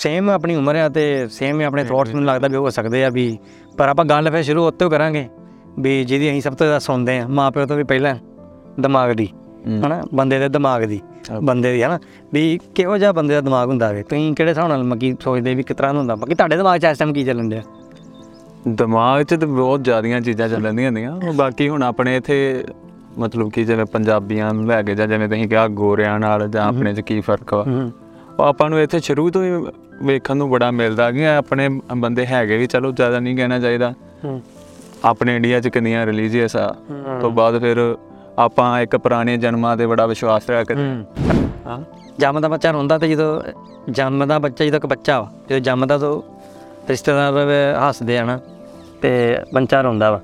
Same ਆਪਣੀ ਉਮਰ ਆ ਤੇ ਸੇਮ ਹੀ ਆਪਣੇ ਥਾਟਸ ਮੈਨੂੰ ਲੱਗਦਾ ਵੀ ਹੋ ਸਕਦੇ ਆ ਵੀ ਪਰ ਆਪਾਂ ਗੱਲ ਫਿਰ ਸ਼ੁਰੂ ਉੱਤੇ ਕਰਾਂਗੇ ਵੀ ਜਿਹਦੀ ਅਸੀਂ ਸਭ ਤੋਂ ਜ਼ਿਆਦਾ ਸੁਣਦੇ ਆ ਮਾਪਿਓ ਤੋਂ ਵੀ ਪਹਿਲਾਂ ਦਿਮਾਗ ਦੀ ਹਨਾ? ਬੰਦੇ ਦੇ ਦਿਮਾਗ ਦੀ ਬੰਦੇ ਦੀ ਹਨਾ? ਵੀ ਕਿਹੋ ਜਿਹਾ ਬੰਦੇ ਦਾ ਦਿਮਾਗ ਹੁੰਦਾ ਵੇ? ਤੁਸੀਂ ਕਿਹੜੇ ਹਿਸਾਬ ਨਾਲ ਮੱਕੀ ਸੋਚਦੇ ਵੀ ਦਾ ਹੁੰਦਾ? ਬਾਕੀ ਤੁਹਾਡੇ ਦਿਮਾਗ 'ਚ ਇਸ ਟਾਈਮ ਕੀ ਚੱਲਣ ਡਿਆ? ਦਿਮਾਗ 'ਚ ਤਾਂ ਬਹੁਤ ਜ਼ਿਆਦੀਆਂ ਚੀਜ਼ਾਂ ਚੱਲਦੀਆਂ ਹੁੰਦੀਆਂ। ਉਹ ਬਾਕੀ ਹੁਣ ਆਪਣੇ ਇੱਥੇ ਮਤਲਬ ਕਿ ਜਿਵੇਂ ਪੰਜਾਬੀਆਂ ਨੂੰ ਲੈ ਕੇ ਜਾਂ ਜਿਵੇਂ ਤੁਸੀਂ ਕਿਹਾ ਗੋਰਿਆਂ ਨਾਲ ਜਾਂ ਆਪਣੇ 'ਚ ਕੀ ਫ਼ਰਕ ਵਾ? ਹੂੰ। ਆਪਾਂ ਨੂੰ ਇੱਥੇ ਸ਼ੁਰੂ ਤੋਂ ਹੀ ਵੇਖਣ ਨੂੰ ਬੜਾ ਮਿਲਦਾ ਕਿ ਆਪਣੇ ਬੰਦੇ ਹੈਗੇ ਵੀ ਚਲੋ ਜ਼ਿਆਦਾ ਨਹੀਂ ਕਹਿਣਾ ਚਾਹੀਦਾ। ਹੂੰ। ਆਪਣੇ ਇੰਡੀਆ 'ਚ ਕਿੰਨੀਆਂ ਰਿਲੀਜੀਅਸ ਆ। ਤੋਂ ਬਾਅਦ ਫਿਰ ਆਪਾਂ ਇੱਕ ਪੁਰਾਣੇ ਜਨਮਾਂ ਤੇ ਬੜਾ ਵਿਸ਼ਵਾਸ ਰੱਖਦੇ ਹੂੰ। ਜੰਮਦਾ ਬੱਚਾ ਰੋਂਦਾ ਤੇ ਜਦੋਂ ਜੰਮਦਾ ਬੱਚਾ ਜਦੋਂ ਇੱਕ ਬੱਚਾ ਵਾ ਜਦੋਂ ਜੰਮਦਾ ਤਾਂ ਰਿਸ਼ਤੇਦਾਰ ਹੱਸਦੇ ਆ ਨਾ ਤੇ ਬੱਚਾ ਰੋਂਦਾ ਵਾ।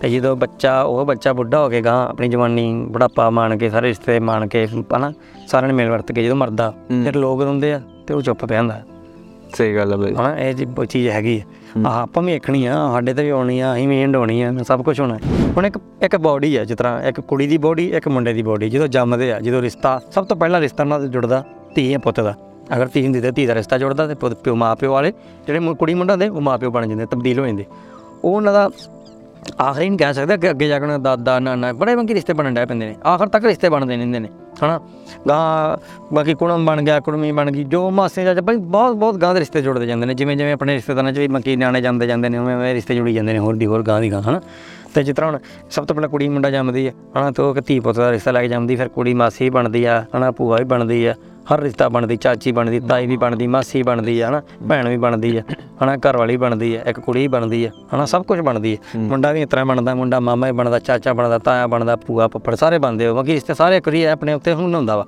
ਤੇ ਜਦੋਂ ਬੱਚਾ ਉਹ ਬੱਚਾ ਬੁੱਢਾ ਹੋ ਕੇ ਗਾਂ ਆਪਣੀ ਜਵਾਨੀ ਬੁਢਾਪਾ ਮਾਣ ਕੇ ਸਾਰੇ ਰਿਸ਼ਤੇ ਮਾਣ ਕੇ ਹਨਾ ਸਾਰਿਆਂ ਨੇ ਮਿਲ ਵਰਤ ਕੇ ਜਦੋਂ ਮਰਦਾ ਹੂੰ। ਫਿਰ ਲੋਕ ਰੋਂਦੇ ਆ ਤੇ ਉਹ ਚੁੱਪ ਪਿਆ ਹੁੰਦਾ ਸਹੀ ਗੱਲ ਹੈ ਬਈ। ਹਨਾ ਇਹ ਜੀ ਚੀਜ਼ ਹੈਗੀ ਆ। ਆਪਾਂ ਵੀ ਵੇਖਣੀ ਆ ਸਾਡੇ ਤੇ ਵੀ ਆਉਣੀ ਆ ਅਸੀਂ ਵੀ ਐਂਡ ਹੋਣੀ ਆ ਸਭ ਕੁਝ ਹੋਣਾ। ਹੁਣ ਇੱਕ ਇੱਕ ਬਾਡੀ ਆ ਜਿਸ ਤਰ੍ਹਾਂ ਇੱਕ ਕੁੜੀ ਦੀ ਬਾਡੀ ਇੱਕ ਮੁੰਡੇ ਦੀ ਬਾਡੀ ਜਦੋਂ ਜੰਮਦੇ ਆ ਜਦੋਂ ਰਿਸ਼ਤਾ ਸਭ ਤੋਂ ਪਹਿਲਾਂ ਰਿਸ਼ਤਾ ਨਾਲ ਜੁੜਦਾ ਧੀ ਆ ਪੁੱਤ ਦਾ। ਅਗਰ ਧੀ ਹੁੰਦੀ ਤੇ ਧੀ ਦਾ ਰਿਸ਼ਤਾ ਜੁੜਦਾ ਤੇ ਪੁੱਤ- ਪਿਓ ਮਾਂ ਪਿਓ ਵਾਲੇ ਜਿਹੜੇ ਕੁੜੀ ਮੁੰਡਾ ਦੇ ਉਹ ਮਾਂ ਪਿਓ ਬਣ ਜਾਂਦੇ ਤਬਦੀਲ ਹੋ ਜਾਂਦੇ। ਉਹ ਉਹਨਾਂ ਦਾ ਆਖਰੀ ਨਹੀਂ ਕਹਿ ਸਕਦਾ ਕਿ ਅੱਗੇ ਜਾ ਕੇ ਉਹਨਾਂ ਦਾਦਾ ਨਾਨਾ ਬੜੇ ਬੰਕੀ ਰਿਸ਼ਤੇ ਬਣਨ ਡੈ ਪੈਂਦੇ ਨੇ। ਆਖਰ ਤੱਕ ਰਿਸ਼ਤੇ ਬਣਦੇ ਰਹਿੰਦੇ ਨੇ। ਹਨਾ? ਗਾਂ, ਬਾਕੀ ਕੁੜਮ ਬਣ ਗਿਆ, ਕੁੜਮੀ ਬਣ ਗਈ, ਜੋ ਮਾਸੇ ਜਾ ਬਈ ਬਹੁਤ ਬਹੁਤ ਗਾਂ ਦੇ ਰਿਸ਼ਤੇ ਜੁੜਦੇ ਜਾਂਦੇ ਨੇ, ਜਿਵੇਂ ਜਿਵੇਂ ਆਪਣੇ ਰਿਸ਼ਤੇਦਾਰਾਂ 'ਚ ਵੀ ਮੱਕੀ ਨਿਆਣੇ ਜਾਂਦੇ ਜਾਂਦੇ ਨੇ, ਉਵੇਂ ਉਵੇਂ ਰਿਸ਼ਤੇ ਜੁੜੀ ਜਾਂਦੇ ਨੇ, ਹੋਰ ਦੀ ਹੋਰ ਗਾਂ ਦੀ ਗਾਂ ਹਨਾ? ਤੇ ਜਿਸ ਤਰ੍ਹਾਂ ਹੁਣ ਸਭ ਤੋਂ ਪਹਿਲਾਂ ਕੁੜੀ ਮੁੰਡਾ ਜੰਮਦੀ ਹੈ ਹਨਾ, ਤੇ ਉਹ ਇੱਕ ਧੀ ਪੁੱਤ ਦਾ ਰਿਸ਼ਤਾ ਲੈ ਕੇ ਜੰਮਦੀ, ਫਿਰ ਕੁੜੀ ਮਾਸੀ ਬਣਦੀ ਆ, ਹਨਾ, ਭੂਆ ਵੀ ਬਣਦੀ ਆ ਹਰ ਰਿਸ਼ਤਾ ਬਣਦੀ ਚਾਚੀ ਬਣਦੀ ਤਾਈ ਵੀ ਬਣਦੀ ਮਾਸੀ ਬਣਦੀ ਆ ਹਨਾ ਭੈਣ ਵੀ ਬਣਦੀ ਆ ਹਨਾ ਘਰ ਵਾਲੀ ਬਣਦੀ ਆ ਇੱਕ ਕੁੜੀ ਬਣਦੀ ਆ ਹਨਾ ਸਭ ਕੁਝ ਬਣਦੀ ਆ। ਮੁੰਡਾ ਵੀ ਇਸ ਤਰ੍ਹਾਂ ਬਣਦਾ ਮੁੰਡਾ ਮਾਮਾ ਵੀ ਬਣਦਾ ਚਾਚਾ ਬਣਦਾ ਤਾਇਆ ਬਣਦਾ ਭੂਆ ਪੱਪੜ ਸਾਰੇ ਬਣਦੇ ਹੋ ਬਾਕੀ ਰਿਸ਼ਤੇ ਸਾਰੇ ਕਰੀ ਆਪਣੇ ਉੱਤੇ ਹੁਣ ਹੁੰਦਾ ਵਾ।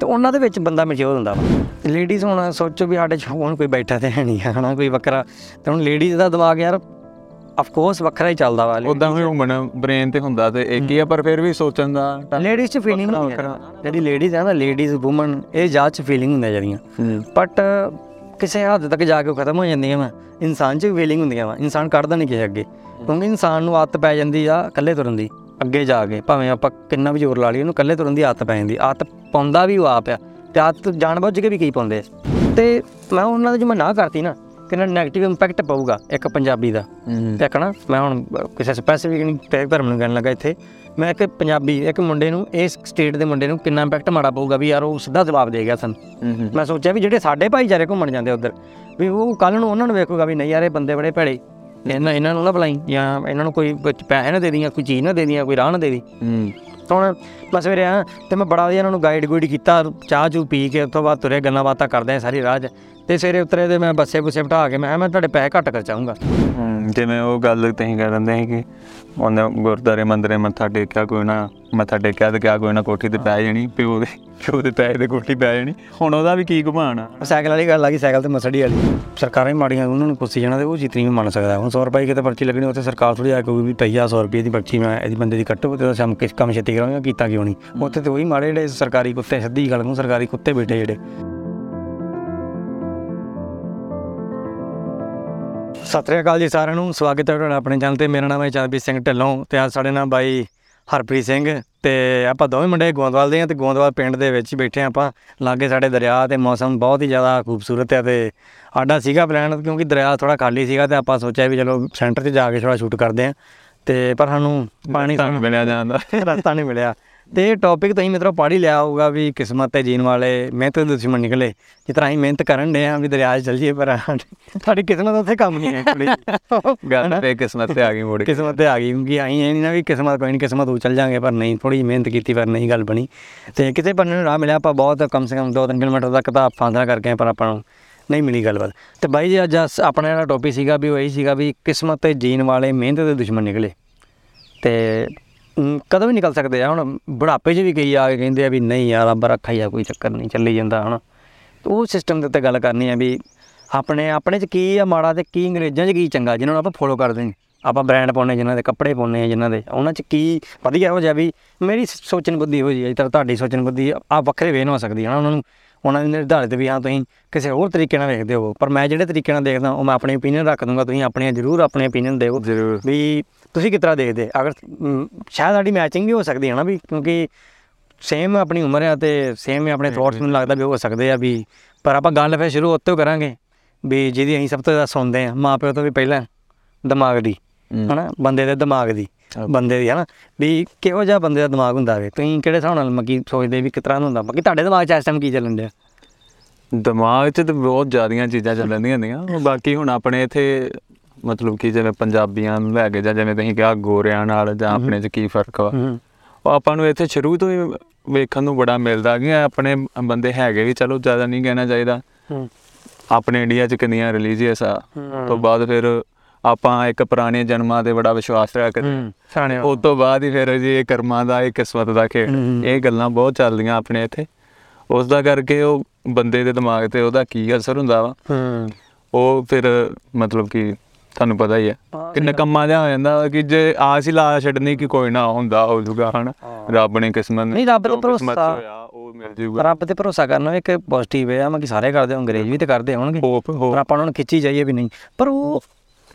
ਤੇ ਉਹਨਾਂ ਦੇ ਵਿੱਚ ਬੰਦਾ ਮੈਚੁਰ ਹੁੰਦਾ ਵਾ। ਲੇਡੀਜ਼ ਹੁਣ ਸੋਚੋ ਵੀ ਸਾਡੇ 'ਚ ਹੁਣ ਕੋਈ ਬੈਠਾ ਤੇ ਹੈ ਨਹੀਂ ਹਨਾ ਕੋਈ ਵੱਖਰਾ। ਤੇ ਹੁਣ ਲੇਡੀਜ਼ ਦਾ ਦਿਮਾਗ ਯਾਰ ਆਫ ਕੋਰਸ ਵੱਖਰਾ ਹੀ ਚੱਲਦਾ ਵਾ ਉਦਾਂ ਵੀ ਹੁਮਨ ਬ੍ਰੇਨ ਤੇ ਹੁੰਦਾ ਤੇ ਇੱਕ ਹੀ ਆ ਪਰ ਫਿਰ ਵੀ ਸੋਚਣ ਦਾ ਲੇਡੀਜ਼ 'ਚ ਫੀਲਿੰਗ ਹੁੰਦੀ ਹੈ ਜਿਹੜੀ ਲੇਡੀਜ਼ ਹੈ ਨਾ ਲੇਡੀਜ਼ ਵੂਮਨ ਇਹ ਜਾਤ 'ਚ ਫੀਲਿੰਗ ਹੁੰਦੀਆਂ ਜਿਹੜੀਆਂ। ਬਟ ਕਿਸੇ ਹੱਦ ਤੱਕ ਜਾ ਕੇ ਖਤਮ ਹੋ ਜਾਂਦੀਆਂ ਵਾ। ਇਨਸਾਨ 'ਚ ਫੀਲਿੰਗ ਹੁੰਦੀਆਂ ਵਾ। ਇਨਸਾਨ ਕੱਢਦਾ ਨਹੀਂ ਕਿਸੇ ਅੱਗੇ। ਕਿਉਂਕਿ ਇਨਸਾਨ ਨੂੰ ਆਦਤ ਪੈ ਜਾਂਦੀ ਆ ਇਕੱਲੇ ਤੁਰਨ ਦੀ। ਅੱਗੇ ਜਾ ਕੇ। ਭਾਵੇਂ ਆਪਾਂ ਕਿੰਨਾ ਵੀ ਜ਼ੋਰ ਲਾ ਲਈਏ ਉਹਨੂੰ ਇਕੱਲੇ ਤੁਰਨ ਦੀ ਆਦਤ ਪੈ ਜਾਂਦੀ। ਆਦਤ ਪਾਉਂਦਾ ਵੀ ਉਹ ਆਪ ਆ। ਤੇ ਆਦਤ ਜਾਣਬੁੱਝ ਕੇ ਵੀ ਕੀ ਪਾਉਂਦੇ ਆ। ਤੇ ਮੈਂ ਉਹਨਾਂ ਦਾ ਜੇ ਮੈਂ ਨਾ ਕਰਤੀ ਨਾ। ਕਿੰਨਾ ਨੈਗੇਟਿਵ ਇੰਪੈਕਟ ਪਊਗਾ ਇੱਕ ਪੰਜਾਬੀ ਦਾ। ਤੇ ਕਹਣਾ ਮੈਂ ਹੁਣ ਕਿਸੇ ਸਪੈਸੀਫਿਕ ਨਹੀਂ ਪੈਕ ਧਰਮ ਨੂੰ ਕਹਿਣ ਲੱਗਾ ਇੱਥੇ। ਮੈਂ ਇੱਕ ਪੰਜਾਬੀ ਇੱਕ ਮੁੰਡੇ ਨੂੰ ਇਸ ਸਟੇਟ ਦੇ ਮੁੰਡੇ ਨੂੰ ਕਿੰਨਾ ਇੰਪੈਕਟ ਮਾੜਾ ਪਊਗਾ ਵੀ ਯਾਰ ਉਹ ਸਿੱਧਾ ਜਵਾਬ ਦੇ ਗਿਆ ਸਾਨੂੰ। ਮੈਂ ਸੋਚਿਆ ਵੀ ਜਿਹੜੇ ਸਾਡੇ ਭਾਈਚਾਰੇ ਘੁੰਮਣ ਜਾਂਦੇ ਉਧਰ ਵੀ ਉਹ ਕੱਲ ਨੂੰ ਉਹਨਾਂ ਨੂੰ ਵੇਖੂਗਾ ਵੀ ਨਹੀਂ ਯਾਰ ਇਹ ਬੰਦੇ ਬੜੇ ਭੈੜੇ। ਇਹਨਾਂ ਇਹਨਾਂ ਨੂੰ ਨਾ ਬੁਲਾਈ ਜਾਂ ਇਹਨਾਂ ਨੂੰ ਕੋਈ ਪੈਸੇ ਨਾ ਦੇ ਦੀਆਂ ਕੋਈ ਚੀਜ਼ ਨਾ ਦੇ ਦੀਆਂ ਕੋਈ ਰਾਹ ਨਾ ਦੇ ਦੀ ਹੂੰ। ਹੁਣ ਮੈਂ ਸਵੇਰੇ ਆ ਤੇ ਮੈਂ ਬੜਾ ਵਧੀਆ ਇਹਨਾਂ ਨੂੰ ਗਾਈਡ ਗੁਈਡ ਕੀਤਾ ਚਾਹ ਚੂ ਪੀ ਕੇ ਉਸ ਤੋਂ ਬਾਅਦ ਤੁਰੇ ਗੱਲਾਂ ਬਾਤਾਂ ਕਰਦੇ ਆ ਸਾਰੀ ਰਾਹ 'ਚ। ਤੇ ਸਵੇਰੇ ਉਤਰੇ ਤੇ ਮੈਂ ਬੱਸੇ ਬੁੱਸੇ ਬਿਠਾ ਕੇ ਮੈਂ ਕਿਹਾ ਮੈਂ ਤੁਹਾਡੇ ਪੈਸੇ ਘੱਟ ਕਰ ਚਾਹੂੰਗਾ। ਜਿਵੇਂ ਉਹ ਗੱਲ ਤੁਸੀਂ ਕਹਿ ਦਿੰਦੇ ਸੀ ਕਿ ਉਹਨੇ ਗੁਰਦਾਰੇ ਮੰਦਰੇ ਮੱਥਾ ਟੇਕਿਆ ਕੋਈ ਨਾ ਮੱਥਾ ਟੇਕਿਆ ਤੇ ਕਿਆ ਕੋਈ ਨਾ ਕੋਠੀ ਤੇ ਪੈ ਜਾਣੀ ਪਿਓ ਦੇ ਪਿਓ ਦੇ ਪੈਸੇ ਤੇ ਕੋਠੀ ਪੈ ਜਾਣੀ। ਹੁਣ ਉਹਦਾ ਵੀ ਕੀ ਘੁਮਾਣ ਸਾਈਕਲ ਵਾਲੀ ਗੱਲ ਆ ਗਈ ਸਾਈਕਲ ਤੇ ਮਸੜੀ ਵਾਲੀ। ਸਰਕਾਰਾਂ ਹੀ ਮਾੜੀਆਂ ਉਹਨਾਂ ਨੂੰ ਪੁੱਛੀ ਜਾਣਾ ਤੇ ਉਹ ਜਿਤਨੀ ਵੀ ਮੰਨ ਸਕਦਾ। ਹੁਣ 100 ਰੁਪਏ ਕਿਤੇ ਪਰਚੀ ਲੱਗਣੀ ਉੱਥੇ ਸਰਕਾਰ ਥੋੜੀ ਆ ਕਹੂਗੀ ਵੀ ਭਈਆ 100 ਰੁਪਏ ਦੀ ਪਰਚੀ ਮੈਂ ਇਹਦੀ ਬੰਦੇ ਦੀ ਕੱਟੋ ਤੇ ਅਸੀਂ ਕਿਸ ਕੰਮ ਛੇਤੀ ਕਰਾਂਗੇ ਕੀਤਾ ਕਿਉਂ ਨਹੀਂ? ਉੱਥੇ ਤੇ ਉਹੀ ਮਾੜੇ ਜਿਹੜੇ ਸਰਕਾਰੀ ਕੁੱਤੇ ਸਿੱਧੀ ਗੱਲ ਨੂੰ ਸਰਕਾਰੀ ਕੁੱਤੇ ਬੈਠੇ ਜਿਹੜੇ। ਸਤਿ ਸ਼੍ਰੀ ਅਕਾਲ ਜੀ ਸਾਰਿਆਂ ਨੂੰ। ਸਵਾਗਤ ਹੈ ਤੁਹਾਡਾ ਆਪਣੇ ਚੈਨਲ ਤੇ। ਮੇਰਾ ਨਾਮ ਹੈ ਚਰਨਜੀਤ ਸਿੰਘ ਢਿੱਲੋਂ ਤੇ ਅੱਜ ਸਾਡੇ ਨਾਲ ਬਾਈ ਹਰਪ੍ਰੀਤ ਸਿੰਘ ਤੇ ਆਪਾਂ ਦੋਵੇਂ ਮੁੰਡੇ ਗੋਂਦਵਾਲ ਦੇ ਆ ਤੇ ਗੋਂਦਵਾਲ ਪਿੰਡ ਦੇ ਵਿੱਚ ਬੈਠੇ ਆਪਾਂ ਲਾਗੇ ਸਾਡੇ ਦਰਿਆ ਤੇ ਮੌਸਮ ਬਹੁਤ ਹੀ ਜ਼ਿਆਦਾ ਖੂਬਸੂਰਤ ਹੈ ਤੇ ਸਾਡਾ ਸੀਗਾ ਪਲਾਨ ਕਿਉਂਕਿ ਦਰਿਆ ਥੋੜਾ ਖਾਲੀ ਸੀਗਾ ਤੇ ਆਪਾਂ ਸੋਚਿਆ ਵੀ ਚਲੋ ਸੈਂਟਰ 'ਚ ਜਾ ਕੇ ਥੋੜਾ ਸ਼ੂਟ ਕਰਦੇ ਆ ਤੇ ਪਰ ਸਾਨੂੰ ਪਾਣੀ ਤੁਹਾਨੂੰ ਮਿਲਿਆ ਜਾਂਦਾ ਰਸਤਾ ਨਹੀਂ ਮਿਲਿਆ। ਤੇ ਇਹ ਟੌਪਿਕ ਤੁਸੀਂ ਮਿੱਤਰੋ ਪੜ੍ਹ ਹੀ ਲਿਆ ਹੋਊਗਾ ਵੀ ਕਿਸਮਤ ਤੇ ਜੀਣ ਵਾਲੇ ਮਿਹਨਤ ਦੇ ਦੁਸ਼ਮਣ ਨਿਕਲੇ। ਜਿਸ ਤਰ੍ਹਾਂ ਅਸੀਂ ਮਿਹਨਤ ਕਰਨ ਦੇ ਆ ਵੀ ਦਰਿਆ 'ਚ ਚੱਲ ਜੀਏ ਪਰ ਸਾਡੀ ਕਿਸਮਤ ਉੱਥੇ ਕੰਮ ਨਹੀਂ ਹੈ ਥੋੜੀ ਗੱਲ ਤੇ ਕਿਸਮਤ ਤੇ ਆ ਗਈ ਮੁੜ ਕਿਸਮਤ ਤੇ ਆ ਗਈ ਕਿਉਂਕਿ ਅਸੀਂ ਇਹ ਨਹੀਂ ਨਾ ਵੀ ਕਿਸਮਤ ਕੋਈ ਨਹੀਂ ਕਿਸਮਤ ਉਹ ਚੱਲ ਜਾਾਂਗੇ ਪਰ ਨਹੀਂ ਥੋੜੀ ਮਿਹਨਤ ਕੀਤੀ ਪਰ ਨਹੀਂ ਗੱਲ ਬਣੀ। ਤੇ ਕਿਤੇ ਬੰਨੇ ਨੂੰ ਰਾਹ ਮਿਲਿਆ ਆਪਾਂ ਬਹੁਤ ਕਮ ਸੇ ਕਮ 2-3 ਕਿਲੋਮੀਟਰ ਤੱਕ ਤਾਂ ਫਾਸਲਾ ਕਰਕੇ ਪਰ ਆਪਾਂ ਨੂੰ ਨਹੀਂ ਮਿਲੀ ਗੱਲਬਾਤ। ਤੇ ਬਾਈ ਜੀ ਅੱਜ ਆਪਣਾ ਜਿਹੜਾ ਟੌਪਿਕ ਸੀਗਾ ਵੀ ਉਹ ਇਹੀ ਸੀਗਾ ਵੀ ਕਿਸਮਤ ਤੇ ਜੀਣ ਵਾਲੇ ਮਿਹਨਤ ਦੇ ਦੁਸ਼ਮਣ ਨਿਕਲੇ। ਤੇ ਕਦੋਂ ਵੀ ਨਿਕਲ ਸਕਦੇ ਆ, ਹੁਣ ਬੁਢਾਪੇ 'ਚ ਵੀ ਕਈ ਆ ਕੇ ਕਹਿੰਦੇ ਆ ਵੀ ਨਹੀਂ ਯਾਰ ਰੱਬ ਰੱਖਾ ਹੀ ਆ, ਕੋਈ ਚੱਕਰ ਨਹੀਂ, ਚੱਲੀ ਜਾਂਦਾ, ਹਨਾ। ਤੇ ਉਹ ਸਿਸਟਮ ਦੇ ਉੱਤੇ ਗੱਲ ਕਰਨੀ ਆ ਵੀ ਆਪਣੇ ਆਪਣੇ 'ਚ ਕੀ ਆ ਮਾੜਾ ਤੇ ਕੀ ਅੰਗਰੇਜ਼ਾਂ 'ਚ ਕੀ ਚੰਗਾ ਜਿਨ੍ਹਾਂ ਨੂੰ ਆਪਾਂ ਫੋਲੋ ਕਰਦੇ ਹਾਂ ਆਪਾਂ ਬ੍ਰਾਂਡ ਪਾਉਨੇ ਜਿਨ੍ਹਾਂ ਦੇ ਕੱਪੜੇ ਪਾਉਨੇ ਆ ਜਿਨ੍ਹਾਂ ਦੇ, ਉਹਨਾਂ 'ਚ ਕੀ ਵਧੀਆ ਹੋ ਜਾ ਵੀ ਮੇਰੀ ਸ- ਸੋਚਣ ਬੁੱਧੀ ਹੋ ਜੀ ਇਸ ਤਰ੍ਹਾਂ ਤੁਹਾਡੀ ਸੋਚਣ ਬੁੱਧੀ ਆ ਵੱਖਰੇ ਵੇਨ ਹੋ ਸਕਦੀ ਹੈ ਨਾ ਉਹਨਾਂ ਨੂੰ ਉਹਨਾਂ ਦੇ ਨਿਰਧਾਰਿਤ ਵੀ ਹਾਂ ਤੁਸੀਂ ਕਿਸੇ ਹੋਰ ਤਰੀਕੇ ਨਾਲ ਵੇਖਦੇ ਹੋ ਪਰ ਮੈਂ ਜਿਹੜੇ ਤਰੀਕੇ ਨਾਲ ਦੇਖਦਾ ਉਹ ਮੈਂ ਆਪਣੀ ਓਪੀਨੀਅਨ ਰੱਖ ਦੂੰਗਾ ਤੁਸੀਂ ਆਪਣੀਆਂ ਜ਼ਰੂਰ ਆਪਣੀ ਓਪੀਨੀਅਨ ਦਿਓ ਵੀ ਤੁਸੀਂ ਕਿਸ ਤਰ੍ਹਾਂ ਦੇਖਦੇ ਅਗਰ ਸ਼ਾਇਦ ਸਾਡੀ ਮੈਚਿੰਗ ਵੀ ਹੋ ਸਕਦੀ ਹੈ ਨਾ ਵੀ ਕਿਉਂਕਿ ਸੇਮ ਆਪਣੀ ਉਮਰ ਆ ਤੇ ਸੇਮ ਹੀ ਆਪਣੇ ਥਾਟਸ ਮੈਨੂੰ ਲੱਗਦਾ ਵੀ ਹੋ ਸਕਦੇ ਆ ਵੀ ਪਰ ਆਪਾਂ ਗੱਲ ਫਿਰ ਸ਼ੁਰੂ ਉੱਤੋਂ ਕਰਾਂਗੇ ਵੀ ਜਿਹਦੀ ਅਸੀਂ ਸਭ ਤੋਂ ਜ਼ਿਆਦਾ ਸੁਣਦੇ ਆ ਮਾਪਿਓ ਤੋਂ ਵੀ ਪਹਿਲਾਂ ਦਿਮਾਗ ਦੀ ਹੂੰ। ਹਨਾ ਬੰਦੇ ਦੇ ਦਿਮਾਗ ਦੀ ਹਾਂ। ਬੰਦੇ ਦੀ ਹਨਾ ਵੀ ਕਿਹੋ ਜਿਹਾ ਬੰਦੇ ਦਾ ਦਿਮਾਗ ਹੁੰਦਾ ਵੇ? ਤੁਸੀਂ ਕਿਹੜੇ ਹਿਸਾਬ ਨਾਲ ਮੱਕੀ ਸੋਚਦੇ ਵੀ ਦਾ ਹੁੰਦਾ? ਬਾਕੀ ਤੁਹਾਡੇ ਦਿਮਾਗ 'ਚ ਇਸ ਟਾਈਮ ਕੀ ਚੱਲਣ ਡਿਆ? ਦਿਮਾਗ 'ਚ ਤਾਂ ਬਹੁਤ ਜ਼ਿਆਦੀਆਂ ਚੀਜ਼ਾਂ ਚੱਲਦੀਆਂ ਹੁੰਦੀਆਂ। ਉਹ ਬਾਕੀ ਹੁਣ ਆਪਣੇ ਇੱਥੇ ਮਤਲਬ ਕਿ ਜਿਵੇਂ ਪੰਜਾਬੀਆਂ ਨੂੰ ਲੈ ਕੇ ਜਾਂ ਜਿਵੇਂ ਤੁਸੀਂ ਕਿਹਾ ਗੋਰਿਆਂ ਨਾਲ ਜਾਂ ਆਪਣੇ 'ਚ ਕੀ ਫ਼ਰਕ ਵਾ? ਉਹ ਆਪਾਂ ਨੂੰ ਇੱਥੇ ਸ਼ੁਰੂ ਤੋਂ ਹੀ ਵੇਖਣ ਨੂੰ ਬੜਾ ਮਿਲਦਾ ਕਿ ਆਪਣੇ ਬੰਦੇ ਹੈਗੇ ਵੀ ਚਲੋ ਜ਼ਿਆਦਾ ਨਹੀਂ ਕਹਿਣਾ ਚਾਹੀਦਾ। ਆਪਣੇ ਇੰਡੀਆ 'ਚ ਕਿੰਨੀਆਂ ਰਿਲੀਜੀਅਸ ਆ। ਤੋਂ ਬਾਅਦ ਫਿਰ ਆਪਾਂ ਇੱਕ ਪੁਰਾਣੇ ਜਨਮਾਂ ਤੇ ਬੜਾ ਵਿਸ਼ਵਾਸ ਰੱਖਦੇ ਉਸ ਤੋਂ ਬਾਅਦ ਹੀ ਫਿਰ ਜੀ ਇਹ ਕਰਮਾਂ ਦਾ ਇਹ ਕਿਸਮਤ ਦਾ ਖੇਡ। ਇਹ ਗੱਲਾਂ ਬਹੁਤ ਚੱਲਦੀਆਂ ਆਪਣੇ ਇੱਥੇ। ਉਸ ਦਾ ਕਰਕੇ ਉਹ ਬੰਦੇ ਦੇ ਦਿਮਾਗ ਤੇ ਉਹਦਾ ਕੀ ਅਸਰ ਹੁੰਦਾ ਵਾ? ਉਹ ਫਿਰ ਮਤਲਬ ਕਿ ਤੁਹਾਨੂੰ ਪਤਾ ਹੀ ਹੈ। ਕਿ ਨਕੰਮਾ ਜਿਹਾ ਹੋ ਜਾਂਦਾ ਕਿ ਜੇ ਆਸ ਹੀ ਲਾ ਛੱਡਣੀ ਕਿ ਕੋਈ ਨਾ ਹੁੰਦਾ ਹੋ ਜੂਗਾ ਹਨ। ਰੱਬ ਨੇ ਕਿਸਮਤ ਨਹੀਂ, ਰੱਬ ਤੇ ਭਰੋਸਾ। ਹੋਇਆ ਉਹ ਮਿਲ ਜੂਗਾ ਰੱਬ ਤੇ ਭਰੋਸਾ ਕਰਨਾ ਇੱਕ ਪੋਜ਼ਿਟਿਵ ਹੈ ਮੈਂ ਕਿ ਸਾਰੇ ਕਰਦੇ ਅੰਗਰੇਜ਼ ਵੀ ਤੇ ਕਰਦੇ ਹੋਣਗੇ। ਪਰ ਆਪਾਂ ਉਹਨਾਂ ਨੂੰ ਖਿੱਚੀ ਜਾਈਏ ਵੀ ਨਹੀਂ। ਪਰ ਉਹ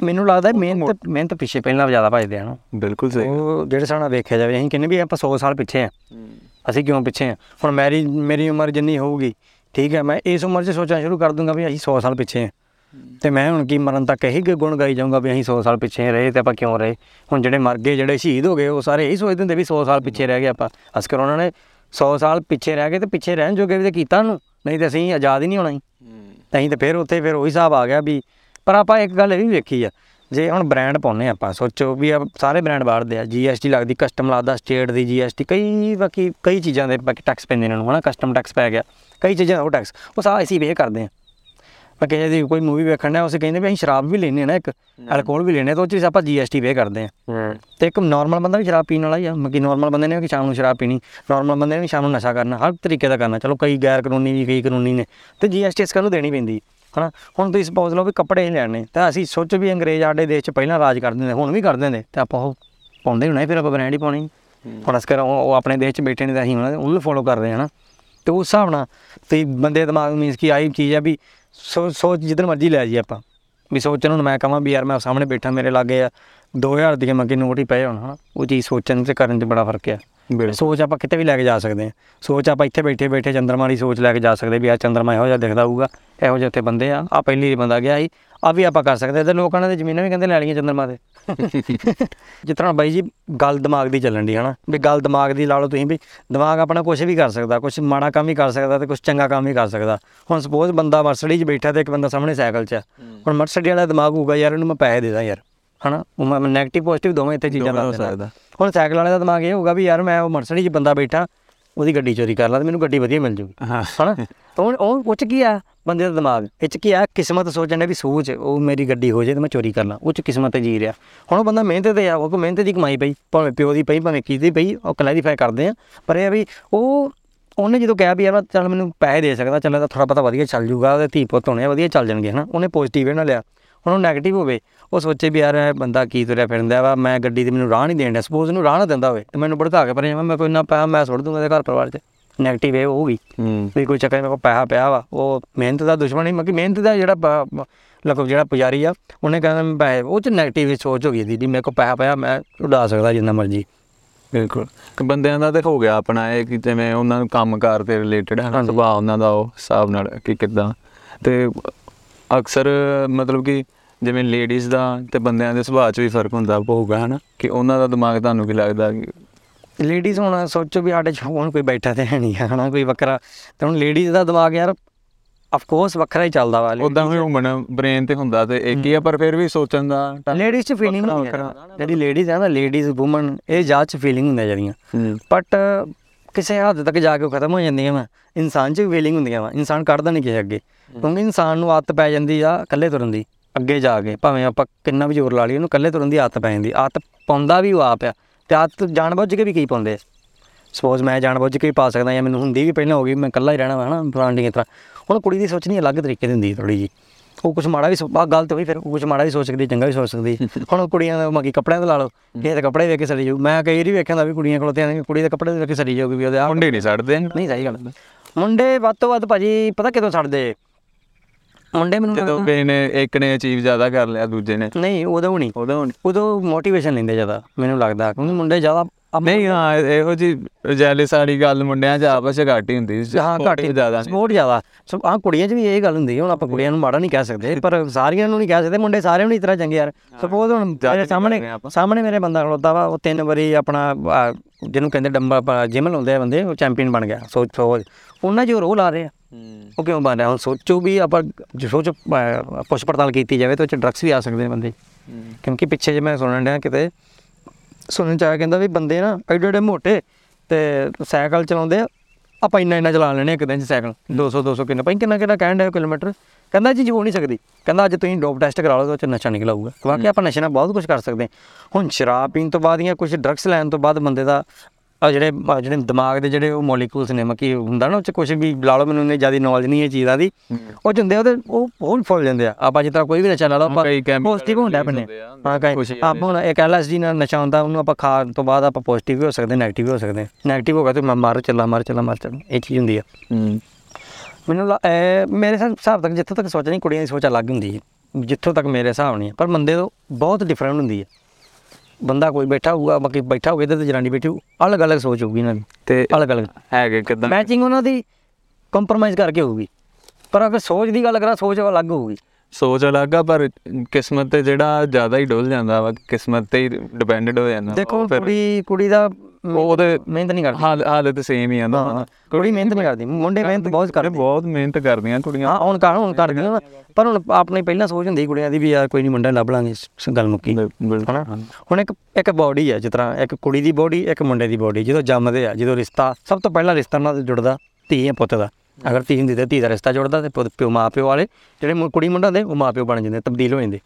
ਮੈਨੂੰ ਲੱਗਦਾ ਮਿਹਨਤ ਮਿਹਨਤ ਪਿੱਛੇ ਪਹਿਲਾਂ ਜ਼ਿਆਦਾ ਭਜਦੇ ਹਨ ਬਿਲਕੁਲ ਸਹੀ ਉਹ ਜਿਹੜੇ ਸਾਡਾ ਵੇਖਿਆ ਜਾਵੇ ਅਸੀਂ ਕਹਿੰਦੇ ਵੀ ਆਪਾਂ 100 ਸਾਲ ਪਿੱਛੇ ਆ। ਅਸੀਂ ਕਿਉਂ ਪਿੱਛੇ ਆ? ਹੁਣ ਮੇਰੀ ਮੇਰੀ ਉਮਰ ਜਿੰਨੀ ਹੋਊਗੀ ਠੀਕ ਹੈ ਮੈਂ ਇਸ ਉਮਰ 'ਚ ਸੋਚਣਾ ਸ਼ੁਰੂ ਕਰ ਦੂੰਗਾ ਵੀ ਅਸੀਂ 100 ਸਾਲ ਪਿੱਛੇ ਆ। ਤੇ ਮੈਂ ਹੁਣ ਕੀ ਮਰਨ ਤੱਕ ਇਹੀ ਗੁਣ ਗਾਈ ਜਾਊਂਗਾ ਵੀ ਅਸੀਂ 100 ਸਾਲ ਪਿੱਛੇ ਰਹੇ ਤੇ ਆਪਾਂ ਕਿਉਂ ਰਹੇ? ਹੁਣ ਜਿਹੜੇ ਮਰ ਗਏ ਜਿਹੜੇ ਸ਼ਹੀਦ ਹੋ ਗਏ ਉਹ ਸਾਰੇ ਇਹੀ ਸੋਚਦੇ ਹੁੰਦੇ ਵੀ 100 ਸਾਲ ਪਿੱਛੇ ਰਹਿ ਗਏ ਆਪਾਂ। ਅਸਕਰ ਉਹਨਾਂ ਨੇ 100 ਸਾਲ ਪਿੱਛੇ ਰਹਿ ਗਏ ਤੇ ਪਿੱਛੇ ਰਹਿਣ ਜੋਗੇ ਵੀ ਤੇ ਕੀਤਾ ਨੂੰ ਨਹੀਂ ਤੇ ਅਸੀਂ ਆਜ਼ਾਦ ਹੀ ਨਹੀਂ ਹੋਣਾ ਸੀ ਤਾਂ ਅਸੀਂ ਤੇ ਫਿਰ ਉੱਥੇ ਫਿਰ ਉਹੀ ਹਿਸਾਬ ਆ ਗਿਆ ਵੀ ਪਰ ਆਪਾਂ ਇੱਕ ਗੱਲ ਇਹ ਵੀ ਵੇਖੀ ਆ ਜੇ ਹੁਣ ਬ੍ਰਾਂਡ ਪਾਉਨੇ ਆਪਾਂ ਸੋਚੋ ਵੀ ਆ ਸਾਰੇ ਬ੍ਰਾਂਡ ਬਾੜਦੇ ਆ ਜੀਐਸਟੀ ਲੱਗਦੀ ਕਸਟਮ ਲੱਗਦਾ ਸਟੇਟ ਦੀ ਜੀਐਸਟੀ ਕਈ ਬਾਕੀ ਕਈ ਚੀਜ਼ਾਂ ਦੇ ਬਾਕੀ ਟੈਕਸ ਪੈਂਦੇ ਇਹਨਾਂ ਨੂੰ ਹਨਾ ਕਸਟਮ ਟੈਕਸ ਪੈ ਗਿਆ ਕਈ ਚੀਜ਼ਾਂ ਉਹ ਟੈਕਸ ਉਹ ਸਾਰਾ ਅਸੀਂ ਵੇ ਕਰਦੇ ਆ ਮੈਂ ਕਿਸੇ ਦੀ ਕੋਈ ਮੂਵੀ ਵੇਖਣ ਦਾ ਉਸੇ ਕਹਿੰਦੇ ਵੀ ਅਸੀਂ ਸ਼ਰਾਬ ਵੀ ਲੈਨੇ ਆ ਨਾ ਇੱਕ ਅਲਕੋਹਲ ਵੀ ਲੈਨੇ ਤਾਂ ਉਹ 'ਚ ਆਪਾਂ ਜੀਐਸਟੀ ਵੇ ਕਰਦੇ ਆ ਤੇ ਇੱਕ ਨਾਰਮਲ ਬੰਦਾ ਵੀ ਸ਼ਰਾਬ ਪੀਣ ਵਾਲਾ ਹੀ ਆ ਮੱਕੀ ਨਾਰਮਲ ਬੰਦੇ ਨੇ ਕਿ ਸ਼ਾਮ ਨੂੰ ਸ਼ਰਾਬ ਪੀਣੀ ਨਾਰਮਲ ਬੰਦੇ ਨੇ ਵੀ ਸ਼ਾਮ ਨੂੰ ਨਸ਼ਾ ਕਰਨਾ ਹਰ ਤਰੀਕੇ ਦਾ ਕਰਨਾ ਚਲੋ ਕਈ ਗੈਰ ਕਾਨੂੰਨੀ ਵੀ ਕਈ ਕਾਨੂੰਨੀ ਨੇ ਤੇ ਜੀਐਸਟੀ ਇਸ ਨੂੰ ਦੇਣੀ ਪੈਂਦੀ। ਹਨਾ? ਹੁਣ ਤੁਸੀਂ ਸਪੋਜ਼ ਲਓ ਵੀ ਕੱਪੜੇ ਹੀ ਲੈਣੇ ਤਾਂ ਅਸੀਂ ਸੋਚੋ ਵੀ ਅੰਗਰੇਜ਼ ਸਾਡੇ ਦੇਸ਼ 'ਚ ਪਹਿਲਾਂ ਰਾਜ ਕਰਦੇ ਹੁੰਦੇ ਹੁਣ ਵੀ ਕਰਦੇ ਹੁੰਦੇ ਤੇ ਆਪਾਂ ਉਹ ਪਾਉਂਦੇ ਹੋਣਾ ਫਿਰ ਆਪਾਂ ਬ੍ਰਾਂਡ ਹੀ ਪਾਉਣੀ ਹੁਣ ਅਸਕਰ ਉਹ ਆਪਣੇ ਦੇਸ਼ 'ਚ ਬੈਠੇ ਨੇ ਤਾਂ ਅਸੀਂ ਉਹਨਾਂ ਉਹਨੂੰ ਫੋਲੋ ਕਰ ਰਹੇ ਹਾਂ ਨਾ ਤੇ ਉਸ ਹਿਸਾਬ ਨਾਲ ਤੇ ਬੰਦੇ ਦਿਮਾਗ ਮੀਨਸ ਕਿ ਆਹੀ ਚੀਜ਼ ਆ ਵੀ ਸੋਚ ਜਿੱਧਰ ਮਰਜ਼ੀ ਲੈ ਜੀ ਆਪਾਂ ਵੀ ਸੋਚਣ ਨੂੰ ਮੈਂ ਕਹਾਂ ਵੀ ਯਾਰ ਮੈਂ ਸਾਹਮਣੇ ਬੈਠਾ ਮੇਰੇ ਲਾਗੇ ਆ 2000 ਦੀ ਮੰਗੇ ਨੋਟ ਹੀ ਪਏ ਹੁਣ ਹਨਾ? ਉਹ ਚੀਜ਼ ਸੋਚਣ ਤੇ ਕਰਨ 'ਚ ਬੜਾ ਫ਼ਰਕ ਆ। ਸੋਚ ਆਪਾਂ ਕਿਤੇ ਵੀ ਲੈ ਕੇ ਜਾ ਸਕਦੇ ਹਾਂ। ਸੋਚ ਆਪਾਂ ਇੱਥੇ ਬੈਠੇ ਬੈਠੇ ਚੰਦਰਮਾ ਦੀ ਸੋਚ ਲੈ ਕੇ ਜਾ ਸਕਦੇ ਵੀ ਆ ਚੰਦਰਮਾ ਇਹੋ ਜਿਹਾ ਦਿਖਦਾ ਹੋਊਗਾ ਇਹੋ ਜਿਹੇ ਉੱਥੇ ਬੰਦੇ ਆ ਆ ਪਹਿਲੀ ਵਾਰੀ ਬੰਦਾ ਗਿਆ ਸੀ ਆ ਵੀ ਆਪਾਂ ਕਰ ਸਕਦੇ ਤੇ ਲੋਕਾਂ ਨੇ ਤੇ ਜ਼ਮੀਨਾਂ ਵੀ ਕਹਿੰਦੇ ਲੈ ਲਈਆਂ ਚੰਦਰਮਾ ਤੇ। ਜਿਸ ਤਰ੍ਹਾਂ ਬਾਈ ਜੀ ਗੱਲ ਦਿਮਾਗ ਦੀ ਚੱਲਣ ਦੀ ਹਨਾ ਵੀ ਗੱਲ ਦਿਮਾਗ ਦੀ ਲਾ ਲਓ ਤੁਸੀਂ ਵੀ ਦਿਮਾਗ ਆਪਣਾ ਕੁਝ ਵੀ ਕਰ ਸਕਦਾ ਕੁਝ ਮਾੜਾ ਕੰਮ ਵੀ ਕਰ ਸਕਦਾ ਤੇ ਕੁਝ ਚੰਗਾ ਕੰਮ ਵੀ ਕਰ ਸਕਦਾ। ਹੁਣ ਸਪੋਜ਼ ਬੰਦਾ ਮਰਸਡੀ 'ਚ ਬੈਠਾ ਤੇ ਇੱਕ ਬੰਦਾ ਸਾਹਮਣੇ ਸਾਈਕਲ 'ਚ ਆ ਹੁਣ ਮਰਸਡੀ ਵਾਲਾ ਦਿਮਾਗ ਹੋਊਗਾ ਯਾਰ ਇਹਨੂੰ ਮੈਂ ਪੈਸੇ ਦੇ ਦਾਂ ਯਾਰ। ਹਨਾ? ਉਹ ਮੈਂ ਨੈਗੇਟਿਵ ਪੋਜ਼ਿਟਿਵ ਦੋਵੇਂ ਇੱਥੇ ਚੀਜ਼ਾਂ ਹੋ ਸਕਦਾ। ਹੁਣ ਸਾਈਕਲ ਵਾਲੇ ਦਾ ਦਿਮਾਗ ਇਹ ਹੋਊਗਾ ਵੀ ਯਾਰ ਮੈਂ ਉਹ ਮਰਸਡੀ 'ਚ ਬੰਦਾ ਬੈਠਾ ਉਹਦੀ ਗੱਡੀ ਚੋਰੀ ਕਰ ਲਾ ਤੇ ਮੈਨੂੰ ਗੱਡੀ ਵਧੀਆ ਮਿਲ ਜੂਗੀ। ਹਨਾ? ਉਹ ਉਹ ਉਹ 'ਚ ਕੀ ਆ ਬੰਦੇ ਦਾ ਦਿਮਾਗ? ਇਹ 'ਚ ਕੀ ਆ? ਕਿਸਮਤ ਸੋਚਣ ਦੇ ਵੀ ਸੋਚ ਉਹ ਮੇਰੀ ਗੱਡੀ ਹੋ ਜੇ ਤੇ ਮੈਂ ਚੋਰੀ ਕਰ ਲਾਂ। ਉਹ 'ਚ ਕਿਸਮਤ ਤੇ ਜੀ ਰਿਹਾ। ਹੁਣ ਉਹ ਬੰਦਾ ਮਿਹਨਤ ਤੇ ਆ ਉਹ ਕੋ ਮਿਹਨਤ ਦੀ ਕਮਾਈ ਪਈ ਭਾਵੇਂ ਪਿਓ ਦੀ ਪਈ ਭਾਵੇਂ ਕਿਸ ਦੀ ਪਈ ਉਹ ਕਲੈਰੀਫਾਈ ਕਰਦੇ ਆ। ਪਰ ਇਹ ਆ ਵੀ ਉਹ ਉਹਨੇ ਜਦੋਂ ਕਿਹਾ ਵੀ ਯਾਰ ਚੱਲ ਮੈਨੂੰ ਪੈਸੇ ਦੇ ਸਕਦਾ ਚੱਲ ਤਾਂ ਥੋੜਾ ਪਤਾ ਵਧੀਆ ਚੱਲ ਜੂਗਾ ਉਹਦੇ ਧੀ ਪੁੱਤ ਹੋਣੇ ਵਧੀਆ ਚੱਲ ਜਾਣਗੇ ਹਨਾ? ਉਹਨੇ ਪੋਜ਼ਿਟਿਵ ਇਹਨਾਂ ਲਿਆ। ਉਹਨੂੰ 네ਗੇਟਿਵ ਹੋਵੇ ਉਹ ਸੋਚੇ ਵੀ ਯਾਰ ਬੰਦਾ ਕੀ ਤੁਰਿਆ ਫਿਰਦਾ ਵਾ ਮੈਂ ਗੱਡੀ ਤੇ ਮੈਨੂੰ ਰਾਹ ਨਹੀਂ ਦੇਣ ਸਪੋਜ਼ ਉਹਨੂੰ ਰਾਹ ਨਾ ਦਿੰਦਾ ਹੋਵੇ ਤੇ ਮੈਨੂੰ ਭੜਕਾ ਕੇ ਪਰ ਜਾਵਾਂ ਮੈਂ ਕੋਈ ਨਾ ਪਾਇਆ ਮੈਂ ਸੁੱਟ ਦੂੰਗਾ ਤੇ ਘਰ ਪਰਿਵਾਰ 'ਚ। ਨੈਗੇਟਿਵ ਇਹ ਹੋਊਗੀ। ਵੀ ਕੋਈ ਚੱਕਰ ਮੇਰੇ ਕੋਲ ਪੈਸਾ ਪਿਆ ਵਾ ਉਹ ਮਿਹਨਤ ਦਾ ਦੁਸ਼ਮਣ ਨਹੀਂ ਮਤਲਬ ਮਿਹਨਤ ਦਾ ਜਿਹੜਾ ਲਗਭਗ ਜਿਹੜਾ ਪੁਜਾਰੀ ਆ ਉਹਨੇ ਕਹਿੰਦਾ ਉਹ ਚ ਨੈਗੇਟਿਵ ਸੋਚ ਹੋ ਗਈ ਦੀਦੀ ਮੇਰੇ ਕੋਲ ਪੈਸਾ ਪਿਆ ਮੈਂ ਉਡਾ ਸਕਦਾ ਜਿੰਨਾ ਮਰਜ਼ੀ। ਬਿਲਕੁਲ। ਬੰਦਿਆਂ ਦਾ ਤੇ ਹੋ ਗਿਆ ਆਪਣਾ ਇਹ ਕਿ ਜਿਵੇਂ ਉਹਨਾਂ ਨੂੰ ਕੰਮਕਾਰ ਤੇ ਰਿਲੇਟਡ ਹੈ ਸੁਭਾਅ ਉਹਨਾਂ ਦਾ ਉਹ ਹਿਸਾਬ ਨਾਲ ਕਿ ਕਿਦਾਂ। ਤੇ ਅਕਸਰ ਮਤਲਬ ਕਿ ਜਿਵੇਂ ਲੇਡੀਜ਼ ਦਾ ਤੇ ਬੰਦਿਆਂ ਦੇ ਸੁਭਾਅ 'ਚ ਵੀ ਫ਼ਰਕ ਹੁੰਦਾ ਹੋਊਗਾ ਹਨਾ? ਕਿ ਉਹਨਾਂ ਦਾ ਦਿਮਾਗ ਤੁਹਾਨੂੰ ਕੀ ਲੱਗਦਾ ਲੇਡੀਜ਼ ਹੁਣ ਸੋਚੋ ਵੀ ਸਾਡੇ 'ਚ ਹੁਣ ਕੋਈ ਬੈਠਾ ਤੇ ਹੈ ਨਹੀਂ ਹਨਾ? ਕੋਈ ਵੱਖਰਾ ਤੇ ਹੁਣ ਲੇਡੀਜ਼ ਦਾ ਦਿਮਾਗ ਯਾਰ ਆਫ ਕੋਰਸ ਵੱਖਰਾ ਹੀ ਚੱਲਦਾ ਵਾ ਉਦਾਂ ਹਿਊਮਨ ਬ੍ਰੇਨ ਤੇ ਹੁੰਦਾ ਤੇ ਇੱਕ ਹੀ ਆ ਪਰ ਫਿਰ ਵੀ ਸੋਚਣ ਦਾ ਲੇਡੀਜ਼ 'ਚ ਫੀਲਿੰਗ ਹੈ ਵੱਖਰਾ। ਜਿਹੜੀ ਲੇਡੀਜ਼ ਹੈ ਨਾ ਲੇਡੀਜ਼ ਔਮਨ ਇਹ ਜਾਤ 'ਚ ਫੀਲਿੰਗ ਹੁੰਦੀਆਂ ਜਿਹੜੀਆਂ ਹੂੰ। ਬਟ ਕਿਸੇ ਹੱਦ ਤੱਕ ਜਾ ਕੇ ਖਤਮ ਹੋ ਜਾਂਦੀਆਂ ਵਾ। ਇਨਸਾਨ 'ਚ ਵੀ ਫੀਲਿੰਗ ਹੁੰਦੀਆਂ ਵਾ। ਇਨਸਾਨ ਕੱਢਦਾ ਨਹੀਂ ਕਿਸੇ ਅੱਗੇ। ਕਿਉਂਕਿ ਇਨਸਾਨ ਨੂੰ ਆਦਤ ਪੈ ਜਾਂਦੀ ਆ ਇਕੱਲੇ ਤੁਰਨ ਦੀ। ਅੱਗੇ ਜਾ ਕੇ ਭਾਵੇਂ ਆਪਾਂ ਕਿੰਨਾ ਵੀ ਜ਼ੋਰ ਲਾ ਲਈਏ ਉਹਨੂੰ ਇਕੱਲੇ ਤੁਰਨ ਦੀ ਆਦਤ ਪੈ ਜਾਂਦੀ ਆਦਤ ਪਾਉਂਦਾ ਵੀ ਉਹ ਆਪ ਆ। ਤੇ ਆਦਤ ਜਾਣਬੁੱਝ ਕੇ ਵੀ ਕੀ ਪਾਉਂਦੇ ਸਪੋਜ਼ ਮੈਂ ਜਾਣਬੁੱਝ ਕੇ ਵੀ ਪਾ ਸਕਦਾ ਜਾਂ ਮੈਨੂੰ ਹੁੰਦੀ ਵੀ ਪਹਿਲਾਂ ਹੋ ਗਈ ਮੈਂ ਇਕੱਲਾ ਹੀ ਰਹਿਣਾ ਵਾ ਹਨਾ ਫਲਾਂਡੀ ਇਸ ਤਰ੍ਹਾਂ। ਹੁਣ ਕੁੜੀ ਦੀ ਸੋਚਣੀ ਅਲੱਗ ਤਰੀਕੇ ਦੀ ਹੁੰਦੀ ਥੋੜੀ ਜੀ ਉਹ ਕੁਝ ਮਾੜਾ ਵੀ ਆ ਗਲਤ ਹੋਈ ਫਿਰ ਕੁਝ ਮਾੜਾ ਵੀ ਸੋਚ ਸਕਦੀ ਚੰਗਾ ਵੀ ਸੋਚ ਸਕਦੀ। ਹੁਣ ਕੁੜੀਆਂ ਦਾ ਮਗੀ ਕੱਪੜਿਆਂ ਤੇ ਲਾ ਲਓ ਕਿਸੇ ਦੇ ਕੱਪੜੇ ਵੇਖ ਕੇ ਸੜੀ ਜਾਊ। ਮੈਂ ਕਈ ਵਾਰੀ ਵੇਖਿਆ ਦਾ ਵੀ ਕੁੜੀਆਂ ਕੋਲ ਤੇ ਕੁੜੀ ਦੇ ਕੱਪੜੇ ਵੇਖ ਕੇ ਸੜੀ ਜਾਊਗੀ ਵੀ ਉਹਦੇ ਆ ਮੁੰਡੇ ਨਹੀਂ ਛੱਡਦੇ ਨਹੀਂ ਸਹੀ ਗੱਲ ਮੁੰਡੇ ਵੱਧ ਤੋਂ ਵੱਧ ਭਾਜੀ ਪਤਾ ਕਿਦੋਂ ਛੱਡਦੇ ਮੁੰਡੇ ਮੈਨੂੰ ਜਦੋਂ ਕਿਸੇ ਨੇ ਇੱਕ ਨੇ ਅਚੀਵ ਜ਼ਿਆਦਾ ਕਰ ਲਿਆ ਦੂਜੇ ਨੇ। ਨਹੀਂ ਉਦੋਂ ਨਹੀਂ। ਹੁਣ ਉਦੋਂ ਮੋਟੀਵੇਸ਼ਨ ਲੈਂਦੇ ਜ਼ਿਆਦਾ ਮੈਨੂੰ ਲੱਗਦਾ ਕਿਉਂਕਿ ਮੁੰਡੇ ਜ਼ਿਆਦਾ ਨਹੀਂ ਹਾਂ ਇਹੋ ਜੀ ਜੈਲਿਸ ਵਾਲੀ ਗੱਲ ਮੁੰਡਿਆਂ 'ਚ ਆਪਸ 'ਚ ਘੱਟ ਹੀ ਹੁੰਦੀ ਸੀ ਹਾਂ ਘੱਟ ਹੀ ਜ਼ਿਆਦਾ ਬਹੁਤ ਜ਼ਿਆਦਾ। ਸੋ ਆ ਕੁੜੀਆਂ 'ਚ ਵੀ ਇਹ ਗੱਲ ਹੁੰਦੀ ਹੈ ਹੁਣ ਆਪਾਂ ਕੁੜੀਆਂ ਨੂੰ ਮਾੜਾ ਨਹੀਂ ਕਹਿ ਸਕਦੇ ਪਰ ਸਾਰੀਆਂ ਨੂੰ ਨਹੀਂ ਕਹਿ ਸਕਦੇ ਮੁੰਡੇ ਸਾਰਿਆਂ ਨੂੰ ਇਸ ਤਰ੍ਹਾਂ ਚੰਗੇ ਯਾਰ। ਸਪੋਜ਼ ਹੁਣ ਮੇਰੇ ਸਾਹਮਣੇ। ਸਾਹਮਣੇ ਮੇਰੇ ਬੰਦਾ ਖਲੋਤਾ ਵਾ ਉਹ ਤਿੰਨ ਵਾਰੀ ਆਪਣਾ ਜਿਹਨੂੰ ਕਹਿੰਦੇ ਡੰਬਾ ਜਿਮ ਲਾਉਂਦੇ ਆ ਬੰਦੇ ਉਹ ਚੈਂਪੀਅਨ ਬਣ ਗਿਆ ਸੋ ਸੋ ਉਹਨਾਂ 'ਚ ਰੋਲ ਆ ਰਹੇ। ਆ ਉਹ ਕਿਉਂ ਬਣ ਰਿਹਾ? ਹੁਣ ਸੋਚੋ ਵੀ ਆਪਾਂ ਜੇ ਸੋਚ ਪੁੱਛ ਪੜਤਾਲ ਕੀਤੀ ਜਾਵੇ ਤਾਂ ਉਹ 'ਚ ਡਰੱਗਸ ਵੀ ਆ ਸਕਦੇ ਆ ਬੰਦੇ। ਕਿਉਂਕਿ ਪਿੱਛੇ ਜੇ ਮੈਂ ਸੁਣਨ ਡਿਆ ਕਿਤੇ ਸੁਣਨ ਚ ਆਇਆ ਕਹਿੰਦਾ ਵੀ ਬੰਦੇ ਨਾ ਐਡੇ ਐਡੇ ਮੋਟੇ ਤੇ ਸਾਈਕਲ ਚਲਾਉਂਦੇ ਆ ਆਪਾਂ ਇੰਨਾ ਇੰਨਾ ਚਲਾ ਲੈਣੇ ਇੱਕ ਦਿਨ ਚ ਸਾਈਕਲ। 200 200 ਕਿੰਨਾ ਭਾਈ ਕਿੰਨਾ ਕਿੰਨਾ ਕਹਿਣ ਡਿਆ ਕਿਲੋਮੀਟਰ? ਕਹਿੰਦਾ ਜੀ ਹੋ ਨਹੀਂ ਸਕਦੀ। ਕਹਿੰਦਾ ਅੱਜ ਤੁਸੀਂ ਡੋਪ ਟੈਸਟ ਕਰਾ ਲਓ ਤਾਂ ਚ ਨਸ਼ਾ ਨਿਕਲ ਆਊਗਾ। ਵਾਕਿਆ ਆਪਾਂ ਨਸ਼ੇ ਨਾਲ ਬਹੁਤ ਕੁਝ ਕਰ ਸਕਦੇ ਹਾਂ। ਹੁਣ ਸ਼ਰਾਬ ਪੀਣ ਤੋਂ ਬਾਅਦ ਜਾਂ ਕੁਝ ਡਰੱਗਸ ਲੈਣ ਤੋਂ ਬਾਅਦ ਬੰਦੇ ਦਾ ਆ ਜਿਹੜੇ ਆਹ ਜਿਹੜੇ ਦਿਮਾਗ ਦੇ ਜਿਹੜੇ ਉਹ ਮੋਲੀਕੂਲਸ ਨੇ ਮਕੀ ਹੁੰਦਾ ਨਾ ਉਹ ਚ ਕੁਝ ਵੀ ਲਾ ਲਓ ਮੈਨੂੰ ਇੰਨੀ ਜ਼ਿਆਦਾ ਨੌਲੇਜ ਨਹੀਂ ਇਹ ਚੀਜ਼ਾਂ ਦੀ ਉਹ ਚ ਹੁੰਦੇ ਆ ਉਹਦੇ ਉਹ ਹੋਰ ਫੁੱਲ ਜਾਂਦੇ ਆ। ਆਪਾਂ ਜਿਸ ਤਰ੍ਹਾਂ ਕੋਈ ਵੀ ਨਸ਼ਾ ਲਾ ਲਓ ਆਪਾਂ ਕਈ chemical ਪੋਜ਼ਿਟਿਵ ਹੁੰਦਾ release ਆਪਣੇ ਹੁੰਦੇ ਆ, ਹਾਂ ਕਈ ਖੁਸ਼ੀ ਆਪਾਂ ਹੁਣ ਇੱਕ ਐਲਐਸਡੀ ਨਾਲ ਨਸ਼ਾ ਹੁੰਦਾ ਉਹਨੂੰ ਆਪਾਂ ਖਾਣ ਤੋਂ ਬਾਅਦ ਆਪਾਂ ਪੋਜ਼ਿਟਿਵ ਵੀ ਹੋ ਸਕਦੇ ਨੈਗੇਟਿਵ ਵੀ ਹੋ ਸਕਦੇ। ਨੈਗੇਟਿਵ ਹੋ ਗਿਆ ਤੇ ਮੈਂ ਮਰ ਚੱਲਾ ਮਰ ਚੱਲਾ ਮਰ ਚੱਲਾ ਇਹ ਚੀਜ਼ ਹੁੰਦੀ ਆ। ਹੂੰ। ਮੈਨੂੰ ਲਾ- ਇਹ ਮੇਰੇ ਹਿਸਾਬ ਹਿਸਾਬ ਤੱਕ ਜਿੱਥੋਂ ਤੱਕ ਸੋਚਣੀ ਕੁੜੀਆਂ ਦੀ ਸੋਚ ਅਲੱਗ ਹੁੰਦੀ ਹੈ। ਜਿੱਥੋਂ ਤੱਕ ਮੇਰੇ ਹਿਸਾਬ ਨਹੀਂ ਹੈ ਪਰ ਬੰਦੇ ਤੋਂ ਬਹੁਤ ਡਿਫਰੈਂਟ ਹੁੰਦੀ ਹੈ। ਬੰਦਾ ਕੋਈ ਬੈਠਾ ਹੋਊਗਾ ਬਾਕੀ ਬੈਠਾ ਹੋਵੇ ਤੇ ਜਨਾਨੀ ਬੈਠੀ ਹੋਊ ਅਲੱਗ ਅਲੱਗ ਸੋਚ ਹੋਊਗੀ ਇਹਨਾਂ ਦੀ ਤੇ ਅਲੱਗ ਅਲੱਗ ਹੈਗੇ ਕਿਦਾਂ? ਮੈਚਿੰਗ ਉਹਨਾਂ ਦੀ ਕੰਪਰੋਮਾਈਜ਼ ਕਰਕੇ ਹੋਊਗੀ। ਪਰ ਅਗਰ ਸੋਚ ਦੀ ਗੱਲ ਕਰਾਂ ਸੋਚ ਅਲੱਗ ਹੋਊਗੀ। ਸੋਚ ਅਲੱਗ ਆ ਪਰ ਕਿਸਮਤ ਤੇ ਜਿਹੜਾ ਜ਼ਿਆਦਾ ਹੀ ਡੁੱਲ ਜਾਂਦਾ ਵਾ ਕਿਸਮਤ ਤੇ ਹੀ ਡਿਪੈਂਡਡ ਹੋ ਜਾਂਦਾ। ਦੇਖੋ ਕੁੜੀ ਕੁੜੀ ਦਾ ਉਹਦੇ ਮਿਹਨਤ ਨਹੀਂ ਕਰਦੀ। ਹਾਲ ਹਾਲਤ ਸੇਮ ਹੀ ਆ ਨਾ। ਕੁੜੀ ਮਿਹਨਤ ਨਹੀਂ ਕਰਦੀ। ਮੁੰਡੇ ਮਿਹਨਤ ਬਹੁਤ ਕਰਦੇ। ਬਹੁਤ ਮਿਹਨਤ ਕਰਦੀਆਂ ਕੁੜੀਆਂ। ਹਾਂ ਹੁਣ ਕਰ ਹੁਣ ਕਰਦੀਆਂ। ਪਰ ਹੁਣ ਆਪਣੀ ਪਹਿਲਾਂ ਸੋਚ ਹੁੰਦੀ ਕੁੜੀਆਂ ਦੀ ਵੀ ਯਾਰ ਕੋਈ ਨਹੀਂ ਮੁੰਡਾ ਲੱਭ ਲਾਂਗੇ ਗੱਲ ਮੁੱਕੀ। ਹੁਣ ਇੱਕ ਇੱਕ ਬਾਡੀ ਹੈ ਜਿਸ ਤਰ੍ਹਾਂ ਇੱਕ ਕੁੜੀ ਦੀ ਬਾਡੀ ਇੱਕ ਮੁੰਡੇ ਦੀ ਬਾਡੀ ਜਦੋਂ ਜੰਮਦੇ ਆ ਜਦੋਂ ਰਿਸ਼ਤਾ ਸਭ ਤੋਂ ਪਹਿਲਾਂ ਰਿਸ਼ਤਾ ਨਾਲ ਜੁੜਦਾ ਧੀ ਜਾਂ ਪੁੱਤ ਦਾ। ਅਗਰ ਧੀ ਹੁੰਦੀ ਤਾਂ ਧੀ ਦਾ ਰਿਸ਼ਤਾ ਜੁੜਦਾ ਤੇ ਪਿਓ ਮਾਂ ਪਿਓ ਵਾਲੇ ਜਿਹੜੇ ਕੁੜੀ ਮੁੰਡਾ ਹੁੰਦੇ ਉਹ ਮਾਂ ਪਿਓ ਬਣ ਜਾਂਦੇ ਤਬਦੀਲ ਹੋ ਜਾਂਦੇ।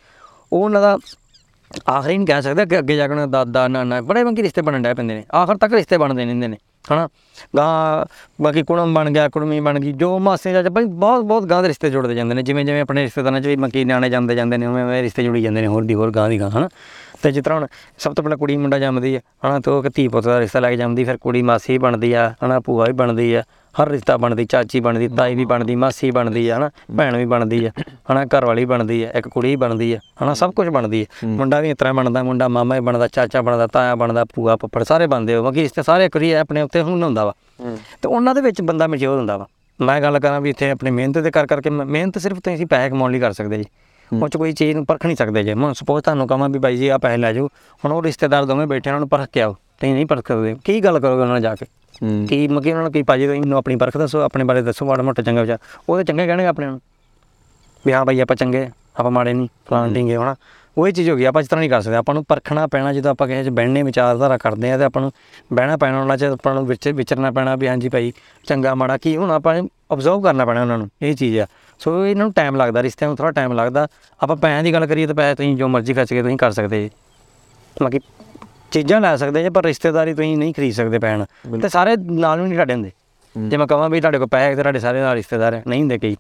ਉਹ ਉਹਨਾਂ ਦਾ ਆਖਰੀ ਨਹੀਂ ਕਹਿ ਸਕਦਾ ਕਿ ਅੱਗੇ ਜਾ ਕੇ ਉਹਨਾਂ ਦਾ ਦਾਦਾ, ਨਾਨਾ ਬੜੇ ਬੰਕੀ ਰਿਸ਼ਤੇ ਬਣਨ ਡੈ ਪੈਂਦੇ ਨੇ। ਆਖਰ ਤੱਕ ਰਿਸ਼ਤੇ ਬਣਦੇ ਰਹਿੰਦੇ ਨੇ, ਹਨਾ? ਗਾਂ, ਬਾਕੀ ਕੁੜਮ ਬਣ ਗਿਆ, ਕੁੜਮੀ ਬਣ ਗਈ, ਜੋ ਮਾਸੇ ਜਾ ਬਈ ਬਹੁਤ ਬਹੁਤ ਗਾਂ ਦੇ ਰਿਸ਼ਤੇ ਜੁੜਦੇ ਜਾਂਦੇ ਨੇ। ਜਿਵੇਂ ਜਿਵੇਂ ਆਪਣੇ ਰਿਸ਼ਤੇਦਾਰਾਂ 'ਚ ਵੀ ਮੱਕੀ ਨਿਆਣੇ ਜਾਂਦੇ ਜਾਂਦੇ ਨੇ, ਉਵੇਂ ਉਵੇਂ ਰਿਸ਼ਤੇ ਜੁੜੀ ਜਾਂਦੇ ਨੇ, ਹੋਰ ਦੀ ਹੋਰ ਗਾਂ ਦੀ ਗਾਂ ਹਨਾ? ਤੇ ਜਿਸ ਤਰ੍ਹਾਂ ਹੁਣ ਸਭ ਤੋਂ ਪਹਿਲਾਂ ਕੁੜੀ ਮੁੰਡਾ ਜੰਮਦੀ ਹੈ ਹਨਾ? ਤੇ ਉਹ ਇੱਕ ਧੀ ਪੁੱਤ ਦਾ ਰਿਸ਼ਤਾ ਲੈ ਕੇ ਜੰਮਦੀ, ਫਿਰ ਕੁੜੀ ਮਾਸੀ ਬਣਦੀ ਆ, ਹਨਾ? ਭੂਆ ਵੀ ਬਣਦੀ ਆ ਹਰ ਰਿਸ਼ਤਾ ਬਣਦੀ ਚਾਚੀ ਬਣਦੀ ਤਾਈ ਵੀ ਬਣਦੀ ਮਾਸੀ ਬਣਦੀ ਆ ਹਨਾ? ਭੈਣ ਵੀ ਬਣਦੀ ਆ ਹਨਾ? ਘਰ ਵਾਲੀ ਬਣਦੀ ਆ ਇੱਕ ਕੁੜੀ ਬਣਦੀ ਆ ਹਨਾ? ਸਭ ਕੁਝ ਬਣਦੀ ਆ। ਮੁੰਡਾ ਵੀ ਇਸ ਤਰ੍ਹਾਂ ਬਣਦਾ ਮੁੰਡਾ ਮਾਮਾ ਵੀ ਬਣਦਾ ਚਾਚਾ ਬਣਦਾ ਤਾਇਆ ਬਣਦਾ ਭੂਆ ਪੱਪੜ ਸਾਰੇ ਬਣਦੇ ਹੋ ਬਾਕੀ ਰਿਸ਼ਤੇ ਸਾਰੇ ਕਰੀ ਆਪਣੇ ਉੱਤੇ ਹੁਣ ਹੁੰਦਾ ਵਾ। ਤੇ ਉਹਨਾਂ ਦੇ ਵਿੱਚ ਬੰਦਾ ਮੈਚੁਰ ਹੁੰਦਾ ਵਾ। ਮੈਂ ਗੱਲ ਕਰਾਂ ਵੀ ਇੱਥੇ ਆਪਣੀ ਮਿਹਨਤ ਤੇ ਕਰ ਕਰਕੇ ਮਿਹਨਤ ਸਿਰਫ ਤੁਸੀਂ ਪੈਸੇ ਕਮਾਉਣ ਲਈ ਕਰ ਸਕਦੇ ਜੀ। ਉਹ ਚ ਕੋਈ ਚੀਜ਼ ਨੂੰ ਪਰਖ ਨਹੀਂ ਸਕਦੇ ਜੇ। ਮੈਂ ਸਪੋਜ਼ ਤੁਹਾਨੂੰ ਕਹਾਂ ਵੀ ਬਾਈ ਜੀ ਆ ਪੈਸੇ ਲੈ ਜਾਓ ਹੁਣ ਉਹ ਰਿਸ਼ਤੇਦਾਰ ਦੋਵੇਂ ਬੈਠੇ ਉਹਨਾਂ ਨੂੰ ਪਰਖ ਕੇ ਆਓ। ਤੁਸੀਂ ਨਹੀਂ ਪਰਖ ਸਕਦੇ। ਕੀ ਗੱਲ ਕਰੋਗੇ ਉਹਨਾਂ ਨਾਲ ਜਾ ਕੇ? ਹੂੰ ਕੀ ਮੱਕੀ ਉਹਨਾਂ ਨੂੰ ਕੀ ਪਾਜੀ ਤੁਸੀਂ ਮੈਨੂੰ ਆਪਣੀ ਪਰਖ ਦੱਸੋ ਆਪਣੇ ਬਾਰੇ ਦੱਸੋ ਮਾੜਾ ਮੋਟਾ ਚੰਗਾ ਵਿਚਾਰ। ਉਹ ਤਾਂ ਚੰਗੇ ਕਹਿਣਗੇ ਆਪਣੇ ਨੂੰ। ਵੀ ਹਾਂ ਬਾਈ ਆਪਾਂ ਚੰਗੇ ਆਪਾਂ ਮਾੜੇ ਨਹੀਂ ਪਲਾਂਟਿੰਗ ਹੈ। ਹਨਾ ਉਹ ਚੀਜ਼ ਹੋ ਗਈ ਆਪਾਂ ਇਸ ਤਰ੍ਹਾਂ ਨਹੀਂ ਕਰ ਸਕਦੇ। ਆਪਾਂ ਨੂੰ ਪਰਖਣਾ ਪੈਣਾ ਜਦੋਂ ਆਪਾਂ ਕਿਸੇ 'ਚ ਬਹਿਣੇ ਵਿਚਾਰਧਾਰਾ ਕਰਦੇ ਆ ਤੇ ਆਪਾਂ ਨੂੰ ਬਹਿਣਾ ਪੈਣਾ ਉਹਨਾਂ 'ਚ ਆਪਾਂ ਨੂੰ ਵਿੱਚ ਵਿਚਰਨਾ ਪੈਣਾ ਵੀ ਹਾਂਜੀ ਭਾਈ ਚੰਗਾ ਮਾੜਾ ਕੀ ਹੁਣ ਆਪਾਂ ਅਬਜ਼ਰਵ ਕਰਨਾ ਪੈਣਾ ਉਹਨਾਂ ਨੂੰ ਇਹ ਚੀਜ਼ ਆ। ਸੋ ਇਹਨਾਂ ਨੂੰ ਟਾਈਮ ਲੱਗਦਾ ਰਿਸ਼ਤਿਆਂ ਨੂੰ ਥੋੜਾ ਟਾਈਮ ਲੱਗਦਾ। ਆਪਾਂ ਪੈਸਿਆਂ ਦੀ ਗੱਲ ਕਰੀਏ ਤਾਂ ਪੈਸੇ ਤੁਸੀਂ ਜੋ ਮਰਜ਼ੀ ਖਰਚ ਕੇ ਤੁਸੀਂ ਕਰ ਸਕਦੇ ਬਾਕੀ ਚੀਜ਼ਾਂ ਲੈ ਸਕਦੇ ਜੇ ਪਰ ਰਿਸ਼ਤੇਦਾਰੀ ਤੁਸੀਂ ਨਹੀਂ ਖਰੀਦ ਸਕਦੇ ਪੈਣ। ਤੇ ਸਾਰੇ ਨਾਲ ਵੀ ਨਹੀਂ ਤੁਹਾਡੇ ਹੁੰਦੇ ਜੇ ਮੈਂ ਕਹਾਂ ਵੀ ਤੁਹਾਡੇ ਕੋਲ ਪੈਸੇ ਤੇ ਤੁਹਾਡੇ ਸਾਰੇ ਨਾਲ ਰਿਸ਼ਤੇਦਾਰ ਹੈ ਨਹੀਂ ਹੁੰਦੇ ਕਈ।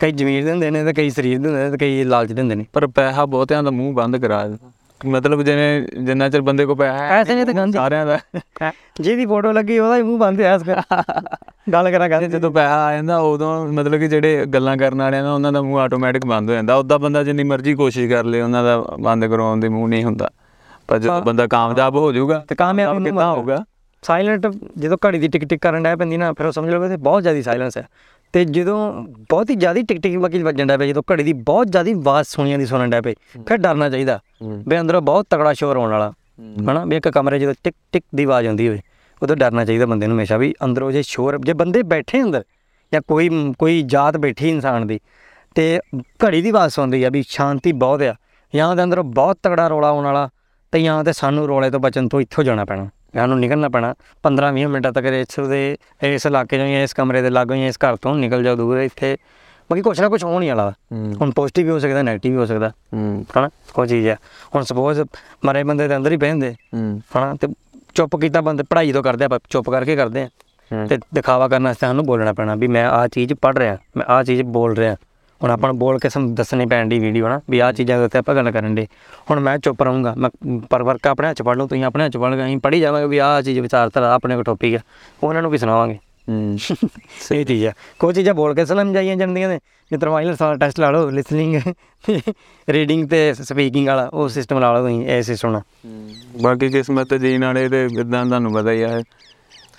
ਕਈ ਜ਼ਮੀਰ ਦੇ ਹੁੰਦੇ ਨੇ ਤੇ ਕਈ ਸਰੀਰ ਦੇ ਹੁੰਦੇ ਨੇ ਤੇ ਕਈ ਲਾਲਚ ਦੇ ਹੁੰਦੇ ਨੇ। ਪਰ ਪੈਸਾ ਬਹੁਤਿਆਂ ਦਾ ਮੂੰਹ ਬੰਦ ਕਰਾ ਦਿੰਦਾ। ਮਤਲਬ ਜਿਵੇਂ ਜਿੰਨਾ ਚਿਰ ਬੰਦੇ ਕੋ ਪੈਸਾ ਹੈ ਐਸੇ ਨੇ ਤਾਂ ਗੰਦ ਸਾਰਿਆਂ ਦਾ। ਜਿਹਦੀ ਫੋਟੋ ਲੱਗੀ ਉਹਦਾ ਹੀ ਮੂੰਹ ਬੰਦ ਹੈ ਇਸ ਗੱਲ ਕਰਾਂ ਗੱਲ ਜਦੋਂ ਪੈਸਾ ਆ ਜਾਂਦਾ ਉਦੋਂ ਮਤਲਬ ਕਿ ਜਿਹੜੇ ਗੱਲਾਂ ਕਰਨ ਵਾਲਿਆਂ ਦਾ ਉਹਨਾਂ ਦਾ ਮੂੰਹ ਆਟੋਮੈਟਿਕ ਬੰਦ ਹੋ ਜਾਂਦਾ। ਉਦਾਂ ਬੰਦਾ ਜਿੰਨੀ ਮਰਜ਼ੀ ਕੋਸ਼ਿਸ਼ ਕਰ ਲੇ ਉਹਨਾਂ ਦਾ ਬੰਦ ਕਰਵਾਉਣ ਦੇ ਮੂੰਹ ਨਹੀਂ ਹੁੰਦਾ। ਪਰ ਜਦੋਂ ਬੰਦਾ ਕਾਮਯਾਬ ਹੋ ਜਾਊਗਾ ਤੇ ਕਾਮਯਾਬ ਕਿੱਦਾਂ ਹੋਊਗਾ? ਸਾਇਲੈਂਟ ਜਦੋਂ ਘੜੀ ਦੀ ਟਿਕ ਟਿਕ ਕਰਨ ਡੈ ਪੈਂਦੀ ਨਾ ਫਿਰ ਉਹ ਸਮਝ ਲਓ ਕਿ ਬਹੁਤ ਜ਼ਿਆਦਾ ਸਾਇਲੈਂਸ ਹੈ। ਤੇ ਜਦੋਂ ਬਹੁਤ ਹੀ ਜ਼ਿਆਦਾ ਟਿਕ ਟਿਕ ਵਕੀ ਵੱਜਣ ਡੈ ਪਏ ਜਦੋਂ ਘੜੀ ਦੀ ਬਹੁਤ ਜ਼ਿਆਦਾ ਆਵਾਜ਼ ਸੁਣੀਆਂ ਦੀ ਸੁਣਨ ਡੈ ਪਏ ਫਿਰ ਡਰਨਾ ਚਾਹੀਦਾ ਵੀ ਅੰਦਰੋਂ ਬਹੁਤ ਤਗੜਾ ਸ਼ੋਰ ਆਉਣ ਵਾਲਾ। ਹਨਾ? ਵੀ ਇੱਕ ਕਮਰੇ ਜਦੋਂ ਟਿਕ ਟਿਕ ਦੀ ਆਵਾਜ਼ ਆਉਂਦੀ ਹੋਵੇ ਉਦੋਂ ਡਰਨਾ ਚਾਹੀਦਾ ਬੰਦੇ ਨੂੰ ਹਮੇਸ਼ਾ ਵੀ ਅੰਦਰੋਂ ਜੇ ਸ਼ੋਰ ਜੇ ਬੰਦੇ ਬੈਠੇ ਅੰਦਰ ਜਾਂ ਕੋਈ ਕੋਈ ਜਾਤ ਬੈਠੀ ਇਨਸਾਨ ਦੀ ਤੇ ਘੜੀ ਦੀ ਆਵਾਜ਼ ਸੁਣਦੀ ਆ ਵੀ ਸ਼ਾਂਤੀ ਬਹੁਤ ਆ ਜਾਂ ਉਹਦੇ ਅੰਦਰ ਬਹੁਤ ਤਗੜਾ ਰੋਲਾ ਆਉਣ ਵਾਲਾ ਤੇ ਜਾਂ ਤੇ ਸਾਨੂੰ ਰੋਲੇ ਤੋਂ ਬਚਣ ਤੋਂ ਇੱਥੋਂ ਜਾਣਾ ਪੈਣਾ। ਜਾਂ ਨੂੰ ਨਿਕਲਣਾ ਪੈਣਾ। 15-20 ਮਿੰਟਾਂ ਤੱਕ ਇਸ ਦੇ ਇਸ ਇਲਾਕੇ ਚੋਂ ਜਾਂ ਇਸ ਕਮਰੇ ਦੇ ਲਾਗੋਂ ਜਾਂ ਇਸ ਘਰ ਤੋਂ ਨਿਕਲ ਜਾਓ ਦੂਰ ਇੱਥੇ। ਬਾਕੀ ਕੁਛ ਨਾ ਕੁਛ ਹੋਣ ਹੀ ਵਾਲਾ ਹੁਣ ਪੋਜ਼ਿਟਿਵ ਵੀ ਹੋ ਸਕਦਾ ਨੈਗੇਟਿਵ ਵੀ ਹੋ ਸਕਦਾ। ਹੂੰ। ਹਨਾ? ਕੋਈ ਚੀਜ਼ ਆ। ਹੁਣ ਸਪੋਜ਼ ਮਰੇ ਬੰਦੇ ਦੇ ਅੰਦਰ ਹੀ ਬਹਿੰਦੇ ਹੂੰ। ਹਨਾ? ਤੇ ਚੁੱਪ ਕੀਤਾ ਬੰਦੇ ਪੜ੍ਹਾਈ ਤੋਂ ਕਰਦੇ ਆਪਾਂ ਚੁੱਪ ਕਰਕੇ ਕਰਦੇ ਆ। ਤੇ ਦਿਖਾਵਾ ਕਰਨ ਵਾਸਤੇ ਸਾਨੂੰ ਬੋਲਣਾ ਪੈਣਾ ਵੀ ਮੈਂ ਆਹ ਚੀਜ਼ ਪੜ੍ਹ ਰਿਹਾ ਮੈਂ ਆਹ ਚੀਜ਼ ਬੋਲ ਰਿਹਾ। ਹੁਣ ਆਪਾਂ ਨੂੰ ਬੋਲ ਕੇ ਸਮ ਦੱਸਣੀ ਪੈਣ ਦੀ ਵੀਡੀਓ ਨਾ ਵੀ ਆਹ ਚੀਜ਼ਾਂ ਦੇ ਉੱਤੇ ਆਪਾਂ ਗੱਲ ਕਰਨ ਦੇ ਹੁਣ ਮੈਂ ਚੁੱਪ ਰਹੂੰਗਾ ਮੈਂ ਪਰ ਵਰਕ ਆਪਣੇ ਹੱਥ 'ਚ ਪੜ੍ਹ ਲਓ ਤੁਸੀਂ ਆਪਣੇ ਹੱਥ ਲਓ ਅਸੀਂ ਪੜ੍ਹੀ ਜਾਵਾਂਗੇ ਵੀ ਆਹ ਚੀਜ਼ ਵਿਚਾਰਧਾਰਾ ਆਪਣੇ ਕੋ ਟੌਪਿਕ ਹੈ ਉਹਨਾਂ ਨੂੰ ਵੀ ਸੁਣਾਵਾਂਗੇ। ਹੂੰ। ਇਹ ਚੀਜ਼ ਆ। ਕੋਈ ਚੀਜ਼ਾਂ ਬੋਲ ਕੇ ਸਮਝਾਈਆਂ ਜਾਂਦੀਆਂ ਨੇ ਤਰ੍ਹਾਂ ਵਾਇਲਰ ਸਾਲ ਟੈਸਟ ਲਾ ਲਓ ਲਿਸਨਿੰਗ ਰੀਡਿੰਗ ਤੇ ਸਪੀਕਿੰਗ ਵਾਲਾ ਉਹ ਸਿਸਟਮ ਲਾ ਲਓ ਤੁਸੀਂ ਸਿਸਟਮ ਨਾਲ ਬਾਕੀ ਕਿਸਮਤ ਜੀਣ ਵਾਲੇ ਤੇ ਇਦਾਂ ਤੁਹਾਨੂੰ ਪਤਾ ਹੀ ਆ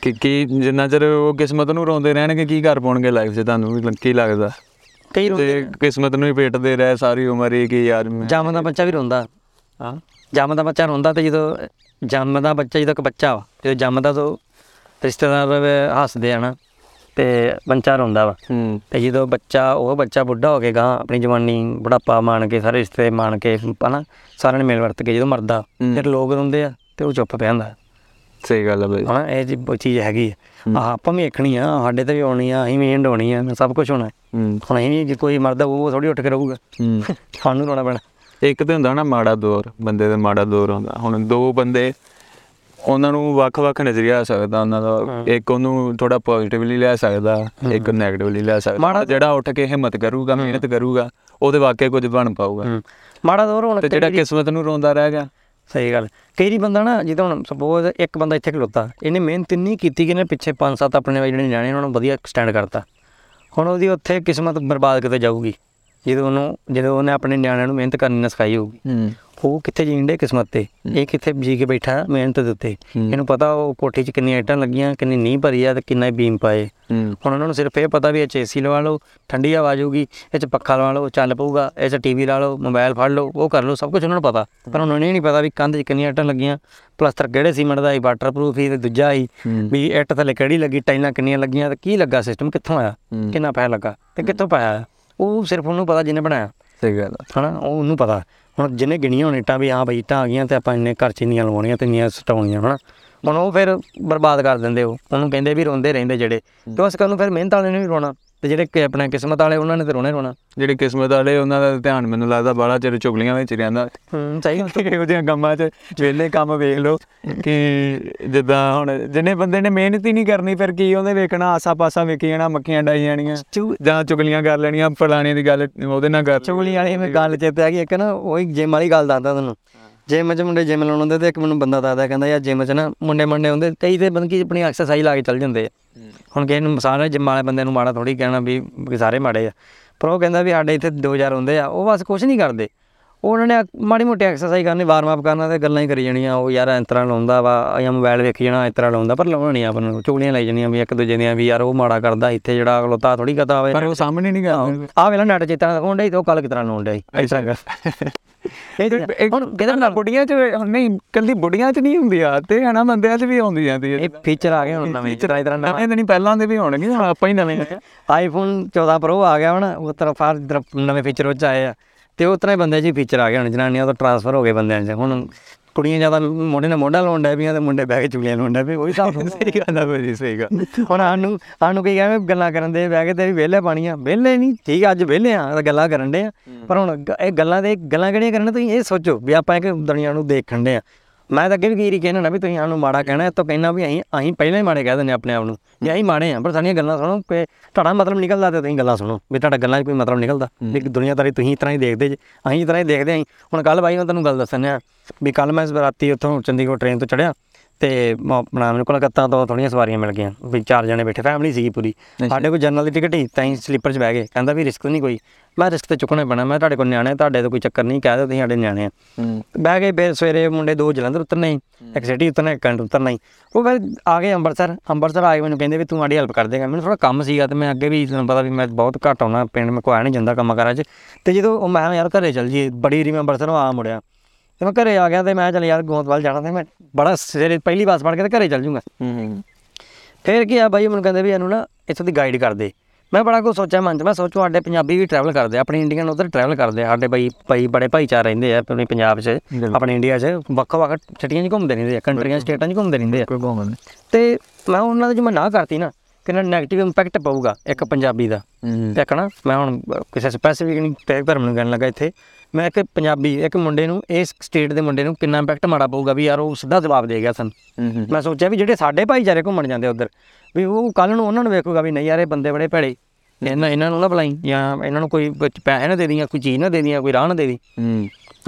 ਕਿ ਕੀ ਜਿੰਨਾ ਚਿਰ ਉਹ ਕਿਸਮਤ ਨੂੰ ਰੋਂਦੇ ਰਹਿਣਗੇ ਕੀ ਕਰ ਪਾਉਣਗੇ ਲਾਈਫ 'ਚ ਤੁਹਾਨੂੰ ਕੀ ਲੱਗਦਾ? ਕਈ ਰੋਂਦੇ ਤੇ ਕਿਸਮਤ ਨੂੰ ਹੀ ਪੇਟਦੇ ਰਹੇ ਸਾਰੀ ਉਮਰ ਹੀ ਕਿ ਯਾਰ ਮੈਂ। ਜੰਮਦਾ ਬੱਚਾ ਵੀ ਰੋਂਦਾ। ਹਾਂ। ਜੰਮਦਾ ਬੱਚਾ ਰੋਂਦਾ ਤੇ ਜਦੋਂ ਜੰਮਦਾ ਬੱਚਾ ਜਦੋਂ ਇੱਕ ਬੱਚਾ ਵਾ ਜਦੋਂ ਜੰਮਦਾ ਤਾਂ ਰਿਸ਼ਤੇਦਾਰ ਹੱਸਦੇ ਆ ਨਾ ਤੇ ਬੱਚਾ ਰੋਂਦਾ ਵਾ। ਤੇ ਜਦੋਂ ਬੱਚਾ ਉਹ ਬੱਚਾ ਬੁੱਢਾ ਹੋ ਕੇ ਗਾਂ ਆਪਣੀ ਜਵਾਨੀ ਬੁਢਾਪਾ ਮਾਣ ਕੇ ਸਾਰੇ ਰਿਸ਼ਤੇ ਮਾਣ ਕੇ ਹਨਾ ਸਾਰਿਆਂ ਨੇ ਮਿਲ ਵਰਤ ਕੇ ਜਦੋਂ ਮਰਦਾ। ਫਿਰ ਲੋਕ ਰੋਂਦੇ ਆ ਤੇ ਉਹ ਚੁੱਪ ਪਿਆ ਹੁੰਦਾ। ਸਹੀ ਗੱਲ ਆ ਬਈ। ਹਨਾ ਇਹ ਜੀ ਚੀਜ਼ ਹੈਗੀ ਆ। ਆਪਾਂ ਵੀ ਵੇਖਣੀ ਆ ਸਾਡੇ ਤੇ ਵੀ ਆਉਣੀ ਆ ਅਸੀਂ ਵੀ ਐਂਡ ਹੋਣੀ ਆ ਸਭ ਕੁਝ ਹੋਣਾ। ਹੂੰ। ਹੁਣ ਅਸੀਂ ਵੀ ਜੇ ਕੋਈ ਮਰਦਾ ਉਹ ਥੋੜੀ ਉੱਠ ਕੇ ਰਹੂਗਾ। ਹੂੰ। ਸਾਨੂੰ ਰੋਣਾ ਪੈਣਾ। ਇੱਕ ਤੇ ਹੁੰਦਾ ਨਾ ਮਾੜਾ ਦੌਰ ਬੰਦੇ ਦਾ ਮਾੜਾ ਦੌਰ ਹੁੰਦਾ। ਹੁਣ ਦੋ ਬੰਦੇ ਉਹਨਾਂ ਨੂੰ ਵੱਖ-ਵੱਖ ਨਜ਼ਰੀਆ ਆ ਸਕਦਾ ਉਹਨਾਂ ਦਾ ਇੱਕ ਉਹਨੂੰ ਥੋੜਾ ਪੋਜ਼ਿਟਿਵਲੀ ਲੈ ਸਕਦਾ ਇੱਕ ਨੈਗੇਟਿਵਲੀ ਲੈ ਸਕਦਾ। ਮਾੜਾ- ਜਿਹੜਾ ਉੱਠ ਕੇ ਹਿੰਮਤ ਕਰੂਗਾ ਮਿਹਨਤ ਕਰੂਗਾ ਉਹਦੇ ਵਾਕਿਆ ਕੁਝ ਬਣ ਪਾਊਗਾ। ਹੂੰ। ਮਾੜਾ ਦੌਰ ਹੁਣ ਤੇ ਜਿਹੜਾ ਕਿਸਮਤ ਨੂੰ ਰੋਂਦਾ ਰਹਿ ਗਿਆ ਸਹੀ ਗੱਲ। ਕਈ ਵਾਰੀ ਬੰਦਾ ਨਾ, ਜਿੱਦਾਂ ਹੁਣ ਸਪੋਜ਼ ਇੱਕ ਬੰਦਾ ਇੱਥੇ ਖਲੋਤਾ, ਇਹਨੇ ਮਿਹਨਤ ਇੰਨੀ ਕੀਤੀ ਕਿ ਇਹਨੇ ਪਿੱਛੇ ਪੰਜ ਸੱਤ ਆਪਣੇ ਜਿਹੜੇ ਨਿਆਣੇ ਉਹਨਾਂ ਨੂੰ ਵਧੀਆ ਸਟੈਂਡ ਕਰਤਾ। ਹੁਣ ਉਹਦੀ ਉੱਥੇ ਕਿਸਮਤ ਬਰਬਾਦ ਕਿਤੇ ਜਾਊਗੀ, ਜਦੋਂ ਉਹਨੂੰ, ਜਦੋਂ ਉਹਨੇ ਆਪਣੇ ਨਿਆਣਿਆਂ ਨੂੰ ਮਿਹਨਤ ਕਰਨੀ ਨਾ ਸਿਖਾਈ ਹੋਊਗੀ। ਹੂੰ। ਉਹ ਕਿੱਥੇ ਜੀਣ ਦੇ ਕਿਸਮਤ ਤੇ? ਇਹ ਕਿੱਥੇ ਜੀ ਕੇ ਬੈਠਾ ਮਿਹਨਤ ਦੇ ਉੱਤੇ। ਹੂੰ। ਇਹਨੂੰ ਪਤਾ ਉਹ ਕੋਠੀ 'ਚ ਕਿੰਨੀਆਂ ਇੱਟਾਂ ਲੱਗੀਆਂ ਕਿੰਨੀ ਨੀਂਹ ਭਰੀ ਆ ਤੇ ਕਿੰਨਾ ਬੀਮ ਪਾਏ। ਹੂੰ। ਹੁਣ ਉਹਨਾਂ ਨੂੰ ਸਿਰਫ ਇਹ ਪਤਾ ਵੀ ਇਹ 'ਚ ਏਸੀ ਲਵਾ ਲਓ ਠੰਡੀ ਹਵਾ ਆਜੂਗੀ ਇਹ 'ਚ ਪੱਖਾ ਲਵਾ ਲਓ ਚੱਲ ਪਊਗਾ ਇਹ 'ਚ ਟੀਵੀ ਲਾ ਲਓ ਮੋਬਾਈਲ ਫੜ ਲਓ ਉਹ ਕਰ ਲਓ ਸਭ ਕੁਝ ਉਹਨਾਂ ਨੂੰ ਪਤਾ। ਪਰ ਉਹਨਾਂ ਨੂੰ ਇਹ ਨਹੀਂ ਪਤਾ ਵੀ ਕੰਧ 'ਚ ਕਿੰਨੀਆਂ ਇੱਟਾਂ ਲੱਗੀਆਂ ਪਲਸਤਰ ਕਿਹੜੇ ਸੀਮੈਂਟ ਦਾ ਸੀ ਵਾਟਰਪ੍ਰੂਫ ਸੀ ਤੇ ਦੂਜਾ ਹੂੰ। ਵੀ ਇੱਟ ਥੱਲੇ ਕਿਹੜੀ ਲੱਗੀ ਟਾਈਲਾਂ ਕਿੰਨੀਆਂ ਲੱਗੀਆਂ ਤੇ ਕੀ ਲੱਗਾ ਸਿਸਟਮ ਕਿੱਥੋਂ ਆਇਆ ਹੂੰ। ਕਿੰਨਾ ਪੈਸਾ ਲੱਗਾ ਤੇ ਕਿੱਥੋਂ ਪਾਇਆ। ਉਹ ਸਿਰਫ ਉਹਨੂੰ ਪਤਾ ਜਿਹਨੇ ਬਣਾਇਆ। ਸਹੀ ਗੱਲ ਆ। ਹਨਾ ਉਹ ਉਹਨੂੰ ਪਤਾ। ਹੁਣ ਜਿਹਨੇ ਗਿਣੀਆਂ ਹੋਣ ਇੱਟਾਂ ਵੀ ਹਾਂ ਬਈ ਇੱਟਾਂ ਆ ਗਈਆਂ ਤੇ ਆਪਾਂ ਇੰਨੇ ਘਰ ਚ ਇੰਨੀਆਂ ਲਵਾਉਣੀਆਂ ਤੇ ਇੰਨੀਆਂ ਸਟਾਉਣੀਆਂ, ਹਨਾ? ਹੁਣ ਉਹ ਫਿਰ ਬਰਬਾਦ ਕਰ ਦਿੰਦੇ ਉਹ। ਉਹਨੂੰ ਕਹਿੰਦੇ ਵੀ ਰੋਂਦੇ ਰਹਿੰਦੇ ਜਿਹੜੇ। ਤੇ ਉਸ ਗੱਲ ਨੂੰ ਫਿਰ ਮਿਹਨਤ ਵਾਲੇ ਨੇ ਵੀ ਰੋਣਾ। ਤੇ ਜਿਹੜੇ ਕਿ ਆਪਣਾ ਕਿਸਮਤ ਵਾਲੇ ਉਹਨਾਂ ਨੇ ਤੇ ਰੋਣਾ ਹੀ ਰੋਣਾ। ਜਿਹੜੇ ਕਿਸਮਤ ਵਾਲੇ ਉਹਨਾਂ ਦਾ ਧਿਆਨ ਮੈਨੂੰ ਲੱਗਦਾ ਬੜਾ ਚਿਰ ਚੁਗਲੀਆਂ ਵਿੱਚ ਰਹਿੰਦਾ। ਹੂੰ ਸਹੀ ਗੱਲ। ਇਹੋ ਜਿਹੀਆਂ ਕੰਮਾਂ 'ਚ ਵਿਹਲੇ ਕੰਮ ਵੇਖ ਲਓ ਕਿ ਜਿੱਦਾਂ ਹੁਣ ਜਿਹਨੇ ਬੰਦੇ ਨੇ ਮਿਹਨਤ ਹੀ ਨਹੀਂ ਕਰਨੀ ਫਿਰ ਕੀ ਉਹਨੇ ਵੇਖਣਾ? ਆਸਾ ਪਾਸਾ ਵੇਖੀ ਜਾਣਾ ਮੱਖੀਆਂ ਡਾਈ ਜਾਣੀਆਂ ਜਾਂ ਚੁਗਲੀਆਂ ਕਰ ਲੈਣੀਆਂ ਫਲਾਣੇ ਦੀ ਗੱਲ ਉਹਦੇ ਨਾਲ ਕਰ ਚੁਗਲੀ ਵਾਲੀ ਮੈਂ ਗੱਲ ਚੇਤੇ ਆ ਗਈ ਇੱਕ ਨਾ ਉਹੀ ਜਿਮ ਵਾਲੀ ਗੱਲ ਦੱਸਦਾ ਤੁਹਾਨੂੰ ਜਿਮ 'ਚ ਮੁੰਡੇ ਜਿਮ ਲਾਉਣ ਹੁੰਦੇ ਤੇ ਇੱਕ ਮੈਨੂੰ ਬੰਦਾ ਦੱਸਦਾ ਕਹਿੰਦਾ ਯਾਰ ਜਿਮ 'ਚ ਨਾ ਮੁੰਡੇ ਮੁੰਡੇ ਹੁੰਦੇ ਕਈ ਤੇ ਬੰਦੇ ਕੀ ਆਪਣੀ ਐਕਸਰਸਾਈਜ਼ ਲਾ ਕੇ ਚੱਲ ਜਾਂਦੇ ਆ। ਹੁਣ ਕਿਸੇ ਨੂੰ ਸਾਰੇ ਜਿਮ ਵਾਲੇ ਬੰਦੇ ਨੂੰ ਮਾੜਾ ਥੋੜੀ ਕਹਿਣਾ ਵੀ ਸਾਰੇ ਮਾੜੇ ਆ। ਪਰ ਉਹ ਕਹਿੰਦਾ ਵੀ ਸਾਡੇ ਇੱਥੇ 2000 ਹੁੰਦੇ ਆ ਉਹ ਬਸ ਕੁਝ ਨਹੀਂ ਕਰਦੇ। ਉਹਨਾਂ ਨੇ ਮਾੜੀ ਮੋਟੀ ਐਕਸਰਸਾਈਜ਼ ਕਰਨੀ ਵਾਰਮ ਅਪ ਕਰਨਾ ਤੇ ਗੱਲਾਂ ਹੀ ਕਰੀ ਜਾਣੀਆਂ ਉਹ ਯਾਰ ਇਸ ਤਰ੍ਹਾਂ ਲਾਉਂਦਾ ਵਾ ਜਾਂ ਮੋਬਾਈਲ ਵੇਖੀ ਜਾਣਾ ਇਸ ਤਰ੍ਹਾਂ ਲਾਉਂਦਾ ਪਰ ਲਾਉਣਾ ਨਹੀਂ ਆਪਾਂ ਨੂੰ ਚੁਗਲੀਆਂ ਲਾਈ ਜਾਣੀਆਂ ਵੀ ਇੱਕ ਦੂਜੇ ਦੀਆਂ ਵੀ ਯਾਰ ਉਹ ਮਾੜਾ ਕਰਦਾ ਇੱਥੇ ਜਿਹੜਾ ਅਗਲੋਤਾ ਥੋੜੀ ਕਹਤਾ ਹੋਵੇ। ਪਰ ਉਹ ਸਾਹਮਣੇ ਨਹੀਂ ਕਰਦੇ ਆ ਵੇਲਾ ਨੈਟ ਚੇਤਾ ਹੋਣ ਡਈ ਤੇ ਉਹ ਕੱਲ ਕਿਤਰਾ ਲਾਉਣ ਡਈ। ਐਸਾ ਕਰ ਇਹ ਤੇ ਹੁਣ ਕਿਹਦੇ ਨਾਲ? ਬੁੱਢੀਆਂ 'ਚ ਨਹੀਂ ਕੱਲੀ ਬੁੱਢੀਆਂ 'ਚ ਨਹੀਂ ਹੁੰਦੀ ਆ ਤੇ ਹਨਾ ਬੰਦਿਆਂ 'ਚ ਵੀ ਆਉਂਦੀ ਜਾਂਦੀ ਹੈ ਇਹ ਫੀਚਰ ਆ ਗਏ ਹੁਣ ਨਵੇਂ ਤਰ੍ਹਾਂ ਤਰ੍ਹਾਂ ਨਵਾਂ। ਤਾਂ ਨਹੀਂ ਪਹਿਲਾਂ ਦੇ ਵੀ ਹੋਣਗੇ ਹੁਣ ਆਪਾਂ ਹੀ ਨਵੇਂ ਆ। ਆਈਫੋਨ 14 ਪ੍ਰੋ ਆ ਗਿਆ ਹੁਣ ਉਹ ਤਰ੍ਹਾਂ ਫਾਰ ਨਵੇਂ ਫੀਚਰ ਉਹ 'ਚ ਆਏ ਆ। ਤੇ ਉਹ ਤਰ੍ਹਾਂ ਹੀ ਬੰਦੇ 'ਚ ਫੀਚਰ ਆ ਗਏ ਹੁਣ ਜਨਾਨੀਆਂ ਤੋਂ ਟ੍ਰਾਂਸਫਰ ਹੋ ਗਏ ਬੰਦਿਆਂ 'ਚ। ਹੁਣ ਕੁੜੀਆਂ ਜ਼ਿਆਦਾ ਮੋਢੇ ਨਾਲ ਮੋਢਾ ਲਾਉਣ ਡੈ ਪਈਆਂ ਤੇ ਮੁੰਡੇ ਬਹਿ ਕੇ ਚੁਗਲੀਆਂ ਲਾਉਣ ਡੈ ਪਏ ਉਹੀ ਹਿਸਾਬ ਹੁੰਦਾ। ਸਹੀ ਗੱਲ ਆ ਭਾਜੀ ਸਹੀ ਗੱਲ। ਹੁਣ ਸਾਨੂੰ ਸਾਨੂੰ ਕੀ ਕਹਿੰਦੇ ਗੱਲਾਂ ਕਰਨ ਦੇ ਬਹਿ ਕੇ ਤੇ ਵੀ ਵਿਹਲੇ ਪਾਣੀਆਂ। ਵਿਹਲੇ ਨਹੀਂ ਠੀਕ ਅੱਜ ਵਿਹਲੇ ਆ ਗੱਲਾਂ ਕਰਨ ਦੇ ਆ। ਪਰ ਹੁਣ ਇਹ ਗੱਲਾਂ ਦੇ ਗੱਲਾਂ ਕਿਹੜੀਆਂ ਕਰਨ ਤੁਸੀਂ ਇਹ ਸੋਚੋ ਵੀ ਆਪਾਂ ਇੱਕ ਦੁਨੀਆ ਨੂੰ ਦੇਖਣ ਦੇ ਆ। ਮੈਂ ਤਾਂ ਅੱਗੇ ਵੀ ਕੀਰੀ ਕਹਿਣਾ ਨਾ ਵੀ ਤੁਸੀਂ ਸਾਨੂੰ ਮਾੜਾ ਕਹਿਣਾ ਇਹ ਤੋਂ ਕਹਿਣਾ ਵੀ ਅਸੀਂ ਅਸੀਂ ਪਹਿਲਾਂ ਹੀ ਮਾੜੇ ਕਹਿ ਦਿੰਦੇ ਆਪਣੇ ਆਪ ਨੂੰ ਵੀ ਅਸੀਂ ਮਾੜੇ ਆ ਪਰ ਸਾਡੀਆਂ ਗੱਲਾਂ ਸੁਣੋ ਕਿ ਤੁਹਾਡਾ ਮਤਲਬ ਨਿਕਲਦਾ ਤੇ ਤੁਸੀਂ ਗੱਲਾਂ ਸੁਣੋ ਵੀ ਤੁਹਾਡਾ ਗੱਲਾਂ 'ਚ ਕੋਈ ਮਤਲਬ ਨਿਕਲਦਾ ਵੀ ਦੁਨੀਆਦਾਰੀ ਤੁਸੀਂ ਇਸ ਤਰ੍ਹਾਂ ਹੀ ਦੇਖਦੇ ਜੇ ਅਸੀਂ ਇਸ ਤਰ੍ਹਾਂ ਹੀ ਦੇਖਦੇ ਆਂ ਹੁਣ ਕੱਲ ਬਾਈ ਮੈਂ ਤੁਹਾਨੂੰ ਗੱਲ ਦੱਸਣ ਆ ਵੀ ਕੱਲ ਮੈਂ ਰਾਤੀ ਉੱਥੋਂ ਚੰਡੀਗੜ੍ਹ ਟ੍ਰੇਨ ਤੋਂ ਚੜਿਆ ਤੇ ਆਪਣਾ ਮੈਨੂੰ ਕੋਲਕਾਤਾ ਤੋਂ ਥੋੜੀਆਂ ਸਵਾਰੀਆਂ ਮਿਲ ਗਈਆਂ ਵੀ ਚਾਰ ਜਣੇ ਬੈਠੇ ਫੈਮਿਲੀ ਸੀਗੀ ਪੂਰੀ। ਸਾਡੇ ਕੋਲ ਜਨਰਲ ਦੀ ਟਿਕਟ ਹੀ ਤਾਂ ਅਸੀਂ ਸਲੀਪਰ 'ਚ ਬਹਿ ਗਏ ਕਹਿੰਦਾ ਵੀ ਰਿਸਕ ਨਹੀਂ ਕੋਈ। ਮੈਂ ਰਿਸਕ ਤੇ ਚੁੱਕਣਾ ਪੈਣਾ ਮੈਂ ਤੁਹਾਡੇ ਕੋਲ ਨਿਆਣੇ ਤੁਹਾਡੇ ਤੋਂ ਕੋਈ ਚੱਕਰ ਨਹੀਂ ਕਹਿ ਦਿਓ ਤੁਸੀਂ ਸਾਡੇ ਨਿਆਣੇ ਆ। ਹੂੰ। ਬਹਿ ਗਏ ਫਿਰ ਸਵੇਰੇ ਮੁੰਡੇ ਦੋ ਜਲੰਧਰ ਉਤਰਨੇ ਸੀ ਇੱਕ ਸਿਟੀ ਉਤਰਨਾ ਇੱਕ ਕੰਟ ਉਤਰਨਾ ਸੀ ਉਹ ਫਿਰ ਆ ਗਏ ਅੰਮ੍ਰਿਤਸਰ ਅੰਮ੍ਰਿਤਸਰ ਆ ਕੇ ਮੈਨੂੰ ਕਹਿੰਦੇ ਵੀ ਤੂੰ ਸਾਡੀ ਹੈਲਪ ਕਰ ਦੇਗਾ। ਮੈਨੂੰ ਥੋੜਾ ਕੰਮ ਸੀਗਾ ਤੇ ਮੈਂ ਅੱਗੇ ਵੀ ਤੁਹਾਨੂੰ ਪਤਾ ਵੀ ਮੈਂ ਬਹੁਤ ਘੱਟ ਆਉਣਾ ਪਿੰਡ ਮੈਂ ਕੋਈ ਨਹੀਂ ਜਾਂਦਾ ਕੰਮਾਂ ਕਾਰਾਂ 'ਚ। ਤੇ ਜਦੋਂ ਮੈਂ ਯਾਰ ਘਰੇ ਚੱਲ ਜੀਏ ਬੜੀ ਰੀ ਮੈਂ ਅੰਮ੍ਰਿਤਸਰੋਂ ਆ ਮੁੜਿਆ। ਤੇ ਮੈਂ ਘਰੇ ਆ ਗਿਆ ਤੇ ਮੈਂ ਚੱਲ ਯਾਰ ਗੋਂਦਵਾਲ ਜਾਣਾ ਤੇ ਮੈਂ ਬੜਾ ਸਵੇਰੇ ਪਹਿਲੀ ਬੱਸ ਫੜ ਕੇ ਤੇ ਘਰੇ ਚੱਲ ਜੂੰਗਾ। ਹੂੰ ਫਿਰ ਕੀ ਆ ਬਾਈ ਮੈਨੂੰ ਕਹਿੰਦੇ ਵੀ ਇਹਨੂੰ ਨਾ ਇੱਥੋਂ ਦੀ ਗਾਈਡ ਕਰ ਦੇ। ਮੈਂ ਬੜਾ ਕੁਝ ਸੋਚਿਆ ਮਨ 'ਚ ਮੈਂ ਸੋਚੂ ਸਾਡੇ ਪੰਜਾਬੀ ਵੀ ਟਰੈਵਲ ਕਰਦੇ ਆਪਣੇ ਇੰਡੀਅਨ ਉਧਰ ਟਰੈਵਲ ਕਰਦੇ ਸਾਡੇ ਬਾਈ ਭਾਈ ਬੜੇ ਭਾਈਚਾਰ ਰਹਿੰਦੇ ਆ ਆਪਣੇ ਪੰਜਾਬ 'ਚ ਆਪਣੇ ਇੰਡੀਆ 'ਚ। ਵੱਖ ਵੱਖ ਛਟੀਆਂ 'ਚ ਘੁੰਮਦੇ ਰਹਿੰਦੇ ਆ ਕੰਟਰੀਆਂ ਸਟੇਟਾਂ 'ਚ ਘੁੰਮਦੇ ਰਹਿੰਦੇ ਆ। ਤੇ ਮੈਂ ਉਹਨਾਂ ਦੇ ਜੇ ਮੈਂ ਨਾ ਕਰਤੀ ਨਾ ਕਿੰਨਾ ਨੈਗੇਟਿਵ ਇੰਪੈਕਟ ਪਊਗਾ ਇੱਕ ਪੰਜਾਬੀ ਦਾ। ਤੇ ਨਾ ਮੈਂ ਹੁਣ ਕਿਸੇ ਸਪੈਸੀਫਿਕ ਨਹੀਂ ਤੇ ਧਰਮ ਨੂੰ ਕਹਿਣ ਲੱਗਾ ਇੱਥੇ। ਮੈਂ ਇੱਕ ਪੰਜਾਬੀ ਇੱਕ ਮੁੰਡੇ ਨੂੰ ਇਸ ਸਟੇਟ ਦੇ ਮੁੰਡੇ ਨੂੰ ਕਿੰਨਾ ਇੰਪੈਕਟ ਮਾੜਾ ਪਊਗਾ ਵੀ ਯਾਰ ਉਹ ਸਿੱਧਾ ਜਵਾਬ ਦੇ ਗਿਆ ਸਨ। ਮੈਂ ਸੋਚਿਆ ਵੀ ਜਿਹੜੇ ਸਾਡੇ ਭਾਈਚਾਰੇ ਘੁੰਮਣ ਜਾਂਦੇ ਉਧਰ ਵੀ ਉਹ ਕੱਲ ਨੂੰ ਉਹਨਾਂ ਨੂੰ ਵੇਖੂਗਾ ਵੀ ਨਹੀਂ ਯਾਰ ਇਹ ਬੰਦੇ ਬੜੇ ਭੈੜੇ। ਇਹਨਾਂ ਇਹਨਾਂ ਨੂੰ ਨਾ ਬੁਲਾਈ ਜਾਂ ਇਹਨਾਂ ਨੂੰ ਕੋਈ ਕੁਝ ਪੈਸੇ ਨਾ ਦੇ ਦੀਆਂ ਕੋਈ ਚੀਜ਼ ਨਾ ਦੇ ਦੀਆਂ ਕੋਈ ਰਾਹ ਨਾ ਦੇ ਦੀ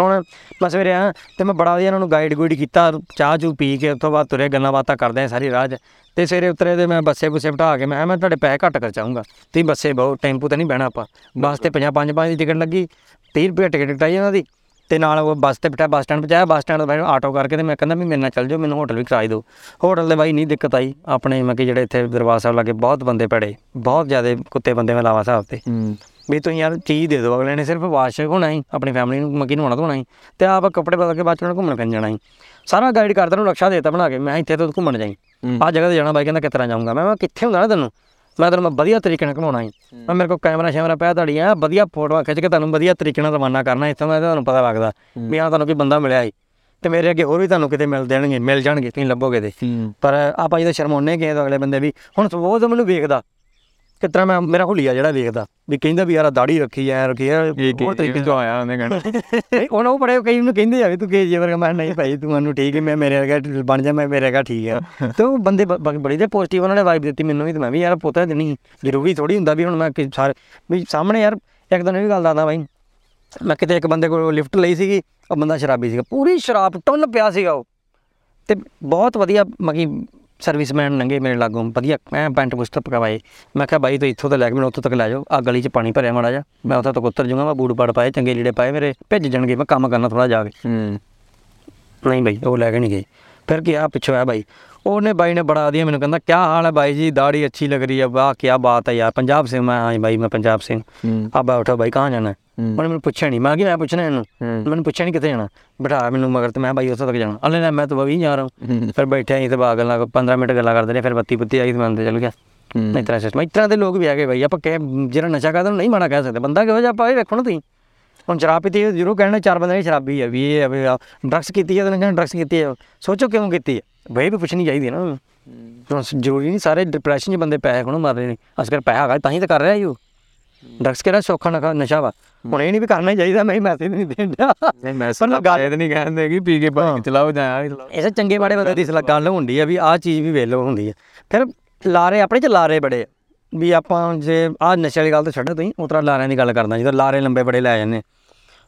ਹੁਣ ਮੈਂ ਸਵੇਰੇ ਆ, ਤੇ ਮੈਂ ਬੜਾ ਵਧੀਆ ਇਹਨਾਂ ਨੂੰ ਗਾਈਡ ਗੁਈਡ ਕੀਤਾ, ਚਾਹ ਚੂ ਪੀ ਕੇ ਉਸ ਤੋਂ ਬਾਅਦ ਤੁਰੇ, ਗੱਲਾਂ ਬਾਤਾਂ ਕਰਦੇ ਆ ਸਾਰੀ ਰਾਹ 'ਚ ਤੇ ਸਵੇਰੇ ਉਤਰੇ ਤੇ ਮੈਂ ਬੱਸੇ ਬੁੱਸੇ ਬਿਠਾ ਕੇ, ਮੈਂ ਕਿਹਾ ਮੈਂ ਤੁਹਾਡੇ ਪੈਸੇ ਘੱਟ ਕਰ ਚਾਹੂੰਗਾ। ਤੁਸੀਂ ਬੱਸੇ ਬਹੁਤ ਟੈਂਪੂ ਤੇ ਨਹੀਂ ਬਹਿਣਾ ਆਪਾਂ। ਬੱਸ ਤੇ 50 ਪੰਜ ਪੰਜ ਦੀ ਟਿਕਟ ਲੱਗੀ 30 ਰੁਪਏ ਟਿਕਟ ਕਟਾਈ ਉਹਨਾਂ ਦੀ। ਤੇ ਨਾਲ ਉਹ ਬੱਸ ਤੇ ਬਿਠਾ, ਬੱਸ ਸਟੈਂਡ ਪਹੁੰਚਾਇਆ, ਬੱਸ ਸਟੈਂਡ ਤੋਂ ਬਾਅਦ ਆਟੋ ਕਰਕੇ ਤੇ ਮੈਂ ਕਹਿੰਦਾ ਵੀ ਮੇਰੇ ਨਾਲ ਚੱਲ ਜਾਓ, ਮੈਨੂੰ ਹੋਟਲ ਵੀ ਕਿਰਾਏ ਦਿਓ। ਹੋਟਲ ਦੇ ਬਾਈ ਨਹੀਂ ਦਿੱਕਤ ਆਈ, ਆਪਣੇ ਮੈਂ ਕਿ ਜਿਹੜੇ ਇੱਥੇ ਦਰਬਾਰ ਸਾਹਿਬ ਲਾਗੇ ਬਹੁਤ ਬੰਦੇ ਪੜੇ ਬਹੁਤ ਜ਼ਿਆਦਾ ਕੁੱਤੇ ਬੰਦੇ ਮੈਂ ਲਾਵਾ ਸਾਹਿਬ ਤੇ। ਹੂੰ। ਵੀ ਤੁਸੀਂ ਯਾਰ ਚੀਜ਼ ਦੇ ਦਿਓ ਅਗਲੇ ਨੇ ਸਿਰਫ ਵਾਸ਼ ਹੋਣਾ ਹੀ ਆਪਣੀ ਫੈਮਿਲੀ ਨੂੰ ਮੱਕੀ ਨਹਾਉਣਾ ਧੋਣਾ ਹੀ ਤੇ ਆਪ ਕੱਪੜੇ ਬਦਲ ਕੇ ਬਾਅਦ ਚ ਘੁੰਮਣ ਫਿਰਨ ਜਾਣਾ ਹੀ। ਸਾਰਾ ਗਾਈਡ ਕਰਦਾ ਨੂੰ ਨਕਸ਼ਾ ਦੇਤਾ ਬਣਾ ਕੇ ਮੈਂ ਇੱਥੇ ਤੋਂ ਘੁੰਮਣ ਜਾਈ। ਹੂੰ। ਆਹ ਜਗ੍ਹਾ ਤੇ ਜਾਣਾ ਬਾਈ ਕਹਿੰਦਾ ਕਿਸ ਤਰ੍ਹਾਂ ਜਾਊਂਗਾ? ਮੈਂ ਕਿੱਥੇ ਹੁੰਦਾ ਨਾ ਤੈਨੂੰ? ਮੈਂ ਤੈਨੂੰ ਮੈਂ ਵਧੀਆ ਤਰੀਕੇ ਨਾਲ ਘੁਮਾਉਣਾ ਹੀ। ਮੈਂ ਮੇਰੇ ਕੋਲ ਕੈਮਰਾ ਸ਼ੈਮਰਾ ਪਿਆ ਤੁਹਾਡੀ ਆ ਵਧੀਆ ਫੋਟੋਆਂ ਖਿੱਚ ਕੇ ਤੁਹਾਨੂੰ ਵਧੀਆ ਤਰੀਕੇ ਨਾਲ ਰਵਾਨਾ ਕਰਨਾ ਇੱਥੋਂ ਦਾ ਤੁਹਾਨੂੰ ਪਤਾ ਲੱਗਦਾ ਵੀ ਆ ਤੁਹਾਨੂੰ ਕੋਈ ਬੰਦਾ ਮਿਲਿਆ ਸੀ ਤੇ ਮੇਰੇ ਅੱਗੇ ਹੋਰ ਵੀ ਤੁਹਾਨੂੰ ਕਿਤੇ ਮਿਲ ਦੇਣਗੇ ਮਿਲ ਜਾਣਗੇ ਤੁਸੀਂ ਲੱਭੋਗੇ ਤੇ। ਹੂੰ। ਪਰ ਆਪਾਂ ਜਦੋਂ ਸ਼ਰਮਾਉਨੇ ਗਏ ਤਾਂ ਅਗਲੇ ਬੰਦੇ ਵੀ ਹੁਣ ਤਾਂ ਮੈਨੂੰ ਵੇਖਦਾ ਤਰ੍ਹਾਂ ਮੈਂ ਮੇਰਾ ਹੁਲੀਆ ਜਿਹੜਾ ਵੇਖਦਾ ਵੀ ਕਹਿੰਦਾ ਵੀ ਯਾਰ ਦਾੜੀ ਰੱਖੀ ਐ ਰੱਖੀ ਐ ਕੀ ਤਰੀਕੇ ਤੋਂ ਆਇਆ ਉਹਨੇ ਕਹਿਣਾ। ਨਹੀਂ ਉਹਨਾਂ ਉਹ ਬੜੇ ਕਈ ਨੂੰ ਕਹਿੰਦੇ ਆ ਵੀ ਤੂੰ ਕੇ ਜੇ ਵਰਗਾ ਮੈਂ ਨਹੀਂ ਭਾਈ ਤੂੰ ਮੈਨੂੰ ਠੀਕ ਹੈ ਮੈਂ ਮੇਰੇ ਵਰਗਾ ਬਣ ਜਾ ਮੈਂ ਮੇਰੇ ਵਰਗਾ ਠੀਕ ਆ। ਤੇ ਉਹ ਬੰਦੇ ਬੜੀ ਦੇ ਪੋਜ਼ਿਟਿਵ ਉਹਨਾਂ ਨੇ ਵਾਈਬ ਦਿੱਤੀ ਮੈਨੂੰ ਵੀ ਤੇ ਮੈਂ ਵੀ ਯਾਰ ਪੁੱਤ ਦੇਣੀ ਜ਼ਰੂਰੀ ਥੋੜੀ ਹੁੰਦਾ ਵੀ ਹੁਣ ਮੈਂ ਕਿ ਸਾਰੇ ਵੀ ਸਾਹਮਣੇ ਯਾਰ ਇੱਕ ਦਿਨ ਇਹ ਵੀ ਗੱਲ ਦੱਸਦਾ ਬਾਈ ਮੈਂ ਕਿਤੇ ਇੱਕ ਬੰਦੇ ਕੋਲ ਲਿਫਟ ਲਈ ਸੀਗੀ ਉਹ ਬੰਦਾ ਸ਼ਰਾਬੀ ਸੀਗਾ ਪੂਰੀ ਸ਼ਰਾਬ ਟੁੰਨ ਪਿਆ ਸੀਗਾ ਉਹ। ਤੇ ਬਹੁਤ ਵਧੀਆ ਮਗੀ ਸਰਵਿਸਮੈਨ ਲੰਗੇ ਮੇਰੇ ਲਾਗੋਂ ਵਧੀਆ ਮੈਂ ਪੈਂਟ ਪੁਸਤ ਪਕਵਾਏ। ਮੈਂ ਕਿਹਾ ਬਾਈ ਤੂੰ ਇੱਥੋਂ ਤੋਂ ਲੈ ਕੇ ਮੈਨੂੰ ਉੱਥੋਂ ਤੱਕ ਲੈ ਜਾਓ ਆ ਗਲੀ 'ਚ ਪਾਣੀ ਭਰਿਆ ਮਾੜਾ ਜਾ ਮੈਂ ਉੱਥੋਂ ਤੱਕ ਉਤਰ ਜਾਊਂਗਾ ਮੈਂ ਬੂਟ ਪਾੜ ਪਾਏ ਚੰਗੇ ਲੀੜੇ ਪਾਏ ਮੇਰੇ ਭੇਜ ਜਾਣਗੇ ਮੈਂ ਕੰਮ ਕਰਨਾ ਥੋੜਾ ਜਾ ਕੇ। ਹੂੰ। ਨਹੀਂ ਬਾਈ ਉਹ ਲੈ ਕੇ ਨਹੀਂ ਗਏ। ਫਿਰ ਗਿਆ ਪਿੱਛੋਂ ਆ ਬਾਈ ਉਹਨੇ ਬਾਈ ਨੇ ਬੜਾ ਦਿਆ ਮੈਨੂੰ ਕਹਿੰਦਾ ਕੀ ਹਾਲ ਹੈ ਬਾਈ ਜੀ ਦਾੜੀ ਅੱਛੀ ਲੱਗ ਰਹੀ ਹੈ ਵਾਹ ਕੀ ਬਾਤ ਹੈ ਯਾਰ ਪੰਜਾਬ ਸੇ ਮੈਂ ਆਈ ਬਾਈ ਮੈਂ ਪੰਜਾਬ ਸੇ ਆ ਬਾ ਉਠਾ ਬਾਈ ਕਹਾਂ ਜਾਣਾ ਉਹਨੇ ਮੈਨੂੰ ਪੁੱਛਿਆ ਨਹੀਂ ਮੈਂ ਕਿ ਮੈਂ ਪੁੱਛਣਾ ਇਹਨੂੰ? ਮੈਨੂੰ ਪੁੱਛਿਆ ਨਹੀਂ ਕਿੱਥੇ ਜਾਣਾ। ਬਿਠਾ ਮੈਨੂੰ ਮਗਰ ਤੇ ਮੈਂ ਬਾਈ ਉੱਥੇ ਤੱਕ ਜਾਣਾ। ਅਲੇ ਨਾ ਮੈਂ ਤਾਂ ਵੀ ਜਾ ਰਹਾ ਫਿਰ ਬੈਠਿਆ ਹੀ ਤੇ ਬਾ ਗੱਲਾਂ 15 ਮਿੰਟ ਗੱਲਾਂ ਕਰਦੇ ਨੇ ਫਿਰ ਬੱਤੀ ਬੱਤੀ ਆਈ ਤੇ ਮੈਂ ਅੰਦਰ ਚਲ ਗਿਆ। ਨਹੀਂ ਤਰ੍ਹਾਂ ਸਿਸਟਮ ਇਤਰਾ ਦੇ ਲੋਕ ਵੀ ਆ ਗਏ ਬਾਈ ਆਪਾਂ ਕਹਿ ਜਿਹੜਾ ਨਸ਼ਾ ਕਰਦਾ ਨਹੀਂ ਮਾੜਾ ਕਹਿ ਸਕਦੇ। ਬੰਦਾ ਕਿਹੋ ਜਿਹਾ ਆਪਾਂ ਇਹ ਵੇਖੋ ਨਾ ਤੁਸੀਂ। ਹੁਣ ਸ਼ਰਾਬ ਪੀਤੀ ਹੈ ਜ਼ਰੂਰ ਕਹਿਣਾ ਚਾਰ ਬੰਦੇ ਨੇ ਸ਼ਰਾਬੀ ਹੈ ਵੀ ਇਹ ਡਰੱਗਸ ਕੀਤੀ ਹੈ ਤਾਂ ਡਰੱਗਸ ਕੀਤੀ ਹੈ ਸੋਚੋ ਕਿਉਂ ਕੀਤੀ ਹੈ ਬਈ ਵੀ ਪੁੱਛਣੀ ਚਾਹੀਦੀ ਹੈ ਨਾ। ਹੁਣ ਜ਼ਰੂਰੀ ਨਹੀਂ ਸਾਰੇ ਡਿਪਰੈਸ਼ਨ 'ਚ ਬੰਦੇ ਪੈਸੇ ਕੋਲੋਂ ਮਰ ਰਹੇ ਨੇ ਅਸਕਰ ਪੈਸਾ ਹੈਗਾ ਤਾਂ ਹੀ ਤਾਂ ਕਰ ਰਿਹਾ ਯੂ ਡਰੱਗਸ ਕਿਹੜਾ ਸੌਖਾ ਨਸ਼ਾ ਨਸ਼ਾ ਵਾ। ਹੁਣ ਇਹ ਨਹੀਂ ਵੀ ਕਰਨਾ ਚਾਹੀਦਾ ਮੈਂ ਮੈਸੇਜ ਨਹੀਂ ਦੇਣਾ ਨਹੀਂ ਮੈਂ ਪਰ ਗੱਲ- ਇਹ ਤਾਂ ਨਹੀਂ ਕਹਿੰਦੇ ਕਿ ਪੀ ਕੇ ਬਾਈਕ ਚਲਾਓ ਜਾਂ ਆ ਚਲਾਓ। ਐਸੇ ਚੰਗੇ ਮਾੜੇ ਬੰਦੇ ਦੀ ਸਲਾਹ ਗੱਲ ਹੁੰਦੀ ਆ ਵੀ ਆਹ ਚੀਜ਼ ਵੀ ਵੇਲੋ ਹੁੰਦੀ ਆ। ਫਿਰ ਲਾਰੇ ਆਪਣੇ ਚ ਲਾਰੇ ਬੜੇ ਵੀ ਆਪਾਂ ਜੇ ਆਹ ਨਸ਼ੇ ਵਾਲੀ ਗੱਲ ਤਾਂ ਛੱਡੋ ਤੁਸੀਂ ਉਤਰਾ ਲਾਰਿਆਂ ਦੀ ਗੱਲ ਕਰਦਾ ਜਦੋਂ ਲਾਰੇ ਲੰਬੇ ਬੜੇ ਲੈ ਜਾਂਦੇ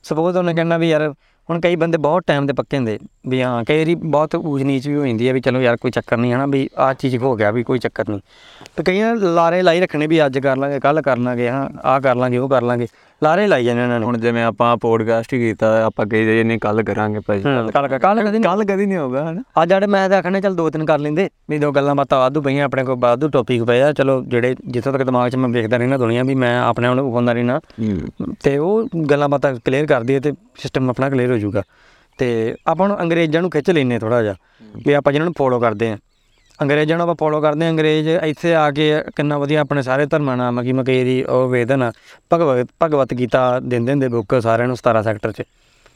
ਸਪੋਜ਼ ਉਹਨੇ ਕਹਿਣਾ ਵੀ ਯਾਰ ਹੁਣ ਕਈ ਬੰਦੇ ਬਹੁਤ ਟਾਈਮ ਦੇ ਪੱਕੇ ਹੁੰਦੇ, ਵੀ ਹਾਂ, ਕਈ ਵਾਰੀ ਬਹੁਤ ਊਜ ਨੀਚ ਵੀ ਹੋ ਜਾਂਦੀ ਹੈ ਵੀ ਚਲੋ ਯਾਰ ਕੋਈ ਚੱਕਰ ਨਹੀਂ ਹੈ ਨਾ ਵੀ ਆਹ ਚੀਜ਼ ਹੋ ਗਿਆ ਵੀ ਕੋਈ ਚੱਕਰ ਨਹੀਂ। ਤੇ ਕਈਆਂ ਨੇ ਲਾਰੇ ਲਾਈ ਰੱਖਣੇ ਵੀ ਅੱਜ ਕਰ ਲਾਂਗੇ ਕੱਲ ਕਰ ਲਾਂਗੇ, ਹਾਂ, ਆਹ ਕਰ ਲਾਂਗੇ, ਉਹ ਕਰ ਲਾਂਗੇ। ਲਾਰੇ ਲਾਈ ਜਾਂਦੇ ਉਹਨਾਂ ਨੇ। ਹੁਣ ਜਿਵੇਂ ਆਪਾਂ ਪੋਡਕਾਸਟ ਹੀ ਕੀਤਾ ਆਪਾਂ ਕਹੀ ਨਹੀਂ ਕੱਲ ਕਰਾਂਗੇ ਭਾਈ। ਕੱਲ ਕੱਲ ਕਦੀ ਕੱਲ ਕਦੀ ਨਹੀਂ ਹੋਗਾ ਹਨਾ? ਅੱਜ ਜਿਹੜੇ ਮੈਂ ਤਾਂ ਆਖਣੇ ਚੱਲ ਦੋ ਤਿੰਨ ਕਰ ਲੈਂਦੇ। ਵੀ ਦੋ ਗੱਲਾਂ ਬਾਤਾਂ ਵਾਧੂ ਪਈਆਂ ਆਪਣੇ ਕੋਲ ਵਾਧੂ ਟੌਪਿਕ ਪਏ ਆ। ਚਲੋ ਜਿਹੜੇ ਜਿੱਥੋਂ ਤੱਕ ਦਿਮਾਗ 'ਚ ਮੈਂ ਵੇਖਦਾ ਰਹਿਣਾ ਦੁਨੀਆ ਵੀ ਮੈਂ ਆਪਣੇ ਆਪ ਨੂੰ ਵਿਖਾਉਂਦਾ ਰਹਿਣਾ ਤੇ ਉਹ ਗੱਲਾਂ ਬਾਤਾਂ ਕਲੀਅਰ ਕਰਦੀ ਹੈ ਤੇ ਸਿਸਟਮ ਆਪਣਾ ਕਲੀਅਰ ਹੋ ਜਾਊਗਾ। ਤੇ ਆਪਾਂ ਨੂੰ ਅੰਗਰੇਜ਼ਾਂ ਨੂੰ ਖਿੱਚ ਲੈਨੇ ਥੋੜਾ ਜਿਹਾ। ਵੀ ਆਪਾਂ ਜਿਹਨਾਂ ਨੂੰ ਫੋਲੋ ਕਰਦੇ ਆ ਅੰਗਰੇਜ਼ਾਂ ਨੂੰ ਆਪਾਂ ਫੋਲੋ ਕਰਦੇ ਆ ਅੰਗਰੇਜ਼ ਇੱਥੇ ਆ ਕੇ ਕਿੰਨਾ ਵਧੀਆ ਆਪਣੇ ਸਾਰੇ ਧਰਮਾਂ ਨਾਲ ਮਕੀ ਮਕੇਰੀ ਉਹ ਵੇਦਨ ਭਗਵਤ ਭਗਵਤ ਗੀਤਾ ਦਿੰਦੇ ਹੁੰਦੇ ਬੁੱਕ ਸਾਰਿਆਂ ਨੂੰ 17 ਸੈਕਟਰ 'ਚ।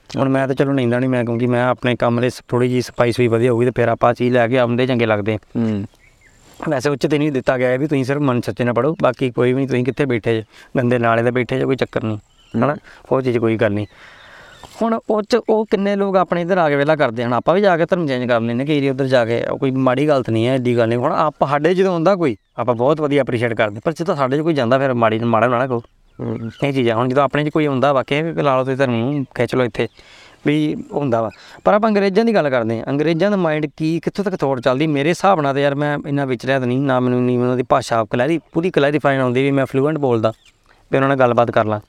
ਹੁਣ ਮੈਂ ਤਾਂ ਚਲੋ ਲੈਂਦਾ ਨਹੀਂ ਮੈਂ ਕਿਉਂਕਿ ਮੈਂ ਆਪਣੇ ਕੰਮ ਦੇ ਥੋੜੀ ਜੀ ਸਪਾਈਸ ਵੀ ਵਧੀਆ ਹੋਊਗੀ ਤੇ ਫਿਰ ਆਪਾਂ ਚੀਜ਼ ਲੈ ਕੇ ਆਉਂਦੇ ਚੰਗੇ ਲੱਗਦੇ ਹੂੰ। ਵੈਸੇ ਉੱਚ ਤੇ ਨਹੀਂ ਦਿੱਤਾ ਗਿਆ ਹੈ ਵੀ ਤੁਸੀਂ ਸਿਰਫ ਮਨ ਸੱਚੇ ਨਾਲ ਪੜੋ ਬਾਕੀ ਕੋਈ ਵੀ ਨਹੀਂ ਤੁਸੀਂ ਕਿੱਥੇ ਬੈਠੇ ਜੇ ਗੰਦੇ ਨਾਲੇ ਤੇ ਬੈਠੇ ਜੇ ਕੋਈ ਚੱਕਰ ਨਹੀਂ ਹਨਾ? ਉਹ ਚੀਜ਼ ਕੋਈ ਗੱਲ ਨਹੀਂ। ਹੁਣ ਉਹ ਚ ਉਹ ਕਿੰਨੇ ਲੋਕ ਆਪਣੇ ਇੱਧਰ ਆ ਕੇ ਵੇਲਾ ਕਰਦੇ ਹਨ? ਆਪਾਂ ਵੀ ਜਾ ਕੇ ਧਰਮ ਚੇਂਜ ਕਰ ਲੈਂਦੇ ਕਈ ਵਾਰੀ ਉੱਧਰ ਜਾ ਕੇ, ਉਹ ਕੋਈ ਮਾੜੀ ਗਲਤ ਨਹੀਂ ਹੈ, ਏਡੀ ਗੱਲ ਨਹੀਂ। ਹੁਣ ਆਪ ਸਾਡੇ ਜਦੋਂ ਹੁੰਦਾ ਕੋਈ, ਆਪਾਂ ਬਹੁਤ ਵਧੀਆ ਅਪਰੀਸ਼ੀਏਟ ਕਰਦੇ ਪਰ ਜਦੋਂ ਸਾਡੇ 'ਚ ਕੋਈ ਜਾਂਦਾ ਫਿਰ ਮਾੜੀ, ਮਾੜਾ ਨਾ ਕਹੋ। ਇਹ ਚੀਜ਼ਾਂ, ਹੁਣ ਜਦੋਂ ਆਪਣੇ 'ਚ ਕੋਈ ਹੁੰਦਾ ਵਾ ਕਿ ਲਾ ਲਓ ਤੁਸੀਂ ਧਰਮ ਨੂੰ, ਖਿੱਚ ਲਓ ਇੱਥੇ, ਵੀ ਹੁੰਦਾ ਵਾ। ਪਰ ਆਪਾਂ ਅੰਗਰੇਜ਼ਾਂ ਦੀ ਗੱਲ ਕਰਦੇ ਹਾਂ, ਅੰਗਰੇਜ਼ਾਂ ਦਾ ਮਾਈਂਡ ਕੀ, ਕਿੱਥੋਂ ਤੱਕ ਥੋੜ ਚੱਲਦੀ? ਮੇਰੇ ਹਿਸਾਬ ਨਾਲ ਤੇ ਯਾਰ ਮੈਂ ਇੰਨਾ ਵਿਚਰਿਆ ਤਾਂ ਨਹੀਂ, ਨਾ ਮੈਨੂੰ ਨਹੀਂ ਉਹਨਾਂ ਦੀ ਭਾਸ਼ਾ ਕਲੈਰੀ ਪੂਰੀ ਕਲੈਰੀਫਾਈ ਆਉਂਦੀ ਵੀ ਮੈਂ ਫਲੂਐਂਟ ਬੋਲਦਾ, ਵੀ ਉਹਨਾਂ ਨਾਲ ਗੱਲਬਾਤ ਕਰ ਲਾਂ।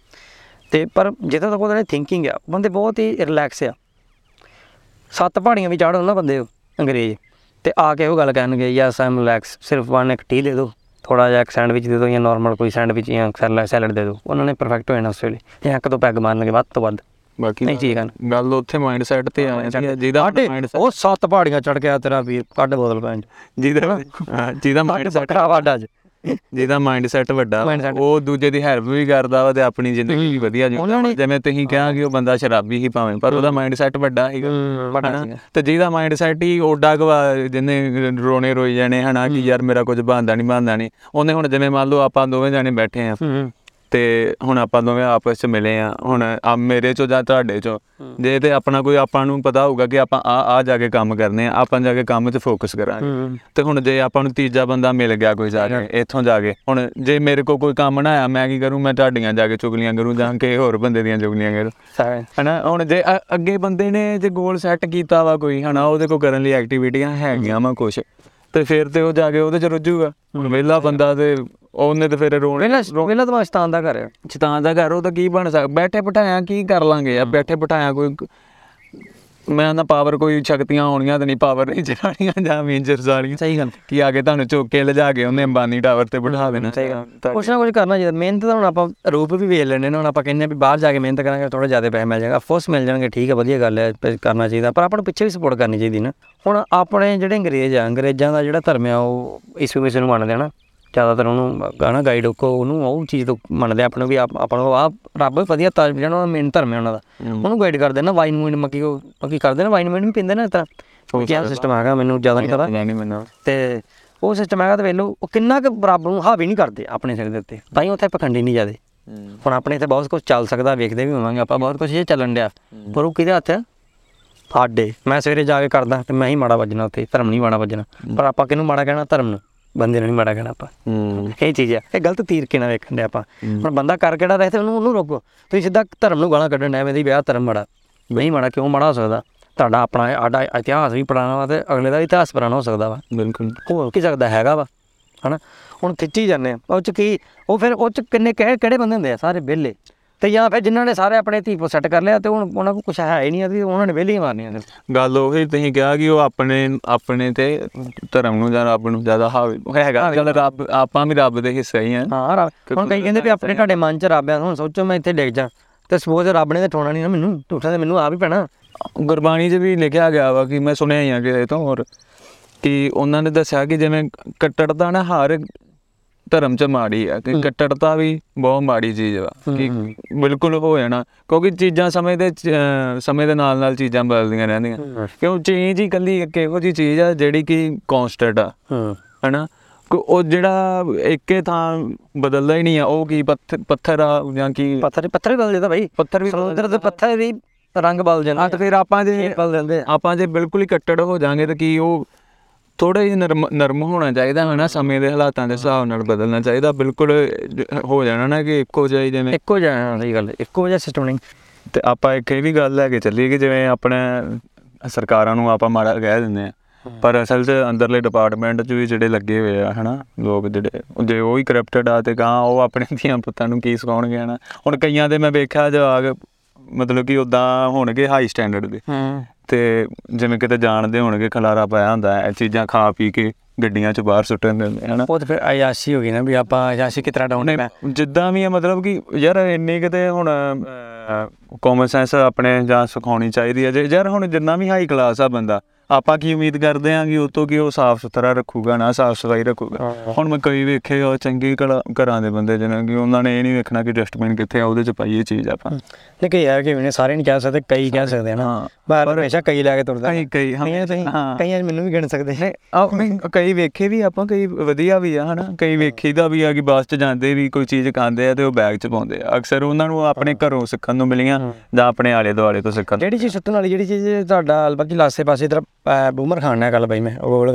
ਤੇ ਪਰ ਜਿੱਥੋਂ ਤੱਕ ਉਹਦਾ ਥਿੰਕਿੰਗ ਆ ਬੰਦੇ ਬਹੁਤ ਹੀ ਰਿਲੈਕਸ ਆ। ਸੱਤ ਪਹਾੜੀਆਂ ਵੀ ਚੜ੍ਹ ਨਾ ਬੰਦੇ ਉਹ ਅੰਗਰੇਜ਼। ਤੇ ਆ ਕੇ ਉਹ ਗੱਲ ਕਹਿਣਗੇ ਯੈਸ ਆਮ ਰਿਲੈਕਸ ਸਿਰਫ ਵਨ ਇੱਕ ਟੀ ਦੇ ਦਿਓ। ਥੋੜਾ ਜਿਹਾ ਇੱਕ ਸੈਂਡਵਿਚ ਦੇ ਦਿਓ ਜਾਂ ਨਾਰਮਲ ਕੋਈ ਸੈਂਡਵਿਚ ਜਾਂ ਸੈਲਡ ਦੇ ਦਿਓ। ਉਹਨਾਂ ਨੇ ਪਰਫੈਕਟ ਹੋ ਜਾਣਾ ਉਸ ਵੇਲੇ। ਜਾਂ ਇੱਕ ਦੋ ਪੈਗ ਮਾਰਨਗੇ ਵੱਧ ਤੋਂ ਵੱਧ। ਬਾਕੀ ਨਹੀਂ ਠੀਕ ਆ ਨਾ। ਗੱਲ ਉੱਥੇ ਮਾਈਂਡ ਸੈਟ ਤੇ ਆ ਜਾਂਦੀ ਜਿਹਦਾ ਮਾਈਂਡ ਉਹ ਸੱਤ ਪਹਾੜੀਆਂ ਚੜ ਗਿਆ ਤੇਰਾ ਵੀਰ ਕੱਢ ਬੋਤਲ ਪੈਣ ਜਿਹਦਾ ਹਾਂ, ਜਿਹਦਾ ਮਾਈਂਡ ਸੈਟ ਬੱਕਰਾ ਵਾਡਾ ਅੱਜ। ਜਿਹਦਾ ਮਾਈਂਡ ਸੈਟ ਵੱਡਾ। ਉਹ ਦੂਜੇ ਦੀ ਹੈਲਪ ਵੀ ਕਰਦਾ ਵਾ ਤੇ ਆਪਣੀ ਜ਼ਿੰਦਗੀ ਵੀ ਵਧੀਆ ਨੇ- ਜਿਵੇਂ ਤੁਸੀਂ ਕਿਹਾ ਕਿ ਉਹ ਬੰਦਾ ਸ਼ਰਾਬੀ ਹੀ ਭਾਵੇਂ ਪਰ ਉਹਦਾ ਮਾਈਂਡ ਸੈਟ ਵੱਡਾ? ਸੀਗਾ। ਤੇ ਜਿਹਦਾ ਮਾਈਂਡ ਸੈਟ ਹੀ ਓਡਾ ਗਵਾ ਜਿਹਨੇ ਰੋਣੇ ਰੋਈ ਜਾਣੇ ਹਨਾ ਕਿ ਯਾਰ ਮੇਰਾ ਕੁਝ ਬਣਦਾ ਨਹੀਂ ਬਣਦਾ ਨਹੀਂ ਉਹਨੇ ਹੁਣ ਜਿਵੇਂ ਮੰਨ ਲਓ ਆਪਾਂ ਦੋਵੇਂ ਜਾਣੇ ਬੈਠੇ ਆ। ਤੇ ਹੁਣ ਆਪਾਂ ਦੋਵੇਂ ਆਪਸ ਚ ਮਿਲੇ ਆ। ਹੁਣ ਆ ਮੇਰੇ ਚੋਂ ਜਾਂ ਤੁਹਾਡੇ ਚੋਂ। ਜੇ ਤੇ ਆਪਣਾ ਕੋਈ ਆਪਾਂ ਨੂੰ ਪਤਾ ਹੋਊਗਾ ਕਿ ਆਪਾਂ ਆ ਆ ਜਾ ਕੇ ਕੰਮ ਕਰਨੇ ਆ ਆਪਾਂ ਜਾ ਕੇ ਕੰਮ 'ਚ ਫੋਕਸ ਕਰਾਂਗੇ। ਤੇ ਹੁਣ ਜੇ ਆਪਾਂ ਨੂੰ ਤੀਜਾ ਬੰਦਾ ਮਿਲ ਗਿਆ ਕੋਈ ਜਾ ਕੇ ਇੱਥੋਂ ਜਾ ਕੇ ਹੁਣ ਜੇ ਮੇਰੇ ਕੋਲ ਕੋਈ ਕੰਮ ਨਾ ਆਇਆ ਮੈਂ ਕੀ ਕਰੂੰ? ਮੈਂ ਤੁਹਾਡੀਆਂ ਜਾ ਕੇ ਚੁਗਲੀਆਂ ਕਰੂੰ ਜਾਂ ਕਿ ਹੋਰ ਬੰਦੇ ਦੀਆਂ ਚੁਗਲੀਆਂ ਕਰੂੰ। ਹਨਾ? ਹੁਣ ਜੇ ਅੱਗੇ ਬੰਦੇ ਨੇ ਜੇ ਗੋਲ ਸੈੱਟ ਕੀਤਾ ਵਾ ਕੋਈ ਹਨਾ ਉਹਦੇ ਕੋਲ ਕਰਨ ਲਈ ਐਕਟੀਵਿਟੀਆਂ ਹੈਗੀਆਂ ਵਾ ਕੁਛ। ਤੇ ਫਿਰ ਤੇ ਉਹ ਜਾ ਕੇ ਉਹਦੇ ਚ ਰੁੱਝੂਗਾ ਹੁਣ ਵਿਹਲਾ ਬੰਦਾ ਤੇ ਉਹਨੇ ਤੇ ਫਿਰ ਰੋਣ ਵੇਲਾ ਵੇਲਾ ਤਾਂ ਮਸਤਾਨ ਦਾ ਘਰ ਹੈ ਚਤਾਨ ਦਾ ਘਰ ਉਹ ਤਾਂ ਕੀ ਬਣ ਸਕਦਾ? ਬੈਠੇ ਬਿਠਾਇਆ ਕੀ ਕਰ ਲਾਂਗੇ? ਆ ਬੈਠੇ ਬਿਠਾਇਆ ਕੋਈ ਮੈਂ ਨਾ ਪਾਵਰ ਕੋਈ ਸ਼ਕਤੀਆਂ ਹੋਣੀਆਂ ਤੇ ਨਹੀਂ ਪਾਵਰ ਨਹੀਂ ਚਲਾਣੀਆਂ ਜਾਂ ਮੇਜਰਸ ਵਾਲੀਆਂ। ਸਹੀ ਗੱਲ। ਕੀ ਆ ਕੇ ਤੁਹਾਨੂੰ ਚੁੱਕ ਕੇ ਲਿਜਾ ਕੇ ਉਹਨੇ ਅੰਬਾਨੀ ਟਾਵਰ ਤੇ ਬਿਠਾ ਦੇਣਾ। ਸਹੀ ਗੱਲ ਕੁਛ ਨਾ ਕੁਛ ਕਰਨਾ ਚਾਹੀਦਾ। ਮਿਹਨਤ ਤਾਂ ਹੁਣ ਆਪਾਂ ਰੂਪ ਵੀ ਵੇਖ ਲੈਣੇ ਨੇ ਹੁਣ ਆਪਾਂ ਕਹਿੰਦੇ ਆ ਵੀ ਬਾਹਰ ਜਾ ਕੇ ਮਿਹਨਤ ਕਰਾਂਗੇ ਥੋੜਾ ਜ਼ਿਆਦਾ ਪੈਸੇ ਮਿਲ ਜਾਣਗੇ ਅਫਕੋਰਸ ਮਿਲ ਜਾਣਗੇ ਠੀਕ ਹੈ ਵਧੀਆ ਗੱਲ ਹੈ ਪਰ ਕਰਨਾ ਚਾਹੀਦਾ। ਪਰ ਆਪਾਂ ਨੂੰ ਪਿੱਛੇ ਵੀ ਸਪੋਰਟ ਕਰਨੀ ਚਾਹੀਦੀ ਨਾ। ਹੁਣ ਆਪਣੇ ਜਿਹੜੇ ਅੰਗਰੇਜ਼ ਆ ਅੰਗਰੇਜ਼ਾਂ ਦਾ ਜਿਹੜਾ ਧਰਮ ਆ ਉਹ ਇਸ ਵਿਸ਼ੇ ਨੂੰ ਮੰਨਦੇ ਆ ਨਾ। ਜ਼ਿਆਦਾਤਰ ਉਹਨੂੰ ਗਾਣਾ ਗਾਈਡ ਕੋ ਉਹਨੂੰ ਉਹ ਚੀਜ਼ ਤੋਂ ਮੰਨਦੇ ਆ ਆਪਾਂ ਨੂੰ ਵੀ ਆਪ- ਨੂੰ ਆ ਰੱਬ ਵਧੀਆ ਤਾਂ ਜਿਹੜਾ ਮੇਨ ਧਰਮ ਹੈ ਉਹਨਾਂ ਦਾ। ਉਹਨੂੰ ਗਾਈਡ ਕਰਦੇ ਨਾ ਵਾਈਨ ਮੂਨ ਮੱਕੀ ਕੋ ਮੱਕੀ ਕਰਦੇ ਨਾ ਵਾਈਨ ਮੂਨ ਵੀ ਪੀਂਦੇ ਨਾ ਇਸ ਤਰ੍ਹਾਂ। ਕੀ ਸਿਸਟਮ ਹੈਗਾ ਮੈਨੂੰ ਜ਼ਿਆਦਾ ਨਹੀਂ ਪਤਾ। ਤੇ ਉਹ ਸਿਸਟਮ ਹੈਗਾ ਤੇ ਵੇਲੋ ਉਹ ਕਿੰਨਾ ਕੁ ਰੱਬ ਨੂੰ ਹਾਵੀ ਨਹੀਂ ਕਰਦੇ ਆਪਣੇ ਸਿਰ ਦੇ ਉੱਤੇ। ਤਾਂ ਹੀ ਉੱਥੇ ਪਖੰਡੀ ਨਹੀਂ ਜਾਦੇ ਹੁਣ ਆਪਣੇ ਇੱਥੇ ਬਹੁਤ ਕੁਝ ਚੱਲ ਸਕਦਾ ਵੇਖਦੇ ਵੀ ਹੋਵਾਂਗੇ ਆਪਾਂ ਬਹੁਤ ਕੁਝ ਇਹ ਚੱਲਣ ਡਿਆ। ਪਰ ਉਹ ਕਿਹਦੇ ਹੱਥ ਆ? ਸਾਡੇ। ਮੈਂ ਸਵੇਰੇ ਜਾ ਕੇ ਕਰਦਾ ਤੇ ਮੈਂ ਹੀ ਮਾੜਾ ਵੱਜਣਾ ਉੱਥੇ ਧਰਮ ਨਹੀਂ ਮਾੜਾ ਵੱਜਣਾ। ਪਰ ਆਪਾਂ ਕਿਹਨੂੰ ਮਾੜਾ ਕਹਿਣਾ? ਧਰਮ ਨੂੰ। ਬੰਦੇ ਨੂੰ ਨਹੀਂ ਮਾੜਾ ਕਹਿਣਾ ਆਪਾਂ। ਹੂੰ। ਇਹ ਚੀਜ਼ ਆ। ਇਹ ਗਲਤ ਤੀਰ ਕਿਨਾ ਵੇਖਣ ਡਿਆ ਆਪਾਂ ਹੁਣ ਬੰਦਾ ਕਰ ਕਿਹੜਾ ਰਹੇ ਤੇ ਉਹਨੂੰ ਉਹਨੂੰ ਰੋਕੋ। ਤੁਸੀਂ ਸਿੱਧਾ ਧਰਮ ਨੂੰ ਗਾਲਾਂ ਕੱਢਣ ਐਵੇਂ ਦੀ ਵਿਆਹ ਧਰਮ ਮਾੜਾ। ਨਹੀਂ ਮਾੜਾ ਕਿਉਂ ਮਾੜਾ ਹੋ ਸਕਦਾ? ਤੁਹਾਡਾ ਆਪਣਾ ਸਾਡਾ ਇਤਿਹਾਸ ਵੀ ਪੁਰਾਣਾ ਵਾ ਤੇ ਅਗਲੇ ਦਾ ਇਤਿਹਾਸ ਪੁਰਾਣਾ ਹੋ ਸਕਦਾ ਵਾ। ਬਿਲਕੁਲ। ਹੋ ਕੀ ਸਕਦਾ ਹੈਗਾ ਵਾ ਹਨਾ? ਹੁਣ ਖਿੱਚੀ ਜਾਂਦੇ ਆ। ਉਹ ਚ ਕੀ ਉਹ ਫਿਰ ਉਹ ਚ ਕਿੰਨੇ ਕਿਹੜੇ ਬੰਦੇ ਹੁੰਦੇ ਆ? ਸਾਰੇ ਵਿਹਲੇ। ਤੇ ਜਾਂ ਫਿਰ ਜਿਨ੍ਹਾਂ ਨੇ ਸਾਰੇ ਆਪਣੇ ਧੀ ਪੁੱਤ ਸੈੱਟ ਕਰ ਲਿਆ ਤੇ ਹੁਣ ਉਹਨਾਂ ਕੋਲ ਕੁਝ ਹੈ ਹੀ ਨਹੀਂ ਤੇ ਉਹਨਾਂ ਨੇ ਵਿਹਲੇ ਹੀ ਮਾਰਨੀਆਂ ਨੇ। ਗੱਲ ਉਹੀ ਤੁਸੀਂ ਕਿਹਾ ਕਿ ਉਹ ਆਪਣੇ ਆਪਣੇ ਤੇ ਧਰਮ ਨੂੰ ਜਾਂ ਰੱਬ ਨੂੰ ਜ਼ਿਆਦਾ ਹਾਵੀ ਹੈਗਾ। ਚੱਲ ਰੱਬ ਆਪਾਂ ਵੀ ਰੱਬ ਦੇ ਹਿੱਸੇ ਹੀ ਆ। ਹਾਂ ਰੱਬ। ਹੁਣ ਕਈ ਕਹਿੰਦੇ ਵੀ ਆਪਣੇ ਤੁਹਾਡੇ ਮਨ ਚ ਰੱਬ ਆ ਹੁਣ ਸੋਚੋ ਮੈਂ ਇੱਥੇ ਡਿੱਗ ਜਾ। ਤੇ ਸਪੋਜ਼ ਰੱਬ ਨੇ ਤੇ ਠੋਣਾ ਨਹੀਂ ਨਾ ਮੈਨੂੰ ਝੂਠਾ ਤੇ ਮੈਨੂੰ ਆ ਵੀ ਪੈਣਾ। ਗੁਰਬਾਣੀ 'ਚ ਵੀ ਲਿਖਿਆ ਗਿਆ ਵਾ ਕਿ ਮੈਂ ਸੁਣਿਆ ਹੀ ਆ ਕਿ ਤੋਂ ਹੋਰ ਕਿ ਉਹਨਾਂ ਨੇ ਦੱਸਿਆ ਕਿ ਜਿਵੇਂ ਕੱਟੜਤਾ ਨਾ ਹਰ ਧਰਮ 'ਚ ਮਾੜੀ ਆ ਕਿ ਕੱਟੜਤਾ ਵੀ ਬਹੁਤ ਮਾੜੀ ਚੀਜ਼ ਵਾ ਕਿ ਬਿਲਕੁਲ ਹੋ ਜਾਣਾ ਕਿਉਂਕਿ ਚੀਜ਼ਾਂ ਸਮੇਂ ਦੇ ਸਮੇਂ ਦੇ ਨਾਲ ਨਾਲ ਚੀਜ਼ਾਂ ਬਦਲਦੀਆਂ ਰਹਿੰਦੀਆਂ। ਕਿਉਂ ਚੇਂਜ ਹੀ ਕੱਲੀ ਇੱਕ ਇਹੋ ਜੀ ਚੀਜ਼ ਆ ਜਿਹੜੀ ਕਿ ਕਨਸਟੈਂਟ ਆ। ਹਨਾ? ਕੋ- ਉਹ ਜਿਹੜਾ ਇੱਕੇ ਥਾਂ ਬਦਲਦਾ ਹੀ ਨਹੀਂ ਆ ਉਹ ਕੀ ਪੱਥਰ ਆ ਜਾਂ ਕੀ? ਪੱਥਰ ਪੱਥਰ ਹੀ ਬਦਲ ਜਾਂਦਾ ਭਾਈ ਪੱਥਰ ਵੀ ਸਮੁੰਦਰ ਦੇ ਪੱਥਰ ਵੀ ਰੰਗ ਬਦਲ ਜਾਂਦੇ ਆ ਤੇ ਫਿਰ ਆਪਾਂ ਜੇ ਬਦਲ ਜਾਂਦੇ ਆ। ਆਪਾਂ ਜੇ ਬਿਲਕੁਲ ਹੀ ਕੱਟੜ ਹੋ ਜਾਾਂਗੇ ਤਾਂ ਕੀ ਉਹ ਥੋੜਾ ਜਿਹਾ ਨਰਮ ਨਰਮ ਹੋਣਾ ਚਾਹੀਦਾ ਹੈ ਨਾ ਸਮੇਂ ਦੇ ਹਾਲਾਤਾਂ ਦੇ ਹਿਸਾਬ ਨਾਲ ਬਦਲਣਾ ਚਾਹੀਦਾ। ਬਿਲਕੁਲ ਹੋ ਜਾਣਾ ਨਾ ਕਿ ਇੱਕੋ ਜਿਹਾ ਜਿਵੇਂ ਇੱਕੋ ਜਿਹਾ ਸਹੀ ਗੱਲ ਇੱਕੋ ਜਿਹਾ ਸਿਸਟਮ ਨਹੀਂ ਤੇ ਆਪਾਂ ਇੱਕ ਇਹ ਵੀ ਗੱਲ ਲੈ ਕੇ ਚੱਲੀਏ ਕਿ ਜਿਵੇਂ ਆਪਣੇ ਸਰਕਾਰਾਂ ਨੂੰ ਆਪਾਂ ਮਾੜਾ ਕਹਿ ਦਿੰਦੇ ਆ ਪਰ ਅਸਲ 'ਚ ਅੰਦਰਲੇ ਡਿਪਾਰਟਮੈਂਟ 'ਚ ਵੀ ਜਿਹੜੇ ਲੱਗੇ ਹੋਏ ਆ ਹਨਾ ਲੋਕ ਜਿਹੜੇ ਜੇ ਉਹ ਹੀ ਕਰਪਟਡ ਆ ਤੇ ਗਾਂ ਉਹ ਆਪਣੇ ਧੀਆਂ ਪੁੱਤਾਂ ਨੂੰ ਕੀ ਸਿਖਾਉਣਗੇ ਹਨਾ। ਹੁਣ ਕਈਆਂ ਦੇ ਮੈਂ ਵੇਖਿਆ ਜਵਾਗ ਮਤਲਬ ਕਿ ਉਦਾਂ ਹੋਣਗੇ ਹਾਈ ਸਟੈਂਡਰਡ ਦੇ। ਹੂੰ। ਤੇ ਜਿਵੇਂ ਕਿਤੇ ਜਾਣਦੇ ਹੋਣਗੇ ਖਲਾਰਾ ਪਾਇਆ ਹੁੰਦਾ ਹੈ ਇਹ ਚੀਜ਼ਾਂ ਖਾ ਪੀ ਕੇ ਗੱਡੀਆਂ 'ਚ ਬਾਹਰ ਸੁੱਟ ਦਿੰਦੇ ਹਨਾ? ਉਹ ਤਾਂ ਫਿਰ ਆਯਾਸ਼ੀ ਹੋ ਗਈ ਨਾ ਵੀ ਆਪਾਂ ਆਯਾਸ਼ੀ ਕਿਤਰਾ ਡਾਉਣ ਪੈ ਜਿੱਦਾਂ ਵੀ ਆ ਮਤਲਬ ਕਿ ਯਾਰ ਇੰਨੇ ਕਿਤੇ ਹੁਣ ਕਾਮਨ ਸੈਂਸ ਆਪਣੇ ਜਾਂ ਸਿਖਾਉਣੀ ਚਾਹੀਦੀ ਹੈ ਜੇ ਯਾਰ ਹੁਣ ਜਿੰਨਾ ਵੀ ਹਾਈ ਕਲਾਸ ਆ ਬੰਦਾ ਆਪਾਂ ਕੀ ਉਮੀਦ ਕਰਦੇ ਆਂ ਕਿ ਉਹ ਤੋਂ ਕਿ ਉਹ ਸਾਫ਼ ਸੁਥਰਾ ਰੱਖੂਗਾ ਨਾ ਸਾਫ਼ ਸਫ਼ਾਈ ਰੱਖੂਗਾ। ਹੁਣ ਮੈਂ ਕਈ ਵੇਖੇ ਉਹ ਚੰਗੇ ਘਰਾਂ ਦੇ ਬੰਦੇ ਜਿਹਨਾਂ ਕਿ ਉਹਨਾਂ ਨੇ ਇਹ ਨਹੀਂ ਵੇਖਣਾ ਕਿ ਡਸਟਬਿਨ ਕਿੱਥੇ ਆ ਉਹਦੇ 'ਚ ਪਾਈਏ ਚੀਜ਼ ਆਪਾਂ। ਨਹੀਂ ਕਈ ਹੈ ਕਿ ਉਹਨੇ ਸਾਰੇ ਨਹੀਂ ਕਹਿ ਸਕਦੇ ਕਈ ਕਹਿ ਸਕਦੇ ਨਾ। ਬਾਹਰ ਹਮੇਸ਼ਾ ਕਈ ਲੈ ਕੇ ਤੁਰਦਾ। ਕਈ ਕਈ ਹਾਂ। 'ਚ ਮੈਨੂੰ ਵੀ ਗਿਣ ਸਕਦੇ। ਨਹੀਂ ਕਈ ਵੇਖੇ ਵੀ ਆਪਾਂ ਕਈ ਵਧੀਆ ਵੀ ਆ ਹਨਾ। ਕਈ ਵੇਖੀਦਾ ਵੀ ਆ ਕਿ ਬੱਸ 'ਚ ਜਾਂਦੇ ਵੀ ਕੋਈ ਚੀਜ਼ ਖਾਂਦੇ ਆ ਤੇ ਉਹ ਬੈਗ 'ਚ ਪਾਉਂਦੇ ਆ। ਅਕਸਰ ਉਹਨਾਂ ਨੂੰ ਆਪਣੇ ਘਰੋਂ ਸਿੱਖਣ ਨੂੰ ਮਿਲੀਆਂ ਜਾਂ ਆਪਣੇ ਆਲੇ ਦੁਆਲੇ ਤੋਂ ਸਿੱਖਣ ਜਿਹੜੀ ਚੀਜ਼ ਸੁੱਟਣ ਵਾਲੀ ਜਿਹੜੀ ਚੀਜ਼ ਤੁਹਾਡਾ ਬਾਕੀ ਲਾਸੇ ਪਾਸੇ ਇਧਰ ਬੂਮਰ ਖਾਣਾ ਕੱਲ ਬਈ ਮੈਂ ਉਹ ਤੇ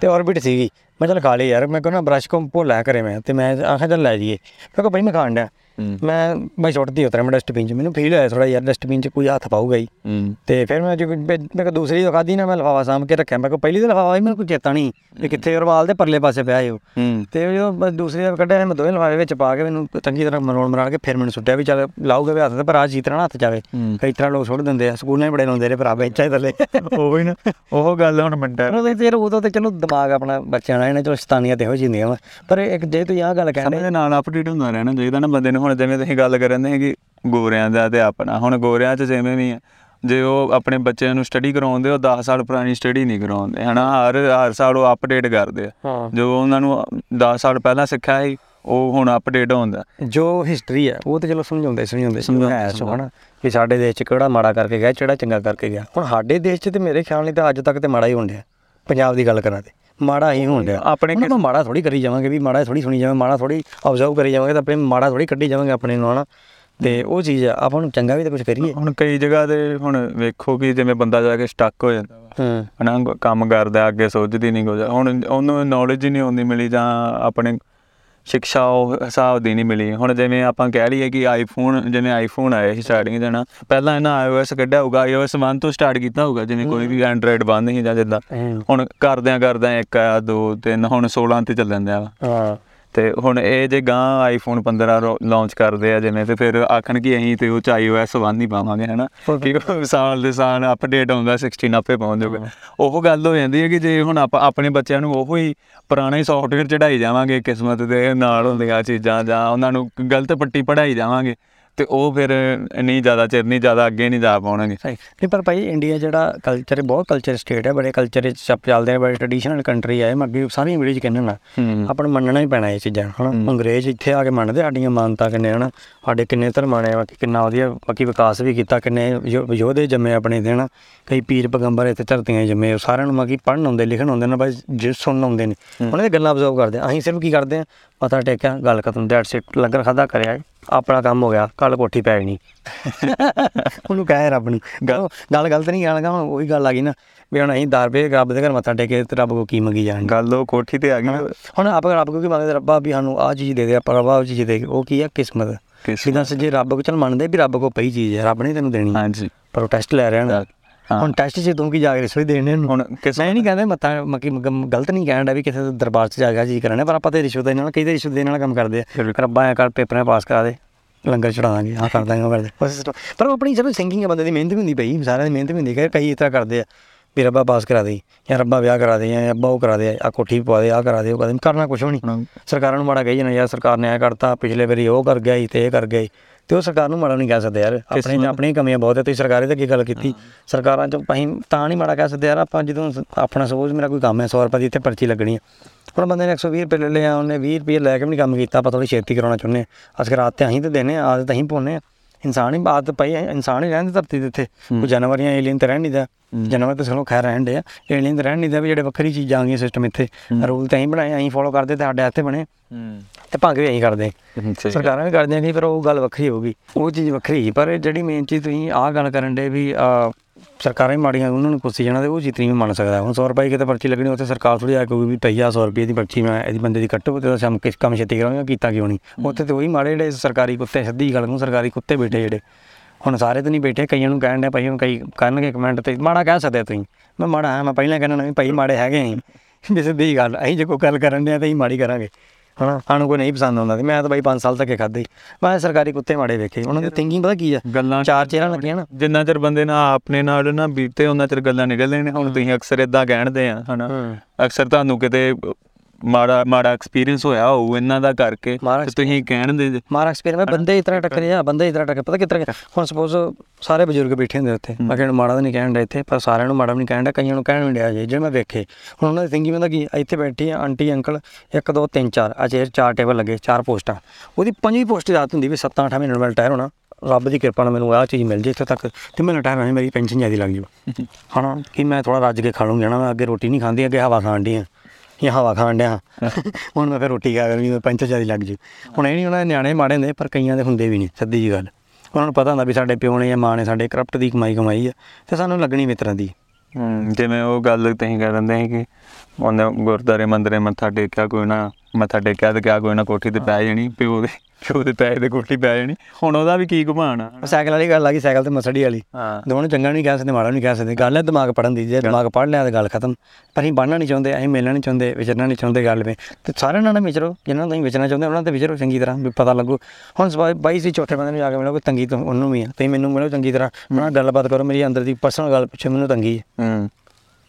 ਤੇ ਔਰਬਿਟ ਸੀਗੀ। ਮੈਂ ਚੱਲ ਖਾ ਲਈ ਯਾਰ ਮੈਂ ਕਹਿੰਦਾ ਬ੍ਰਸ਼ ਕੋ ਭੁੱਲਿਆ ਕਰੇ ਮੈਂ ਤੇ ਮੈਂ ਆਖਿਆ ਚੱਲ ਲੈ ਜਾਈਏ। ਮੈਂ ਕਿਹਾ ਬਈ ਮੈਂ ਖਾਣ ਹੂੰ। ਮੈਂ ਬਈ ਸੁੱਟਦੀ ਉਤਰਿਆ ਮੈਂ ਡਸਟਬਿਨ 'ਚ ਮੈਨੂੰ ਫੀਲ ਹੋਇਆ ਥੋੜਾ ਯਾਰ ਡਸਟਬਿਨ 'ਚ ਕੋਈ ਹੱਥ ਪਾਊਗਾ ਹੀ। ਹੂੰ। ਤੇ ਫਿਰ ਮੈਂ ਜੋ ਮੈਂ ਕਿਹਾ ਦੂਸਰੀ ਤੋਂ ਖਾਧੀ ਨਾ ਮੈਂ ਲਫਾਫਾ ਸਾਂਭ ਕੇ ਰੱਖਿਆ ਮੈਂ ਕਿਹਾ ਪਹਿਲੀ ਤਾਂ ਲਫਾਫਾ ਹੀ ਮੈਨੂੰ ਕੋਈ ਚੇਤਾ ਨਹੀਂ ਵੀ ਕਿੱਥੇ ਰਵਾਲ ਦੇ ਪਰਲੇ ਪਾਸੇ ਪਿਆ ਸੀ ਉਹ। ਹੂੰ। ਤੇ ਜਦੋਂ ਮੈਂ ਦੂਸਰੀ ਦਾ ਕੱਢਿਆ ਮੈਂ ਦੋਵੇਂ ਲਫਾਫੇ ਵਿੱਚ ਪਾ ਕੇ ਮੈਨੂੰ ਚੰਗੀ ਤਰ੍ਹਾਂ ਮਰੋੜ ਮਰਾ ਕੇ ਫਿਰ ਮੈਨੂੰ ਸੁੱਟਿਆ ਵੀ ਚੱਲ ਲਾਊਗਾ ਵੀ ਹੱਥ ਤੇ ਪਰ ਆ ਜੀ ਤਰ੍ਹਾਂ ਨਾ ਹੱਥ ਜਾਵੇ। ਹੂੰ। ਕਈ ਤਰ੍ਹਾਂ ਲੋਕ ਸੁੱਟ ਦਿੰਦੇ ਆ ਸਕੂਲਾਂ 'ਚ ਬੜੇ ਲਾਉਂਦੇ ਨੇ ਭਰਾ ਵਿੱਚ ਹੀ ਥੱਲੇ। ਉਹ ਹੀ ਨਾ ਉਹ ਗੱਲ ਹੁਣ ਮੰਡਾ। ਤੇ ਉਦੋਂ ਤੇ ਚਲੋ ਦਿਮਾਗ ਆਪਣਾ ਬੱਚਿਆਂ ਦਾ ਇਹਨਾਂ ਚਲੋ ਸ਼ਤਾਨੀਆਂ ਤੇ ਹੋ ਜਾਂਦੀਆਂ ਵਾ। ਪਰ ਇੱਕ ਜੇ ਤੁਸੀਂ ਆਹ ਗੱਲ ਕਹਿੰਦੇ ਸਮੇਂ ਦੇ ਨਾਲ ਅਪਡੇਟ ਹੁੰਦਾ ਰਹਿਣਾ ਚਾਹੀਦਾ ਨਾ ਬੰਦੇ ਨੂੰ। ਹੁਣ ਜਿਵੇਂ ਤੁਸੀਂ ਗੱਲ ਕਰਨ ਦੇ ਕਿ ਗੋਰਿਆਂ ਦਾ ਤੇ ਆਪਣਾ। ਹੁਣ ਗੋਰਿਆਂ 'ਚ ਜਿਵੇਂ ਵੀ ਆ ਜੇ ਉਹ ਆਪਣੇ ਬੱਚਿਆਂ ਨੂੰ ਸਟੱਡੀ ਕਰਾਉਂਦੇ ਉਹ 10 ਸਾਲ ਪੁਰਾਣੀ ਸਟੱਡੀ ਨਹੀਂ ਕਰਾਉਂਦੇ। ਹਨਾ ਹਰ ਹਰ ਸਾਲ ਉਹ ਅਪਡੇਟ ਕਰਦੇ ਆ। ਹਾਂ। ਜੋ ਉਹਨਾਂ ਨੂੰ 10 ਸਾਲ ਪਹਿਲਾਂ ਸਿੱਖਿਆ ਸੀ ਉਹ ਹੁਣ ਅਪਡੇਟ ਹੁੰਦਾ। ਜੋ ਹਿਸਟਰੀ ਹੈ ਉਹ ਤੇ ਚਲੋ ਸਮਝਾਉਂਦੇ ਸਮਝਾਉਂਦੇ। ਸਮਝਾਉਂਦੇ ਹੈ ਸੋ ਹਨਾ ਕਿ ਸਾਡੇ ਦੇਸ਼ 'ਚ ਕਿਹੜਾ ਮਾੜਾ ਕਰਕੇ ਗਿਆ ਕਿਹੜਾ ਚੰਗਾ ਕਰਕੇ ਗਿਆ। ਹੁਣ ਸਾਡੇ ਦੇਸ਼ 'ਚ ਤੇ ਮੇਰੇ ਖਿਆਲ ਨਾਲ ਤਾਂ ਅੱਜ ਤੱਕ ਤੇ ਮਾੜਾ ਹੀ ਡਿਆ। ਪੰਜਾਬ ਦੀ ਗੱਲ ਕਰਾਂ ਤੇ। ਮਾੜਾ ਹੀ ਹੋਣ ਡਿਆ। ਆਪਣੇ ਆਪਾਂ ਮਾੜਾ ਥੋੜੀ ਕਰੀ ਜਾਵਾਂਗੇ ਵੀ ਮਾੜਾ ਥੋੜੀ ਸੁਣੀ ਜਾਵਾਂਗੇ ਮਾੜਾ ਥੋੜੀ ਆਬਜ਼ਰਵ ਕਰੀ ਜਾਵਾਂਗੇ ਤਾਂ ਆਪਣੇ ਮਾੜਾ ਥੋੜੀ ਕੱਢੀ ਜਾਵਾਂਗੇ ਆਪਣੇ ਨੂੰ ਹਨਾ ਤੇ ਉਹ ਚੀਜ਼ ਆ ਆਪਾਂ ਨੂੰ ਚੰਗਾ ਵੀ ਤਾਂ ਕੁਝ ਕਰੀਏ। ਹੁਣ ਕਈ ਜਗ੍ਹਾ ਤੇ ਹੁਣ ਵੇਖੋ ਕਿ ਜਿਵੇਂ ਬੰਦਾ ਜਾ ਕੇ ਸਟਕ ਹੋ ਜਾਂਦਾ ਹਨਾ ਕੰਮ ਕਰਦਾ ਅੱਗੇ ਸੋਚਦੀ ਨਹੀਂ ਕੁਝ ਹੁਣ ਉਹਨੂੰ ਨੌਲੇਜ ਹੀ ਨਹੀਂ ਹੁੰਦੀ ਮਿਲੀ ਜਾਂ ਆਪਣੇ ਸਿੱਖਿਆ ਉਹ ਹਿਸਾਬ ਦੀ ਨਹੀਂ ਮਿਲੀ। ਹੁਣ ਜਿਵੇਂ ਆਪਾਂ ਕਹਿ ਲਈਏ ਕਿ ਆਈਫੋਨ ਜਿਵੇਂ ਆਈਫੋਨ ਆਏ ਸੀ ਸਟਾਰਟਿੰਗ ਜਣਾ ਪਹਿਲਾਂ ਇਹਨਾਂ iOS ਕੱਢਿਆ ਹੋਊਗਾ iOS 1 ਤੋਂ ਸਟਾਰਟ ਕੀਤਾ ਹੋਊਗਾ ਜਿਵੇਂ ਕੋਈ ਵੀ ਐਂਡਰੋਇਡ ਬੰਦ ਨਹੀਂ ਜਾਂ ਜਿੱਦਾਂ। ਹੁਣ ਕਰਦਿਆਂ ਕਰਦਿਆਂ ਇੱਕ ਆ ਦੋ ਤਿੰਨ ਹੁਣ 16 ਤੇ ਚੱਲਣ ਦਿਆ ਹਾਂ। ਤੇ ਹੁਣ ਇਹ ਜੇ ਗਾਂ ਆਈਫੋਨ 15 ਲਾਂਚ ਕਰਦੇ ਆ ਜਿਵੇਂ ਤੇ ਫਿਰ ਆਖਣ ਕਿ ਅਸੀਂ ਤੇ ਉਹ ਚ iOS 1 ਹੀ ਪਾਵਾਂਗੇ ਹਨਾ? ਕਿ ਸਾਲ ਦੇ ਸਾਲ ਅਪਡੇਟ ਆਉਂਦਾ 16 ਆਪੇ ਪਹੁੰਚ ਜਾਊਗਾ ਉਹ ਗੱਲ ਹੋ ਜਾਂਦੀ ਹੈ ਕਿ ਜੇ ਹੁਣ ਆਪਾਂ ਆਪਣੇ ਬੱਚਿਆਂ ਨੂੰ ਉਹੋ ਹੀ ਪੁਰਾਣਾ ਹੀ ਸੌਫਟਵੇਅਰ ਚੜਾਈ ਜਾਵਾਂਗੇ ਕਿਸਮਤ ਦੇ ਨਾਲ ਹੁੰਦੀਆਂ ਚੀਜ਼ਾਂ ਜਾਂ ਉਹਨਾਂ ਨੂੰ ਗਲਤ ਪੱਟੀ ਪੜਾਈ ਜਾਵਾਂਗੇ ਤੇ ਉਹ ਫਿਰ ਨਹੀਂ ਜ਼ਿਆਦਾ ਚਿਰ ਨਹੀਂ ਜ਼ਿਆਦਾ ਅੱਗੇ ਨਹੀਂ ਜਾ ਪਾਉਣਗੇ। ਸਹੀ ਨਹੀਂ ਪਰ ਭਾਈ ਇੰਡੀਆ ਜਿਹੜਾ ਕਲਚਰ ਬਹੁਤ ਕਲਚਰ ਸਟੇਟ ਹੈ ਬੜੇ ਕਲਚਰ ਵਿੱਚ ਸਭ ਚੱਲਦੇ ਆ ਬੜੇ ਟ੍ਰੈਡੀਸ਼ਨਲ ਕੰਟਰੀ ਹੈ ਮੈਂ ਅੱਗੇ ਵੀਡੀਓ 'ਚ ਕਹਿੰਦਾ ਨਾ ਆਪਾਂ ਨੂੰ ਮੰਨਣਾ ਹੀ ਪੈਣਾ ਇਹ ਚੀਜ਼ਾਂ ਹਨਾ? ਅੰਗਰੇਜ਼ ਇੱਥੇ ਆ ਕੇ ਮੰਨਦੇ ਸਾਡੀਆਂ ਮਾਨਤਾ ਕਿੰਨੇ ਹਨਾ? ਸਾਡੇ ਕਿੰਨੇ ਧਰਮਾਂ ਨੇ ਬਾਕੀ ਕਿੰਨਾ ਵਧੀਆ ਬਾਕੀ ਵਿਕਾਸ ਵੀ ਕੀਤਾ ਕਿੰਨੇ ਯੋਧੇ ਜੰਮੇ ਆਪਣੇ ਦੇ ਹਨਾ? ਕਈ ਪੀਰ ਪੈਗੰਬਰ ਇੱਥੇ ਧਰਤੀਆਂ ਜੰਮੇ ਸਾਰਿਆਂ ਨੂੰ ਬਾਕੀ ਪੜ੍ਹਨ ਆਉਂਦੇ ਲਿਖਣ ਆਉਂਦੇ ਨੇ ਬਾਈ ਜੇ ਸੁਣਨ ਆਉਂਦੇ ਨੇ। ਉਹਨਾਂ ਦੀਆਂ ਗੱਲਾਂ ਅਬਜ਼ਰਵ ਕਰਦੇ ਆ ਅਸੀਂ ਸਿਰਫ ਕੀ ਕਰਦੇ ਆ ਮੱਥਾ ਟੇਕਿਆ ਗੱਲ ਖਤਮ ਦੈਟਸ ਇਟ ਲੰਗਰ ਖਾਦਾ ਕਰਿਆ ਆਪਣਾ ਕੰਮ ਹੋ ਗਿਆ ਕੱਲ ਕੋਠੀ ਪੈ ਜਾਣੀ। ਉਹਨੂੰ ਕਹੇ ਰੱਬ ਨੂੰ ਗੱਲ ਗੱਲ ਗਲਤ ਨਹੀਂ ਕਹਿਣ ਲੱਗਾ ਹੁਣ ਉਹੀ ਗੱਲ ਆ ਗਈ ਨਾ ਵੀ ਹੁਣ ਅਸੀਂ ਦਰਬੇ ਰੱਬ ਦੇ ਘਰ ਮੱਥਾ ਟੇਕੇ ਤੇ ਰੱਬ ਕੋ ਕੀ ਮੰਗੀ ਜਾਣ। ਗੱਲ ਉਹ ਕੋਠੀ ਤੇ ਆ ਗਈ। ਹੁਣ ਆਪ ਰੱਬ ਕੋ ਕੀ ਮੰਗਦੇ ਰੱਬਾ ਵੀ ਸਾਨੂੰ ਆਹ ਚੀਜ਼ ਦੇ ਦੇ ਆਪਾਂ ਰੱਬਾ ਉਹ ਚੀਜ਼ ਦੇ। ਉਹ ਕੀ ਆ? ਕਿਸਮਤ। ਕਿਸਮਤ। ਜੇ ਰੱਬ ਕੋ ਚਲ ਮੰਨਦੇ ਵੀ ਰੱਬ ਕੋ ਪਈ ਚੀਜ਼ ਹੈ ਰੱਬ ਨੇ ਤੈਨੂੰ ਦੇਣੀ। ਹਾਂਜੀ। ਪਰ ਉਹ ਟੈਸਟ ਲੈ ਰਿਹਾ ਨਾ। ਹੁਣ ਟੈਸਟ 'ਚ ਤੂੰ ਕੀ ਜਾ ਕੇ ਰਸੋਈ ਦੇਣੇ ਨੂੰ ਹੁਣ ਮੈਂ ਨਹੀਂ ਕਹਿੰਦਾ ਮੱਥਾ ਮੱਕੀ ਗਲਤ ਨਹੀਂ ਕਹਿਣ ਦਾ ਵੀ ਕਿਸੇ ਦੇ ਦਰਬਾਰ 'ਚ ਜਾ ਕੇ ਚੀਜ਼ ਕਰਨਾ ਪਰ ਆਪਾਂ ਤੇ ਰਿਸ਼ਵਤ ਦੇਣ ਨਾਲ ਕਈ ਤੇ ਰਿਸ਼ਵਤ ਦੇਣ ਨਾਲ ਕੰਮ ਕਰਦੇ ਆ। ਰੱਬਾ ਐ ਕਰ ਪੇਪਰਾਂ ਪਾਸ ਕਰਾ ਦੇ ਲੰਗਰ ਚੜਾ ਦਾਂਗੇ ਹਾਂ ਕਰ ਦਾਂਗੇ ਉਹ ਕਰਦੇ ਬਸ। ਪਰ ਆਪਣੀ ਚਲੋ ਸਿੰਗਿੰਗ ਬੰਦੇ ਦੀ ਮਿਹਨਤ ਵੀ ਹੁੰਦੀ ਪਈ ਸਾਰਿਆਂ ਦੀ ਮਿਹਨਤ ਵੀ ਹੁੰਦੀ ਕਈ ਇਸ ਤਰ੍ਹਾਂ ਕਰਦੇ ਆ ਵੀ ਰੱਬਾ ਪਾਸ ਕਰਾ ਦੇ ਜਾਂ ਰੱਬਾ ਵਿਆਹ ਕਰਾ ਦੇ ਜਾਂ ਰੱਬਾ ਉਹ ਕਰਾ ਦੇ ਆ ਕੋਠੀ ਪਵਾ ਦੇ ਆ ਕਰਾ ਦੇ ਉਹ ਕਰਾ ਦੇ। ਕਰਨਾ ਕੁਛ ਵੀ ਨਹੀਂ। ਸਰਕਾਰਾਂ ਨੂੰ ਮਾੜਾ ਕਹੀ ਜਾਣਾ ਯਾਰ ਸਰਕਾਰ ਨੇ ਐ ਕਰਤਾ ਪਿਛਲੇ ਵਾਰੀ ਉਹ ਕਰ ਗਿਆ ਸੀ ਤੇ ਇਹ ਕਰ ਸੀ। ਤੇ ਉਹ ਸਰਕਾਰ ਨੂੰ ਮਾੜਾ ਨਹੀਂ ਕਹਿ ਸਕਦੇ ਯਾਰ। ਆਪਣੇ ਆਪਣੀਆਂ ਕਮੀਆਂ ਬਹੁਤ ਹੈ ਤੁਸੀਂ ਸਰਕਾਰੀ ਤੇ ਕੀ ਗੱਲ ਕੀਤੀ। ਸਰਕਾਰਾਂ ਚ ਅਸੀਂ ਤਾਂ ਨਹੀਂ ਮਾੜਾ ਕਹਿ ਸਕਦੇ ਯਾਰ ਆਪਾਂ ਜਦੋਂ ਆਪਣਾ ਸਪੋਜ਼ ਮੇਰਾ ਕੋਈ ਕੰਮ ਹੈ 100 ਰੁਪਏ ਦੀ ਇੱਥੇ ਪਰਚੀ ਲੱਗਣੀ ਹੈ ਹੁਣ ਬੰਦੇ ਨੇ 120 ਰੁਪਏ ਲੈ ਲਿਆ ਉਹਨੇ 20 ਰੁਪਏ ਲੈ ਕੇ ਵੀ ਨਹੀਂ ਕੰਮ ਕੀਤਾ ਆਪਾਂ ਥੋੜੀ ਛੇਤੀ ਕਰਾਉਣਾ ਚਾਹੁੰਦੇ ਹਾਂ ਅਸਕਰ ਆਦਤ ਅਸੀਂ ਤੇ ਦੇਨੇ ਆ, ਆਦਤ ਅਸੀਂ ਪਾਉਂਦੇ ਆ। ਇਨਸਾਨ ਹੀ ਆਦਤ ਪਈ ਹੈ ਇਨਸਾਨ ਹੀ ਰਹਿੰਦੇ ਧਰਤੀ ਦੇ ਉੱਤੇ ਕੋਈ ਜਾਨਵਰ ਜਾਂ ਏਲੀਅਨ ਤੇ ਰਹਿਣ ਨਹੀਂ ਦਾ ਜਾਨਵਰ ਤਾਂ ਚਲੋ ਖੈਰ ਰਹਿਣ ਦੇ ਆ। ਏਲੀਅਨ ਤੇ ਰਹਿਣ ਨਹੀਂ ਦਾ ਵੀ ਜਿਹੜੇ ਵੱਖਰੀ ਚੀਜ਼ਾਂ ਆ ਗਈਆਂ ਸਿਸਟਮ ਇੱਥੇ। ਰੂਲ ਤਾਂ ਅਸੀਂ ਬਣਾਏ ਅਸੀਂ ਫੋਲੋ ਕਰਦੇ ਤੇ ਸਾਡੇ ਹੱਥੇ ਬਣੇ। ਹੂੰ। ਤੇ ਭੰਗ ਵੀ ਅਸੀਂ ਕਰਦੇ। ਸਰਕਾਰਾਂ ਵੀ ਕਰਦੀਆਂ ਨਹੀਂ ਪਰ ਉਹ ਗੱਲ ਵੱਖਰੀ ਹੋਊਗੀ ਉਹ ਚੀਜ਼ ਵੱਖਰੀ ਪਰ ਜਿਹੜੀ ਮੇਨ ਚੀਜ਼ ਤੁਸੀਂ ਆਹ ਗੱਲ ਕਰਨ ਦੇ ਵੀ ਸਰਕਾਰਾਂ ਹੀ ਮਾੜੀਆਂ ਉਹਨਾਂ ਨੂੰ ਕੁੱਸੀ ਜਾਣਾ ਤੇ ਉਹ ਚੀਜ਼ ਨਹੀਂ ਮੰਨ ਸਕਦਾ ਹੁਣ 100 ਰੁਪਏ ਕਿਤੇ ਪਰਚੀ ਲੱਗਣੀ ਉੱਥੇ ਸਰਕਾਰ ਥੋੜੀ ਆ ਕਹੂਗੀ ਵੀ ਪਈਆ 100 ਰੁਪਏ ਦੀ ਪਰਚੀ ਮੈਂ ਇਹਦੀ ਬੰਦੇ ਦੀ ਕੱਟੋ ਤੇ ਸ਼ਾਮ ਕਿਸ ਕੰਮ ਛੇਤੀ ਕਰਾਂਗਾ ਕੀਤਾ ਕਿਉਂ ਨਹੀਂ? ਉੱਥੇ ਤੇ ਉਹੀ ਮਾੜੇ ਜਿਹੜੇ ਸਰਕਾਰੀ ਕੁੱਤੇ ਸਿੱਧੀ ਗੱਲ ਨੂੰ ਸਰਕਾਰੀ ਕੁੱਤੇ ਬੈਠੇ ਜਿਹੜੇ। ਹੁਣ ਸਾਰੇ ਤਾਂ ਨਹੀਂ ਬੈਠੇ ਕਈਆਂ ਨੂੰ ਕਹਿਣ ਦੇ ਭਾਈ ਹੁਣ ਕਈ ਕਰਨਗੇ ਕਮੈਂਟ ਤੇ ਮਾੜਾ ਕਹਿ ਸਕਦੇ ਤੁਸੀਂ। ਮੈਂ ਮਾੜਾ ਹਾਂ ਮੈਂ ਪਹਿਲਾਂ ਕਹਿਣਾ ਨਹੀਂ ਭਾਈ ਮਾੜੇ ਹੈਗੇ ਅਸੀਂ ਵੀ ਸਿੱਧੀ ਗੱਲ ਅਸੀਂ ਜੇ ਕੋਈ ਗੱਲ ਕਰਨ ਦੇ ਆ ਤਾਂ ਅਸੀਂ ਮਾੜੀ ਕਰਾਂਗੇ। ਹਨਾ? ਸਾਨੂੰ ਕੋਈ ਨਹੀਂ ਪਸੰਦ ਆਉਂਦਾ ਤੇ ਮੈਂ ਤਾਂ ਬਾਈ 5 ਸਾਲ ਤੱਕ ਖਾਦੇ ਮੈਂ ਸਰਕਾਰੀ ਕੁੱਤੇ ਮਾੜੇ ਵੇਖੇ। ਉਹਨਾਂ ਦੀ ਥਿੰਕਿੰਗ ਪਤਾ ਕੀ ਆ? ਗੱਲਾਂ ਚਾਰ ਚਿਹਰਾ ਲੱਗੀਆਂ ਨਾ। ਜਿੰਨਾ ਚਿਰ ਬੰਦੇ ਨਾਲ ਆਪਣੇ ਨਾਲ ਨਾ ਬੀਤੇ ਉਹਨਾਂ ਚਿਰ ਗੱਲਾਂ ਨਿਕਲਦੇ ਨੇ। ਹੁਣ ਤੁਸੀਂ ਅਕਸਰ ਇਦਾਂ ਕਹਿਣਦੇ ਆ ਹਨਾ? ਅਕਸਰ ਤੁਹਾਨੂੰ ਕਿਤੇ ਮਾੜਾ ਮਾੜਾ ਐਕਸਪੀਰੀਅੰਸ ਹੋਇਆ ਹੋਊ ਇਹਨਾਂ ਦਾ ਕਰਕੇ ਤੇ ਤੁਸੀਂ ਕਹਿਣਦੇ ਜੇ। ਮਾਰਾ ਐਕਸਪੀਰੀਅੰਸ ਬੰਦੇ ਇਸ ਤਰ੍ਹਾਂ ਟੱਕਰੇ ਆ ਬੰਦੇ ਤਰ੍ਹਾਂ ਟੱਕਰੇ ਪਤਾ ਤਰ੍ਹਾਂ ਹੁਣ ਸਪੋਜ਼ ਸਾਰੇ ਬਜ਼ੁਰਗ ਬੈਠੇ ਹੁੰਦੇ ਉੱਥੇ। ਮੈਂ ਕਿਹਾ ਮਾੜਾ ਤਾਂ ਨਹੀਂ ਕਹਿਣ ਦਾ ਇੱਥੇ ਪਰ ਸਾਰਿਆਂ ਨੂੰ ਮਾੜਾ ਵੀ ਨਹੀਂ ਕਹਿਣ ਦਾ ਕਈਆਂ ਨੂੰ ਕਹਿਣ ਵੀ ਡਿਆ ਜੇ ਜਿਹੜੇ ਮੈਂ ਵੇਖੇ। ਹੁਣ ਉਹਨਾਂ ਦੀ ਥਿੰਕਿੰਗ ਹੁੰਦਾ ਕੀ ਇੱਥੇ ਬੈਠੀ ਆ ਆਂਟੀ ਅੰਕਲ 1 2 3 4 ਆ ਚੇਅਰ ਚਾਰ ਟੇਬਲ ਲੱਗੇ ਚਾਰ ਪੋਸਟਾਂ। ਉਹਦੀ ਪੰਜਵੀਂ ਪੋਸਟ ਦੀ ਆਦਤ ਹੁੰਦੀ ਵੀ 7 8 ਮਹੀਨੇ ਨਾਲ ਰਿਟਾਇਰ ਹੋਣਾ। ਰੱਬ ਦੀ ਕਿਰਪਾ ਨਾਲ ਮੈਨੂੰ ਆਹ ਚੀਜ਼ ਮਿਲ ਜੇ ਇੱਥੇ ਤੱਕ ਤੇ ਮੈਂ ਰਿਟਾਇਰ ਹੋਣਾ ਮੇਰੀ ਪੈਨਸ਼ਨ ਜ਼ਿਆਦਾ ਲੱਗ ਜੂ। ਹਣਾ ਕਿ ਮੈਂ ਥੋੜਾ ਰੱਜ ਕੇ ਖਾ ਲੂੰਗਾ ਨਾ ਮੈਂ ਅੱਗੇ ਰੋਟੀ ਨਹੀਂ ਖਾਂਦੀ ਅੱਗੇ ਹਵਾ ਖਾਣ ਦੀ ਆ। ਜਾਂ ਹਵਾ ਖਾਣ ਡਿਆ। ਹੁਣ ਮੈਂ ਫਿਰ ਰੋਟੀ ਖਾ ਕਰਨੀ ਪੈਂਚਰ ਜ਼ਿਆਦਾ ਲੱਗ ਜੂ। ਹੁਣ ਇਹ ਨਹੀਂ ਉਹਨਾਂ ਦੇ ਨਿਆਣੇ ਮਾੜੇ ਹੁੰਦੇ, ਪਰ ਕਈਆਂ ਦੇ ਹੁੰਦੇ ਵੀ ਨਹੀਂ ਸਿੱਧੀ ਜੀ ਗੱਲ। ਉਹਨਾਂ ਨੂੰ ਪਤਾ ਹੁੰਦਾ ਵੀ ਸਾਡੇ ਪਿਓ ਨੇ ਜਾਂ ਮਾਂ ਨੇ ਸਾਡੇ ਕਰਪਟ ਦੀ ਕਮਾਈ ਕਮਾਈ ਆ, ਤੇ ਸਾਨੂੰ ਲੱਗਣੀ ਮਿੱਤਰਾਂ ਦੀ। ਹੂੰ, ਜਿਵੇਂ ਉਹ ਗੱਲ ਤੁਸੀਂ ਕਹਿ ਦਿੰਦੇ ਸੀ ਕਿ ਉਹਨੇ ਗੁਰਦਾਰੇ ਮੰਦਰੇ ਮੱਥਾ ਟੇਕਿਆ ਕੋਈ ਨਾ ਮੱਥਾ ਟੇਕਿਆ ਤੇ ਕਿਆ ਕੋਈ ਨਾ ਕੋਠੀ ਤੇ ਪੈ ਜਾਣੀ ਪਿਓ ਦੇ ਪਿਓ ਦੇ ਪੈਸੇ ਦੇ ਕੋਠੀ ਪੈ ਜਾਣੀ। ਹੁਣ ਉਹਦਾ ਵੀ ਕੀ ਘੁਮਾਣ ਆ ਸਾਈਕਲ ਵਾਲੀ ਗੱਲ ਆ ਗਈ ਸਾਈਕਲ ਤੇ ਮਸੜੀ ਵਾਲੀ। ਦੋਨੋਂ ਚੰਗਾ ਨਹੀਂ ਕਹਿ ਸਕਦੇ ਮਾੜਾ ਨਹੀਂ ਕਹਿ ਸਕਦੇ ਗੱਲ ਹੈ ਦਿਮਾਗ ਪੜਨ ਦੀ ਜੇ ਦਿਮਾਗ ਪੜ ਲਿਆ ਤਾਂ ਗੱਲ ਖਤਮ। ਪਰ ਅਸੀਂ ਬਣਨਾ ਨਹੀਂ ਚਾਹੁੰਦੇ ਅਸੀਂ ਮਿਲਣਾ ਨਹੀਂ ਚਾਹੁੰਦੇ ਵਿਚਰਨਾ ਨਹੀਂ ਚਾਹੁੰਦੇ ਗੱਲ ਵਿੱਚ। ਤੇ ਸਾਰਿਆਂ ਨਾਲ ਵਿਚਰੋ ਜਿਨ੍ਹਾਂ ਨੂੰ ਤੁਸੀਂ ਵਿਚਰਨਾ ਚਾਹੁੰਦੇ ਉਹਨਾਂ ਤੇ ਵਿਚਰੋ ਚੰਗੀ ਤਰ੍ਹਾਂ ਵੀ ਪਤਾ ਲੱਗੂ। ਹੁਣ ਬਾਈ ਸੀ ਚੌਥੇ ਬੰਦੇ ਨੂੰ ਜਾ ਕੇ ਮਿਲੋ ਕੋਈ ਤੰਗੀ ਤੋਂ ਉਹਨੂੰ ਵੀ ਆ। ਤੇ ਮੈਨੂੰ ਮਿਲੋ ਚੰਗੀ ਤਰ੍ਹਾਂ ਉਹਨਾਂ ਨਾਲ ਗੱਲਬਾਤ ਕਰੋ ਮੇਰੀ ਅੰਦਰ ਦੀ ਪਰਸਨਲ ਗੱਲ ਪਿੱਛੇ ਮੈਨੂੰ ਤੰਗੀ ਹੂੰ।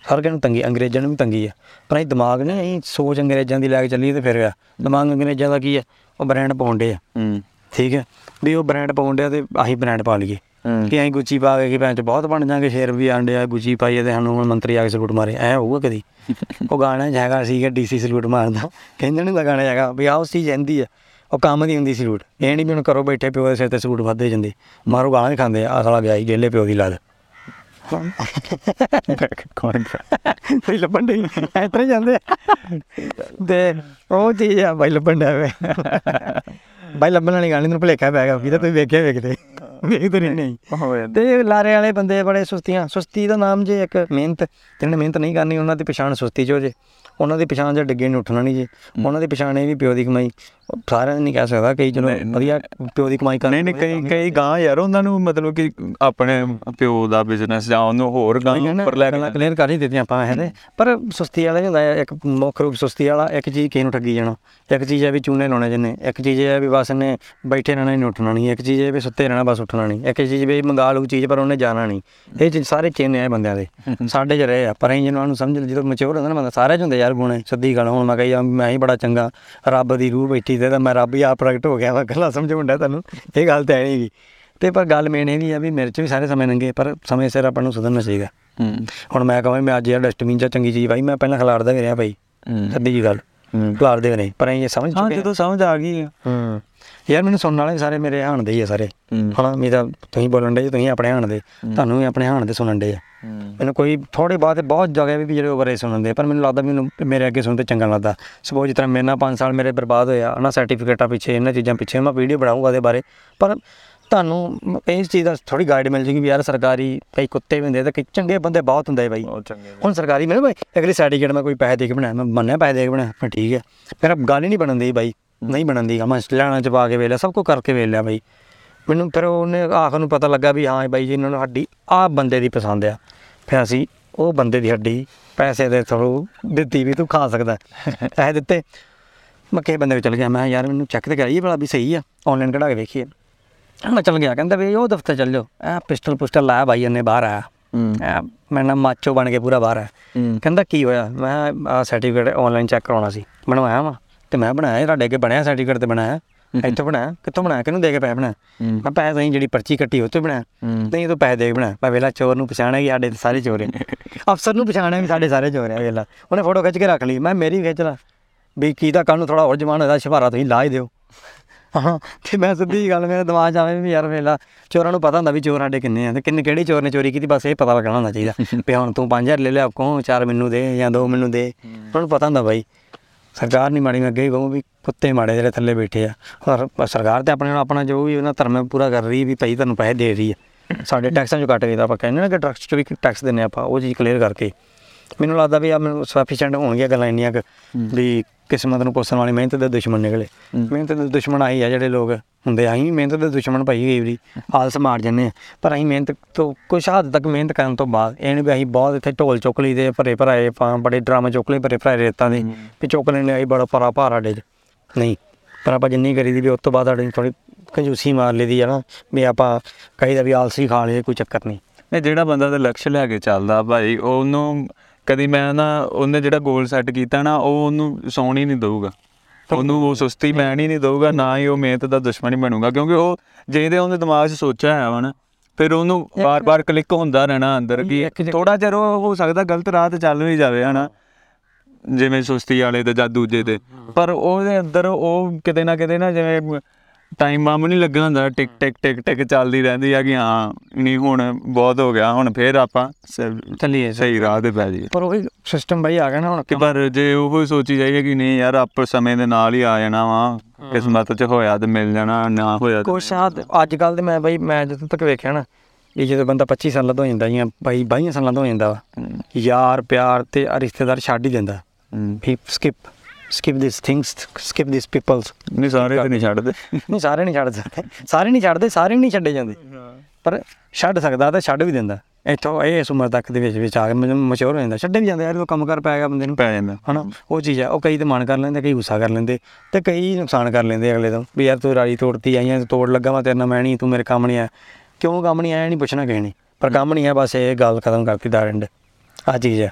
ਹਰ ਕਿਸੇ ਨੂੰ ਤੰਗੀ ਅੰਗਰੇਜ਼ਾਂ ਨੂੰ ਵੀ ਤੰਗੀ ਆ। ਪਰ ਅਸੀਂ ਦਿਮਾਗ ਨੇ ਅਸੀਂ ਸੋਚ ਅੰਗਰੇਜ਼ਾਂ ਦੀ ਲੈ ਕੇ ਚੱਲੀਏ ਤੇ ਫਿਰ ਆ। ਦਿਮਾਗ ਅੰਗਰੇਜ਼ਾਂ ਦਾ ਕੀ ਆ? ਉਹ ਬ੍ਰਾਂਡ ਪਾਉਂਦੇ ਆ। ਹੂੰ। ਠੀਕ ਹੈ ਵੀ ਉਹ ਬ੍ਰਾਂਡ ਪਾਉਂਦੇ ਆ ਤੇ ਅਸੀਂ ਬ੍ਰਾਂਡ ਪਾ ਲਈਏ। ਕਿ ਅਸੀਂ ਗੁੱਚੀ ਪਾ ਕੇ ਕਿ ਭੈਣ ਚ ਬਹੁਤ ਬਣ ਜਾਾਂਗੇ ਸ਼ੇਰ ਵੀ ਆਂਡੇ ਆ ਗੁੱਚੀ ਪਾਈਏ ਤੇ ਸਾਨੂੰ ਹੁਣ ਮੰਤਰੀ ਆ ਕੇ ਸਲੂਟ ਮਾਰੇ। ਐ ਹੋਊਗਾ ਕਦੀ? ਉਹ ਗਾਣਾ ਹੈਗਾ ਸੀਗਾ ਡੀਸੀ ਸਲੂਟ ਮਾਰਦਾ ਕਹਿੰਦੇ ਨੇ ਗਾਣਾ ਹੈਗਾ ਵੀ ਆਹ ਉਸ ਚੀਜ਼ ਜਾਂਦੀ ਆ। ਉਹ ਕੰਮ ਦੀ ਹੁੰਦੀ ਸਲੂਟ। ਇਹ ਨਹੀਂ ਵੀ ਹੁਣ ਕਰੋ ਬੈਠੇ ਪਿਓ ਦੇ ਸਿਰ ਤੇ ਸਲੂਟ ਵੱਧਦੇ ਜਾਂਦੇ। ਮਾਰੋ ਵੀ ਖਾਂਦੇ ਆ ਆਹ ਸਾਲਾ ਗਿਆ ਹੀ ਡੇਲੇ ਪਿਓ ਦੀ ਲਾਦ। ਕੌਣ ਕੋਈ ਲੱਭਣ ਦੇ ਐਤਰੇ ਜਾਂਦੇ। ਤੇ ਉਹ ਚੀਜ਼ ਆ ਬਾਈ ਲੱਭਣ ਦਾ ਵੇ ਬਾਈ ਲੱਭਣ ਵਾਲੀ ਗੱਲ ਨਹੀਂ ਤੈਨੂੰ ਭੁਲੇਖਾ ਪੈ ਗਿਆ ਕਿਤੇ ਤੁਸੀਂ ਵੇਖਿਆ ਵੇਖਦੇ ਵੇਖ ਤੇ ਨਹੀਂ ਹੋਇਆ ਤੇ ਲਾਰੇ ਵਾਲੇ ਬੰਦੇ ਬੜੇ ਸੁਸਤੀਆਂ ਸੁਸਤੀ ਦਾ ਨਾਮ ਜੇ ਇੱਕ ਮਿਹਨਤ ਜਿਹਨੇ ਮਿਹਨਤ ਨਹੀਂ ਕਰਨੀ ਉਹਨਾਂ ਦੀ ਪਛਾਣ ਸੁਸਤੀ ਚ ਹੋ ਜੇ ਉਹਨਾਂ ਦੀ ਪਛਾਣ ਜੇ ਡਿੱਗੇ ਨੂੰ ਉੱਠਣਾ ਨਹੀਂ ਜੇ ਉਹਨਾਂ ਦੀ ਪਛਾਣ ਇਹ ਵੀ ਪਿਓ ਦੀ ਕਮਾਈ ਸਾਰਿਆਂ ਨੇ ਨਹੀਂ ਕਹਿ ਸਕਦਾ ਕਈ ਚਲੋ। ਵਧੀਆ ਪਿਓ ਦੀ ਕਮਾਈ ਕਰ ਨਹੀਂ ਨਹੀਂ ਕਈ ਕਈ ਗਾਂ ਯਾਰ ਉਹਨਾਂ ਨੂੰ ਮਤਲਬ ਕਿ ਆਪਣੇ ਪਿਓ ਦਾ ਬਿਜ਼ਨਸ ਜਾਂ ਉਹਨੂੰ ਹੋਰ ਗਾਂ ਉੱਪਰ ਲੈ ਕੇ ਕਲੀਅਰ ਕਰ ਹੀ ਦਿੱਤੀਆਂ ਆਪਾਂ ਇਹਦੇ ਪਰ ਸੁਸਤੀ ਵਾਲਾ ਹੁੰਦਾ ਇੱਕ ਮੁੱਖ ਰੂਪ ਸੁਸਤੀ ਵਾਲਾ ਇੱਕ ਚੀਜ਼ ਕਿਸੇ ਨੂੰ ਠੱਗੀ ਜਾਣਾ। ਇੱਕ ਚੀਜ਼ ਹੈ ਵੀ ਚੂਨੇ ਲਾਉਣੇ ਜਿੰਨੇ ਇੱਕ ਚੀਜ਼ ਹੈ ਵੀ ਬਸ ਇਹਨੇ ਬੈਠੇ ਰਹਿਣਾ ਨਹੀਂ ਉੱਠਣਾ ਨਹੀਂ ਇੱਕ ਚੀਜ਼ ਹੈ ਵੀ ਸੁੱਤੇ ਰਹਿਣਾ ਬਸ ਉੱਠਣਾ ਨਹੀਂ ਇੱਕ ਚੀਜ਼ ਵੀ ਮੰਗਾ ਲੂ ਚੀਜ਼ ਪਰ ਉਹਨੇ ਜਾਣਾ ਨਹੀਂ। ਇਹ ਚੀਜ਼ ਸਾਰੇ ਚੇਨੇ ਆ ਬੰਦਿਆਂ ਦੇ ਸਾਡੇ ਚ ਰਹੇ ਆ। ਪਰ ਅਸੀਂ ਜਿਹਨਾਂ ਨੂੰ ਸਮਝ ਜਦੋਂ ਮੈਚੁਰ ਹੁੰਦਾ ਨਾ ਬੰਦਾ ਸਾਰੇ ਚ ਹੁੰਦੇ ਯਾਰ ਗੁਣੇ ਸਿੱਧੀ ਗੱਲ। ਹੁਣ ਮੈਂ ਕਹੀ ਮੈਂ ਹੀ ਬੜਾ ਚੰਗਾ ਰੱਬ ਦੀ ਰੂਹ ਬੈਠੀ ਤੇ ਤਾਂ ਮੈਂ ਰੱਬ ਹੀ ਆ ਪ੍ਰਗਟ ਹੋ ਗਿਆ ਵਾ ਗੱਲਾਂ ਸਮਝ ਹੁੰਦਾ ਤੁਹਾਨੂੰ ਇਹ ਗੱਲ ਤਾਂ ਹੈ ਨਹੀਂ ਗੀ ਤੇ ਪਰ ਗੱਲ ਮੇਨ ਇਹ ਵੀ ਆ ਵੀ ਮੇਰੇ ਚ ਵੀ ਸਾਰੇ ਸਮੇਂ ਲੰਘੇ ਪਰ ਸਮੇਂ ਸਿਰ ਆਪਾਂ ਨੂੰ ਸੁਧਰਨਾ ਚਾਹੀਦਾ ਹੂੰ ਹੁਣ ਮੈਂ ਕਹਾਂ ਮੈਂ ਅੱਜ ਯਾਰ ਡਸਟਬਿਨ ਚ ਚੰਗੀ ਚੀਜ਼ ਭਾਈ ਮੈਂ ਪਹਿਲਾਂ ਵੀ ਰਿਹਾ ਭਾਈ ਹੂੰ। ਸਿੱਧੀ ਜੀ ਗੱਲ ਹੂੰ। ਖਿਲਾਰਦੇ ਵੀ ਨਹੀਂ ਪਰ ਇਹ ਸਮਝ ਹਾਂ ਚੁੱਕੇ ਜਦੋਂ ਸਮਝ ਆ ਗਈ। ਹੂੰ ਯਾਰ ਮੈਨੂੰ ਸੁਣਨ ਵਾਲੇ ਸਾਰੇ ਮੇਰੇ ਹਾਣ ਦੇ ਹੀ ਆ ਸਾਰੇ। ਹੂੰ। ਹੁਣ ਮੇਰਾ ਤੁਸੀਂ ਬੋਲਣ ਦੇ ਤੁਸੀਂ ਆਪਣੇ ਹਾਣ ਦੇ ਤੁਹਾਨੂੰ ਵੀ ਆਪਣੇ ਹਾਣ ਦੇ ਸੁਣਨ ਦੇ ਆ। ਮੈਨੂੰ ਕੋਈ ਥੋੜੇ ਬਾਅਦ ਬਹੁਤ ਜਗ੍ਹਾ ਵੀ ਜਿਹੜੇ ਓਵਰ ਸੁਣਨ ਦੇ ਪਰ ਮੈਨੂੰ ਲੱਗਦਾ ਮੈਨੂੰ ਮੇਰੇ ਅੱਗੇ ਸੁਣਦੇ ਚੰਗਾ ਲੱਗਦਾ। ਸਪੋਜ਼ ਜਿਸ ਮੇਰੇ ਨਾਲ 5 ਸਾਲ ਮੇਰੇ ਬਰਬਾਦ ਹੋਇਆ ਉਹਨਾਂ ਸਰਟੀਫਿਕੇਟਾਂ ਪਿੱਛੇ ਇਹਨਾਂ ਚੀਜ਼ਾਂ ਪਿੱਛੇ ਮੈਂ ਵੀਡੀਓ ਬਣਾਉਂਗਾ ਉਹਦੇ ਬਾਰੇ। ਪਰ ਤੁਹਾਨੂੰ ਇਸ ਚੀਜ਼ ਦਾ ਥੋੜੀ ਗਾਈਡ ਮਿਲ ਜੂਗੀ ਵੀ ਯਾਰ ਸਰਕਾਰੀ ਕਈ ਕੁੱਤੇ ਵੀ ਹੁੰਦੇ ਤੇ ਕਈ ਚੰਗੇ ਬੰਦੇ ਬਹੁਤ ਹੁੰਦੇ ਬਾਈ। ਹੁਣ ਸਰਕਾਰੀ ਮੈਨੂੰ ਭਾਈ ਅਗਲੀ ਸਰਟੀਫਿਕੇਟ ਮੈਂ ਕੋਈ ਪੈਸੇ ਦੇ ਕੇ ਬਣਾਇਆ ਮੈਂ ਮੰਨਿਆ ਪੈਸੇ ਦੇ ਕੇ ਬਣਾਇਆ ਮੈਂ ਠੀਕ ਹੈ ਮੇਰਾ ਗੱਲ ਹੀ ਨਹੀਂ ਬਣਨ ਦੀ ਬਾਈ। ਨਹੀਂ ਬਣਨ ਦੀ ਮੈਂ ਲੈਣਾ ਚ ਪਾ ਕੇ ਵੇਖ ਲਿਆ ਸਭ ਕੁਝ ਕਰਕੇ ਵੇਖ ਲਿਆ ਬਾਈ। ਮੈਨੂੰ ਫਿਰ ਉਹਨੇ ਆਖਰ ਨੂੰ ਪਤਾ ਲੱਗਾ ਵੀ ਹਾਂ ਬਾਈ ਜੀ ਇਹਨਾਂ ਨੂੰ ਹੱਡੀ ਆਹ ਬੰਦੇ ਦੀ ਪਸੰਦ ਆ। ਫਿਰ ਅਸੀਂ ਉਹ ਬੰਦੇ ਦੀ ਹੱਡੀ ਪੈਸੇ ਦੇ ਥਰੂ ਦਿੱਤੀ ਵੀ ਤੂੰ ਖਾ ਸਕਦਾ। ਪੈਸੇ ਦਿੱਤੇ। ਮੈਂ ਕਿਸੇ ਬੰਦੇ ਕੋਲ ਚਲ ਗਿਆ। ਮੈਂ ਯਾਰ ਮੈਨੂੰ ਚੈੱਕ ਤੇ ਕਰਾਈਏ ਭਲਾ ਵੀ ਸਹੀ ਆ। ਆਨਲਾਈਨ ਕਢਾ ਕੇ ਵੇਖੀਏ। ਮੈਂ ਚਲ ਗਿਆ। ਕਹਿੰਦਾ ਵੀ ਉਹ ਦਫ਼ਤਰ ਚੱਲ ਜਾਓ ਇਹ ਪਿਸਟਲ ਪੁਸਟਲ ਲਾਇਆ ਬਾਈ ਇਹਨੇ ਬਾਹਰ ਆਇਆ। ਐ ਮੈਂ ਨਾ ਮਾਚੋ ਬਣ ਕੇ ਪੂਰਾ ਬਾਹਰ ਆ। ਕਹਿੰਦਾ ਕੀ ਹੋਇਆ? ਮੈਂ ਆ ਸਰਟੀਫਿਕੇਟ ਆਨਲਾਈਨ ਚੈੱਕ ਕਰਾਉਣਾ ਸੀ। ਬਣਵਾਇਆ ਵਾ। ਤੇ ਮੈਂ ਬਣਾਇਆ ਤੁਹਾਡੇ ਅੱਗੇ ਬਣਿਆ ਸਰਟੀਫਿਕੇਟ ਤੇ ਬਣਾਇਆ। ਇੱਥੋਂ ਬਣਾਇਆ। ਕਿੱਥੋਂ ਬਣਾਇਆ? ਕਿਹਨੂੰ ਦੇ ਕੇ ਪੈਸੇ ਬਣਾਇਆ। ਮੈਂ ਪੈਸੇ ਤੁਸੀਂ ਜਿਹੜੀ ਪਰਚੀ ਕੱਟੀ ਤੋਂ ਬਣਾਇਆ। ਨਹੀਂ ਤੂੰ ਪੈਸੇ ਦੇ ਕੇ ਬਣਾਇਆ। ਮੈਂ ਵੇਲਾ ਚੋਰ ਨੂੰ ਪਛਾਣਿਆ ਕਿ ਸਾਡੇ ਸਾਰੇ ਚੋਰ ਨੇ। ਅਫਸਰ ਨੂੰ ਪਛਾਣਿਆ ਵੀ ਸਾਡੇ ਸਾਰੇ ਚੋਰ ਆ ਵੇਲਾ। ਉਹਨੇ ਫੋਟੋ ਖਿੱਚ ਕੇ ਰੱਖ ਲਈ। ਮੈਂ ਮੇਰੀ ਖਿੱਚ ਲਾ। ਵੀ ਕੀ ਤਾਂ ਕੱਲ ਨੂੰ ਥੋੜਾ ਹੋਰ ਜਮਾਨ ਹੋਇਆ ਸ਼ਿਵਾਰਾ ਤੁਸੀਂ ਲਾ ਹੀ ਦਿਓ। ਹਾਂ ਤੇ ਮੈਂ ਸਿੱਧੀ ਗੱਲ ਮੇਰੇ ਦਿਮਾਗ 'ਚ ਆਵੇ ਵੀ ਯਾਰ ਵੇਲਾ ਚੋਰਾਂ ਨੂੰ ਪਤਾ ਹੁੰਦਾ ਵੀ ਚੋਰ ਸਾਡੇ ਕਿੰਨੇ ਆ ਤੇ ਕਿੰਨੇ ਕਿਹੜੇ ਚੋਰ ਨੇ ਚੋਰੀ ਕੀਤੀ ਬਸ ਇਹ ਪਤਾ ਲੱਗਣਾ ਹੁੰਦਾ ਚਾਹੀਦਾ। ਵੀ ਹੁਣ ਤੂੰ 5000 ਲੈ ਲਿਆ ਕੋ ਚਾਰ ਮੈਨੂੰ ਦੇ ਜਾਂ ਦੋ ਮੈਨੂੰ ਦੇ। ਉਹਨਾਂ ਨੂੰ ਪਤਾ ਹੁੰਦਾ ਬਾਈ। ਸਰਕਾਰ ਨਹੀਂ ਮਾੜੀ ਮੈਂ ਅੱਗੇ ਹੀ ਕਹੂੰ ਵੀ ਕੁੱਤੇ ਮਾੜੇ ਜਿਹੜੇ ਥੱਲੇ ਬੈਠੇ ਆ। ਔਰ ਸਰਕਾਰ ਤੇ ਆਪਣੇ ਨਾਲ ਆਪਣਾ ਜੋ ਵੀ ਉਹਨਾਂ ਧਰਮ ਪੂਰਾ ਕਰ ਰਹੀ ਵੀ ਭਾਈ ਤੁਹਾਨੂੰ ਪੈਸੇ ਦੇ ਰਹੀ ਹੈ। ਸਾਡੇ ਟੈਕਸਾਂ ਚੋਂ ਕੱਟ ਕੇ ਤਾਂ ਆਪਾਂ ਕਹਿੰਦੇ ਨਾ ਕਿ ਟੈਕਸ ਚੋਂ ਵੀ ਟੈਕਸ ਦਿੰਨੇ ਆਪਾਂ ਉਹ ਚੀਜ਼ ਕਲੀਅਰ ਕਰਕੇ। ਮੈਨੂੰ ਲੱਗਦਾ ਵੀ ਆ ਮੈਨੂੰ ਸਫੀਸ਼ੀਐਂਟ ਹੋਣਗੀਆਂ ਗੱਲਾਂ ਇੰਨੀਆਂ ਕੁ ਵੀ ਕਿਸਮਤ ਨੂੰ ਕੋਸਣ ਵਾਲੀ ਮਿਹਨਤ ਦੇ ਦੁਸ਼ਮਣ ਨਿਕਲੇ। ਮਿਹਨਤ ਦੇ ਦੁਸ਼ਮਣ ਆਈ ਆ ਜਿਹੜੇ ਲੋਕ ਹੁੰਦੇ ਆ। ਅਸੀਂ ਮਿਹਨਤ ਦੇ ਦੁਸ਼ਮਣ ਭਾਈ ਕਈ ਵਾਰੀ ਆਲਸ ਮਾਰ ਜੰਨੇ ਆ। ਪਰ ਅਸੀਂ ਮਿਹਨਤ ਤੋਂ ਕੁਛ ਹੱਦ ਤੱਕ ਮਿਹਨਤ ਕਰਨ ਤੋਂ ਬਾਅਦ ਇਹ ਨਹੀਂ ਵੀ ਅਸੀਂ ਬਹੁਤ ਇੱਥੇ ਢੋਲ ਚੁੱਕ ਲਈ ਦੇ ਭਰੇ ਭਰਾਏ ਆਪਾਂ ਬੜੇ ਡਰਾਮੇ ਚੁੱਕ ਲਏ ਭਰੇ ਭਰਾਏ ਰੇਤਾਂ ਦੇ ਵੀ ਚੁੱਕ ਲੈਣੇ ਆਈ ਬੜਾ ਪਰਾ ਭਾਰ 'ਚ ਨਹੀਂ ਪਰ ਆਪਾਂ ਜਿੰਨੀ ਕਰੀ ਦੀ ਵੀ ਉਸ ਤੋਂ ਬਾਅਦ ਸਾਡੀ ਥੋੜੀ ਕੰਜੂਸੀ ਮਾਰ ਲਈ ਦੀ ਆ ਨਾ ਵੀ ਆਪਾਂ ਕਹੀਦਾ ਵੀ ਆਲਸੀ ਖਾ ਲਏ ਕੋਈ ਚੱਕਰ ਨਹੀਂ। ਇਹ ਜਿਹੜਾ ਬੰਦਾ ਤੇ ਲਕਸ਼ ਲੈ ਕੇ ਚੱਲਦਾ ਭਾਈ ਉਹਨੂੰ ਕਦੀ ਮੈਂ ਨਾ ਉਹਨੇ ਜਿਹੜਾ ਗੋਲ ਸੈੱਟ ਕੀਤਾ ਨਾ ਉਹ ਉਹਨੂੰ ਸੌਣ ਹੀ ਨਹੀਂ ਦਊਗਾ। ਉਹਨੂੰ ਉਹ ਸੁਸਤੀ ਪੈਣ ਹੀ ਨਹੀਂ ਦਊਗਾ ਨਾ ਹੀ ਉਹ ਮਿਹਨਤ ਦਾ ਦੁਸ਼ਮਣ ਹੀ ਬਣੂਗਾ ਕਿਉਂਕਿ ਉਹ ਜਿਹਦੇ ਉਹਦੇ ਦਿਮਾਗ 'ਚ ਸੋਚਿਆ ਹੋਇਆ ਵਾ ਨਾ ਫਿਰ ਉਹਨੂੰ ਬਾਰ-ਬਾਰ ਕਲਿੱਕ ਹੁੰਦਾ ਰਹਿਣਾ ਅੰਦਰ ਕਿ ਥੋੜਾ ਚਿਰ ਉਹ ਹੋ ਸਕਦਾ ਗਲਤ ਰਾਹ ਤੇ ਚੱਲ ਵੀ ਜਾਵੇ ਹਨਾ। ਜਿਵੇਂ ਸੁਸਤੀ ਵਾਲੇ ਤੇ ਜਾਂ ਦੂਜੇ ਤੇ। ਪਰ ਉਹਦੇ ਅੰਦਰ ਉਹ ਕਿਤੇ ਨਾ ਕਿਤੇ ਨਾ ਜਿਵੇਂ ਟਾਈਮ ਬੰਬ ਨਹੀਂ ਲੱਗਾ ਹੁੰਦਾ ਟਿਕ ਟਿਕ ਟਿਕ ਟਿਕ ਚੱਲਦੀ ਰਹਿੰਦੀ ਆ ਕਿ ਹਾਂ ਨਹੀਂ ਹੁਣ ਬਹੁਤ ਹੋ ਗਿਆ ਹੁਣ ਫੇਰ ਆਪਾਂ ਚੱਲੀਏ ਸਹੀ ਰਾਹ ਤੇ ਪੈ ਜਾਈਏ। ਪਰ ਉਹ ਸਿਸਟਮ ਬਾਈ ਆ ਗਿਆ ਨਾ ਹੁਣ ਕਿ ਪਰ ਜੇ ਉਹ ਸੋਚੀ ਜਾਈਏ ਕਿ ਨਹੀਂ ਯਾਰ ਆਪ ਸਮੇਂ ਦੇ ਨਾਲ ਹੀ ਆ ਜਾਣਾ ਵਾ ਕਿਸਮਤ 'ਚ ਹੋਇਆ ਤੇ ਮਿਲ ਜਾਣਾ ਨਾ ਹੋਇਆ ਕੁਛ ਹੱਦ ਅੱਜ ਕੱਲ ਤੇ ਮੈਂ ਬਾਈ ਮੈਂ ਜਦੋਂ ਤੱਕ ਵੇਖਿਆ ਨਾ ਇਹ ਜਦੋਂ ਬੰਦਾ 25 ਸਾਲਾਂ ਦਾ ਹੋ ਜਾਂਦਾ ਜਾਂ ਬਾਈ 22 ਸਾਲਾਂ ਦਾ ਹੋ ਜਾਂਦਾ ਯਾਰ ਪਿਆਰ ਤੇ ਰਿਸ਼ਤੇਦਾਰ ਛੱਡ ਹੀ ਦਿੰਦਾ। We skip skip this things skip this peoples ਨਹੀਂ ਸਾਰੇ ਤੇ ਨਹੀਂ ਛੱਡਦੇ। ਨਹੀਂ ਸਾਰੇ ਨਹੀਂ ਛੱਡ ਸਕਦੇ। ਸਾਰੇ ਨਹੀਂ ਛੱਡਦੇ ਸਾਰੇ ਨਹੀਂ ਛੱਡੇ ਜਾਂਦੇ। ਪਰ ਛੱਡ ਸਕਦਾ ਤੇ ਛੱਡ ਵੀ ਦਿੰਦਾ। ਇੱਥੋਂ ਇਹ ਇਸ ਉਮਰ ਤੱਕ ਦੇ ਵਿੱਚ ਵਿੱਚ ਆ ਕੇ ਮਸ਼ਹੂਰ ਹੋ ਜਾਂਦਾ। ਛੱਡੇ ਵੀ ਜਾਂਦੇ ਯਾਰ ਉਹ ਕੰਮ ਕਰ ਪੈ ਗਿਆ ਬੰਦੇ ਨੂੰ। ਪੈ ਜਾਂਦਾ। ਹਨਾ? ਉਹ ਚੀਜ਼ ਆ ਉਹ ਕਈ ਤੇ ਮਨ ਕਰ ਲੈਂਦੇ ਕਈ ਗੁੱਸਾ ਕਰ ਲੈਂਦੇ ਤੇ ਕਈ ਨੁਕਸਾਨ ਕਰ ਲੈਂਦੇ ਅਗਲੇ ਤੋਂ। ਵੀ ਯਾਰ ਤੂੰ ਰਾਜੀ ਤੋੜਤੀ ਆਈਆਂ ਤੋੜ ਲੱਗਾ ਮੈਂ ਤੇਰੇ ਨਾਲ ਮੈਂ ਨਹੀਂ ਤੂੰ ਮੇਰੇ ਕੰਮ ਨਹੀਂ ਆਇਆ। ਕਿਉਂ ਕੰਮ ਨਹੀਂ ਆਇਆ ਨਹੀਂ ਪੁੱਛਣਾ ਕਿਸੇ ਨੇ। ਪਰ ਕੰਮ ਨਹੀਂ ਆ ਬਸ ਇਹ ਗੱਲ ਖਤਮ ਕਰਤੀ ਦਾ ਐਂਡ ਆ ਚੀਜ਼ ਆ।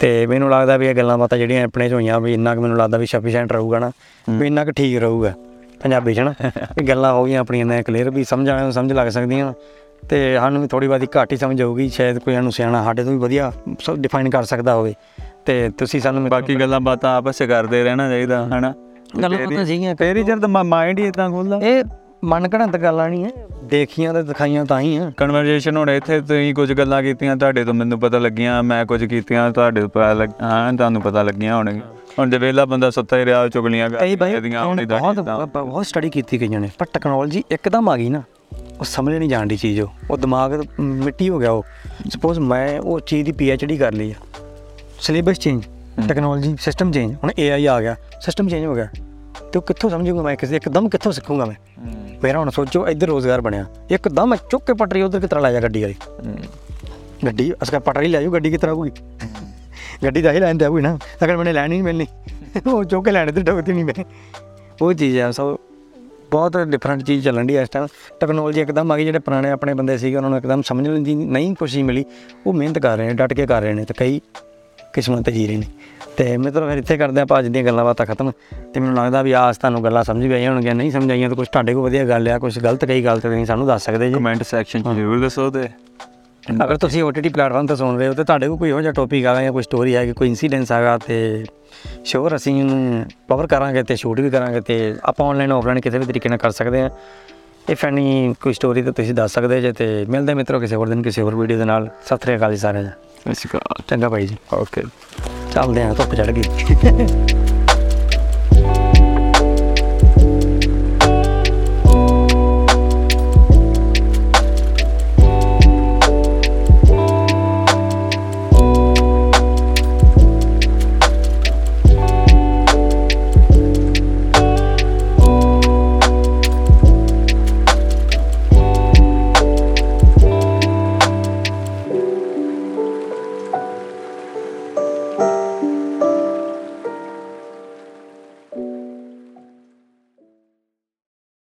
ਤੇ ਮੈਨੂੰ ਲੱਗਦਾ ਵੀ ਇਹ ਗੱਲਾਂ ਬਾਤਾਂ ਜਿਹੜੀਆਂ ਆਪਣੇ ਚ ਹੋਈਆਂ ਵੀ ਇੰਨਾ ਕੁ ਮੈਨੂੰ ਲੱਗਦਾ ਵੀ ਸਫੀਸ਼ੀਐਂਟ ਰਹੂਗਾ ਨਾ ਵੀ ਇੰਨਾ ਕੁ ਠੀਕ ਰਹੂਗਾ ਪੰਜਾਬੀ ਚ ਨਾ। ਇਹ ਗੱਲਾਂ ਹੋ ਗਈਆਂ ਆਪਣੀਆਂ ਨੇ ਕਲੀਅਰ ਵੀ ਸਮਝ ਆਉਣ ਸਮਝ ਲੱਗ ਸਕਦੀਆਂ। ਤੇ ਸਾਨੂੰ ਵੀ ਥੋੜੀ ਬਾਦੀ ਘੱਟ ਹੀ ਸਮਝ ਆਊਗੀ ਸ਼ਾਇਦ ਕੋਈ ਸਾਨੂੰ ਸਿਆਣਾ ਸਾਡੇ ਤੋਂ ਵੀ ਵਧੀਆ ਡਿਫਾਈਨ ਕਰ ਸਕਦਾ ਹੋਵੇ। ਤੇ ਤੁਸੀਂ ਸਾਨੂੰ ਬਾਕੀ ਗੱਲਾਂ ਬਾਤਾਂ ਆਪਸ 'ਚ ਕਰਦੇ ਰਹਿਣਾ ਚਾਹੀਦਾ ਹਨਾ? ਗੱਲਾਂ ਬਾਤਾਂ ਸੀਗੀਆਂ ਫੇਰ ਹੀ ਜਦ ਮਾਈਂਡ ਹੀ ਇਦਾਂ ਖੁੱਲਦਾ ਇਹ ਮਨ ਘੜੰਤ ਗੱਲਾਂ ਨਹੀਂ ਹੈ ਦੇਖੀਆਂ ਤੇ ਦਿਖਾਈਆਂ ਤਾਂ ਹੀ ਆ ਕਨਵਰਜੇਸ਼ਨ ਹੁਣ ਇੱਥੇ ਤੁਸੀਂ ਕੁਝ ਗੱਲਾਂ ਕੀਤੀਆਂ ਤੁਹਾਡੇ ਤੋਂ ਮੈਨੂੰ ਪਤਾ ਲੱਗੀਆਂ ਮੈਂ ਕੁਝ ਕੀਤੀਆਂ ਤੁਹਾਡੇ ਤੋਂ ਪਤਾ ਲੱਗ ਹਾਂ ਤੁਹਾਨੂੰ ਪਤਾ ਲੱਗੀਆਂ ਹੋਣਗੀਆਂ। ਹੁਣ ਜੇ ਵੇਲਾ ਬੰਦਾ ਸੁੱਤਾ ਹੀ ਰਿਹਾ ਚੁਗਲੀਆਂ ਇਹਦੀਆਂ ਹੁਣ ਬਹੁਤ ਬਹੁਤ ਸਟੱਡੀ ਕੀਤੀ ਗਈਆਂ ਨੇ ਪਰ ਟੈਕਨੋਲੋਜੀ ਇੱਕਦਮ ਆ ਗਈ ਨਾ। ਉਹ ਸਮਝ ਨਹੀਂ ਜਾਣ ਦੀ ਚੀਜ਼ ਉਹ। ਉਹ ਦਿਮਾਗ ਮਿੱਟੀ ਹੋ ਗਿਆ ਉਹ। ਸਪੋਜ਼ ਮੈਂ ਉਹ ਚੀਜ਼ ਦੀ ਪੀਐਚਡੀ ਕਰ ਲਈ ਆ। Syllabus change technology system change ਹੁਣ ਏਆਈ ਆ ਗਿਆ। ਸਿਸਟਮ ਚੇਂਜ ਹੋ ਗਿਆ। ਤੇ ਉਹ ਕਿੱਥੋਂ ਸਮਝੂਗਾ ਮੈਂ? ਕਿਸੇ ਇੱਕਦਮ ਕਿੱਥੋਂ ਸਿੱਖੂਗਾ ਮੈਂ? ਮੇਰਾ ਹੁਣ ਸੋਚੋ ਇੱਧਰ ਰੋਜ਼ਗਾਰ ਬਣਿਆ। ਇੱਕਦਮ ਚੁੱਕ ਕੇ ਪਟਰੀ ਉਧਰ ਕਿਤਰਾ ਲੈ ਜਾ ਗੱਡੀ ਵਾਲੀ। ਗੱਡੀ ਅਸਕਾ ਪਟਰੀ ਲੈ ਜਾਊ ਗੱਡੀ ਕਿਤਰਾ ਹੋਊਗੀ? ਗੱਡੀ ਤਾਂ ਹੀ ਲੈਣ ਤੇ ਆਊਗੀ ਨਾ ਅਗਰ ਮੈਨੇ ਲੈਣੀ ਨਹੀਂ ਮਿਲਣੀ। ਉਹ ਚੁੱਕ ਕੇ ਲੈਣੇ ਤੇ ਡੋਕਦੀ ਨਹੀਂ ਮੈਂ। ਉਹ ਚੀਜ਼ ਆ ਸੋ ਬਹੁਤ ਡਿਫਰੈਂਟ ਚੀਜ਼ ਚੱਲਣ ਦੀ ਇਸ ਟਾਈਮ ਟੈਕਨੋਲੋਜੀ ਇੱਕਦਮ ਆ ਗਈ ਜਿਹੜੇ ਪੁਰਾਣੇ ਆਪਣੇ ਬੰਦੇ ਸੀਗੇ ਉਹਨਾਂ ਨੂੰ ਇੱਕਦਮ ਸਮਝਣ ਦੀ ਨਹੀਂ ਖੁਸ਼ੀ ਮਿਲੀ। ਉਹ ਮਿਹਨਤ ਕਰ ਰਹੇ ਨੇ ਡਟ ਕੇ ਕਰ ਰਹੇ ਨੇ ਤੇ ਕਈ ਕਿਸਮਤ ਜੀ ਰਹੇ ਨੇ। ਤੇ ਮਿੱਤਰੋ ਫਿਰ ਇੱਥੇ ਕਰਦੇ ਆਪਾਂ ਅੱਜ ਦੀਆਂ ਗੱਲਾਂ ਬਾਤਾਂ ਖਤਮ। ਤੇ ਮੈਨੂੰ ਲੱਗਦਾ ਵੀ ਆਸ ਤੁਹਾਨੂੰ ਗੱਲਾਂ ਸਮਝ ਵੀ ਆਈਆਂ ਹੋਣਗੀਆਂ ਨਹੀਂ ਸਮਝ ਆਈਆਂ ਤਾਂ ਕੁਝ ਤੁਹਾਡੇ ਕੋਲ ਵਧੀਆ ਗੱਲ ਆ ਕੁਝ ਗਲਤ ਕਈ ਗੱਲ ਤੇ ਤੁਸੀਂ ਸਾਨੂੰ ਦੱਸ ਸਕਦੇ ਜੀ। ਕਮੈਂਟ ਸੈਕਸ਼ਨ 'ਚ ਜ਼ਰੂਰ ਦੱਸੋ ਤੇ। ਅਗਰ ਤੁਸੀਂ OTT ਪਲੇਟਫਾਰਮ ਤੇ ਸੁਣ ਰਹੇ ਹੋ ਤੇ ਤੁਹਾਡੇ ਕੋਲ ਕੋਈ ਇਹੋ ਜਿਹਾ ਟੌਪਿਕ ਆਗਾ ਜਾਂ ਕੋਈ ਸਟੋਰੀ ਕਿ ਕੋਈ ਇਨਸੀਡੈਂਸ ਆਗਾ ਤੇ ਸ਼ੋਰ ਅਸੀਂ ਕਵਰ ਕਰਾਂਗੇ ਤੇ ਸ਼ੂਟ ਵੀ ਕਰਾਂਗੇ ਤੇ ਆਪਾਂ ਆਨਲਾਈਨ ਆਫਲਾਈਨ ਕਿਸੇ ਵੀ ਤਰੀਕੇ ਨਾਲ ਕਰ ਸਕਦੇ ਹਾਂ। ਇਫ ਐਨੀ ਕੋਈ ਸਟੋਰੀ ਤਾਂ ਤੁਸੀਂ ਦੱਸ ਸਕਦੇ ਜੇ ਤੇ ਮਿਲਦੇ ਮਿੱਤਰੋ ਕਿਸੇ ਹੋਰ ਦਿਨ ਕਿਸੇ ਹੋਰ ਵੀਡੀਓ ਦੇ ਨਾਲ। ਸਤਿ ਸ੍ਰੀ ਅਕਾਲ ਜੀ ਸਾਰਿਆਂ ਨੂੰ ਅਸਿਕਾ ਚੰਗਾ ਭਾਈ ਜੀ ਓਕੇ ਚੱਲਦੇ ਹਾਂ ਧੁੱਪ ਚੜ ਗਈ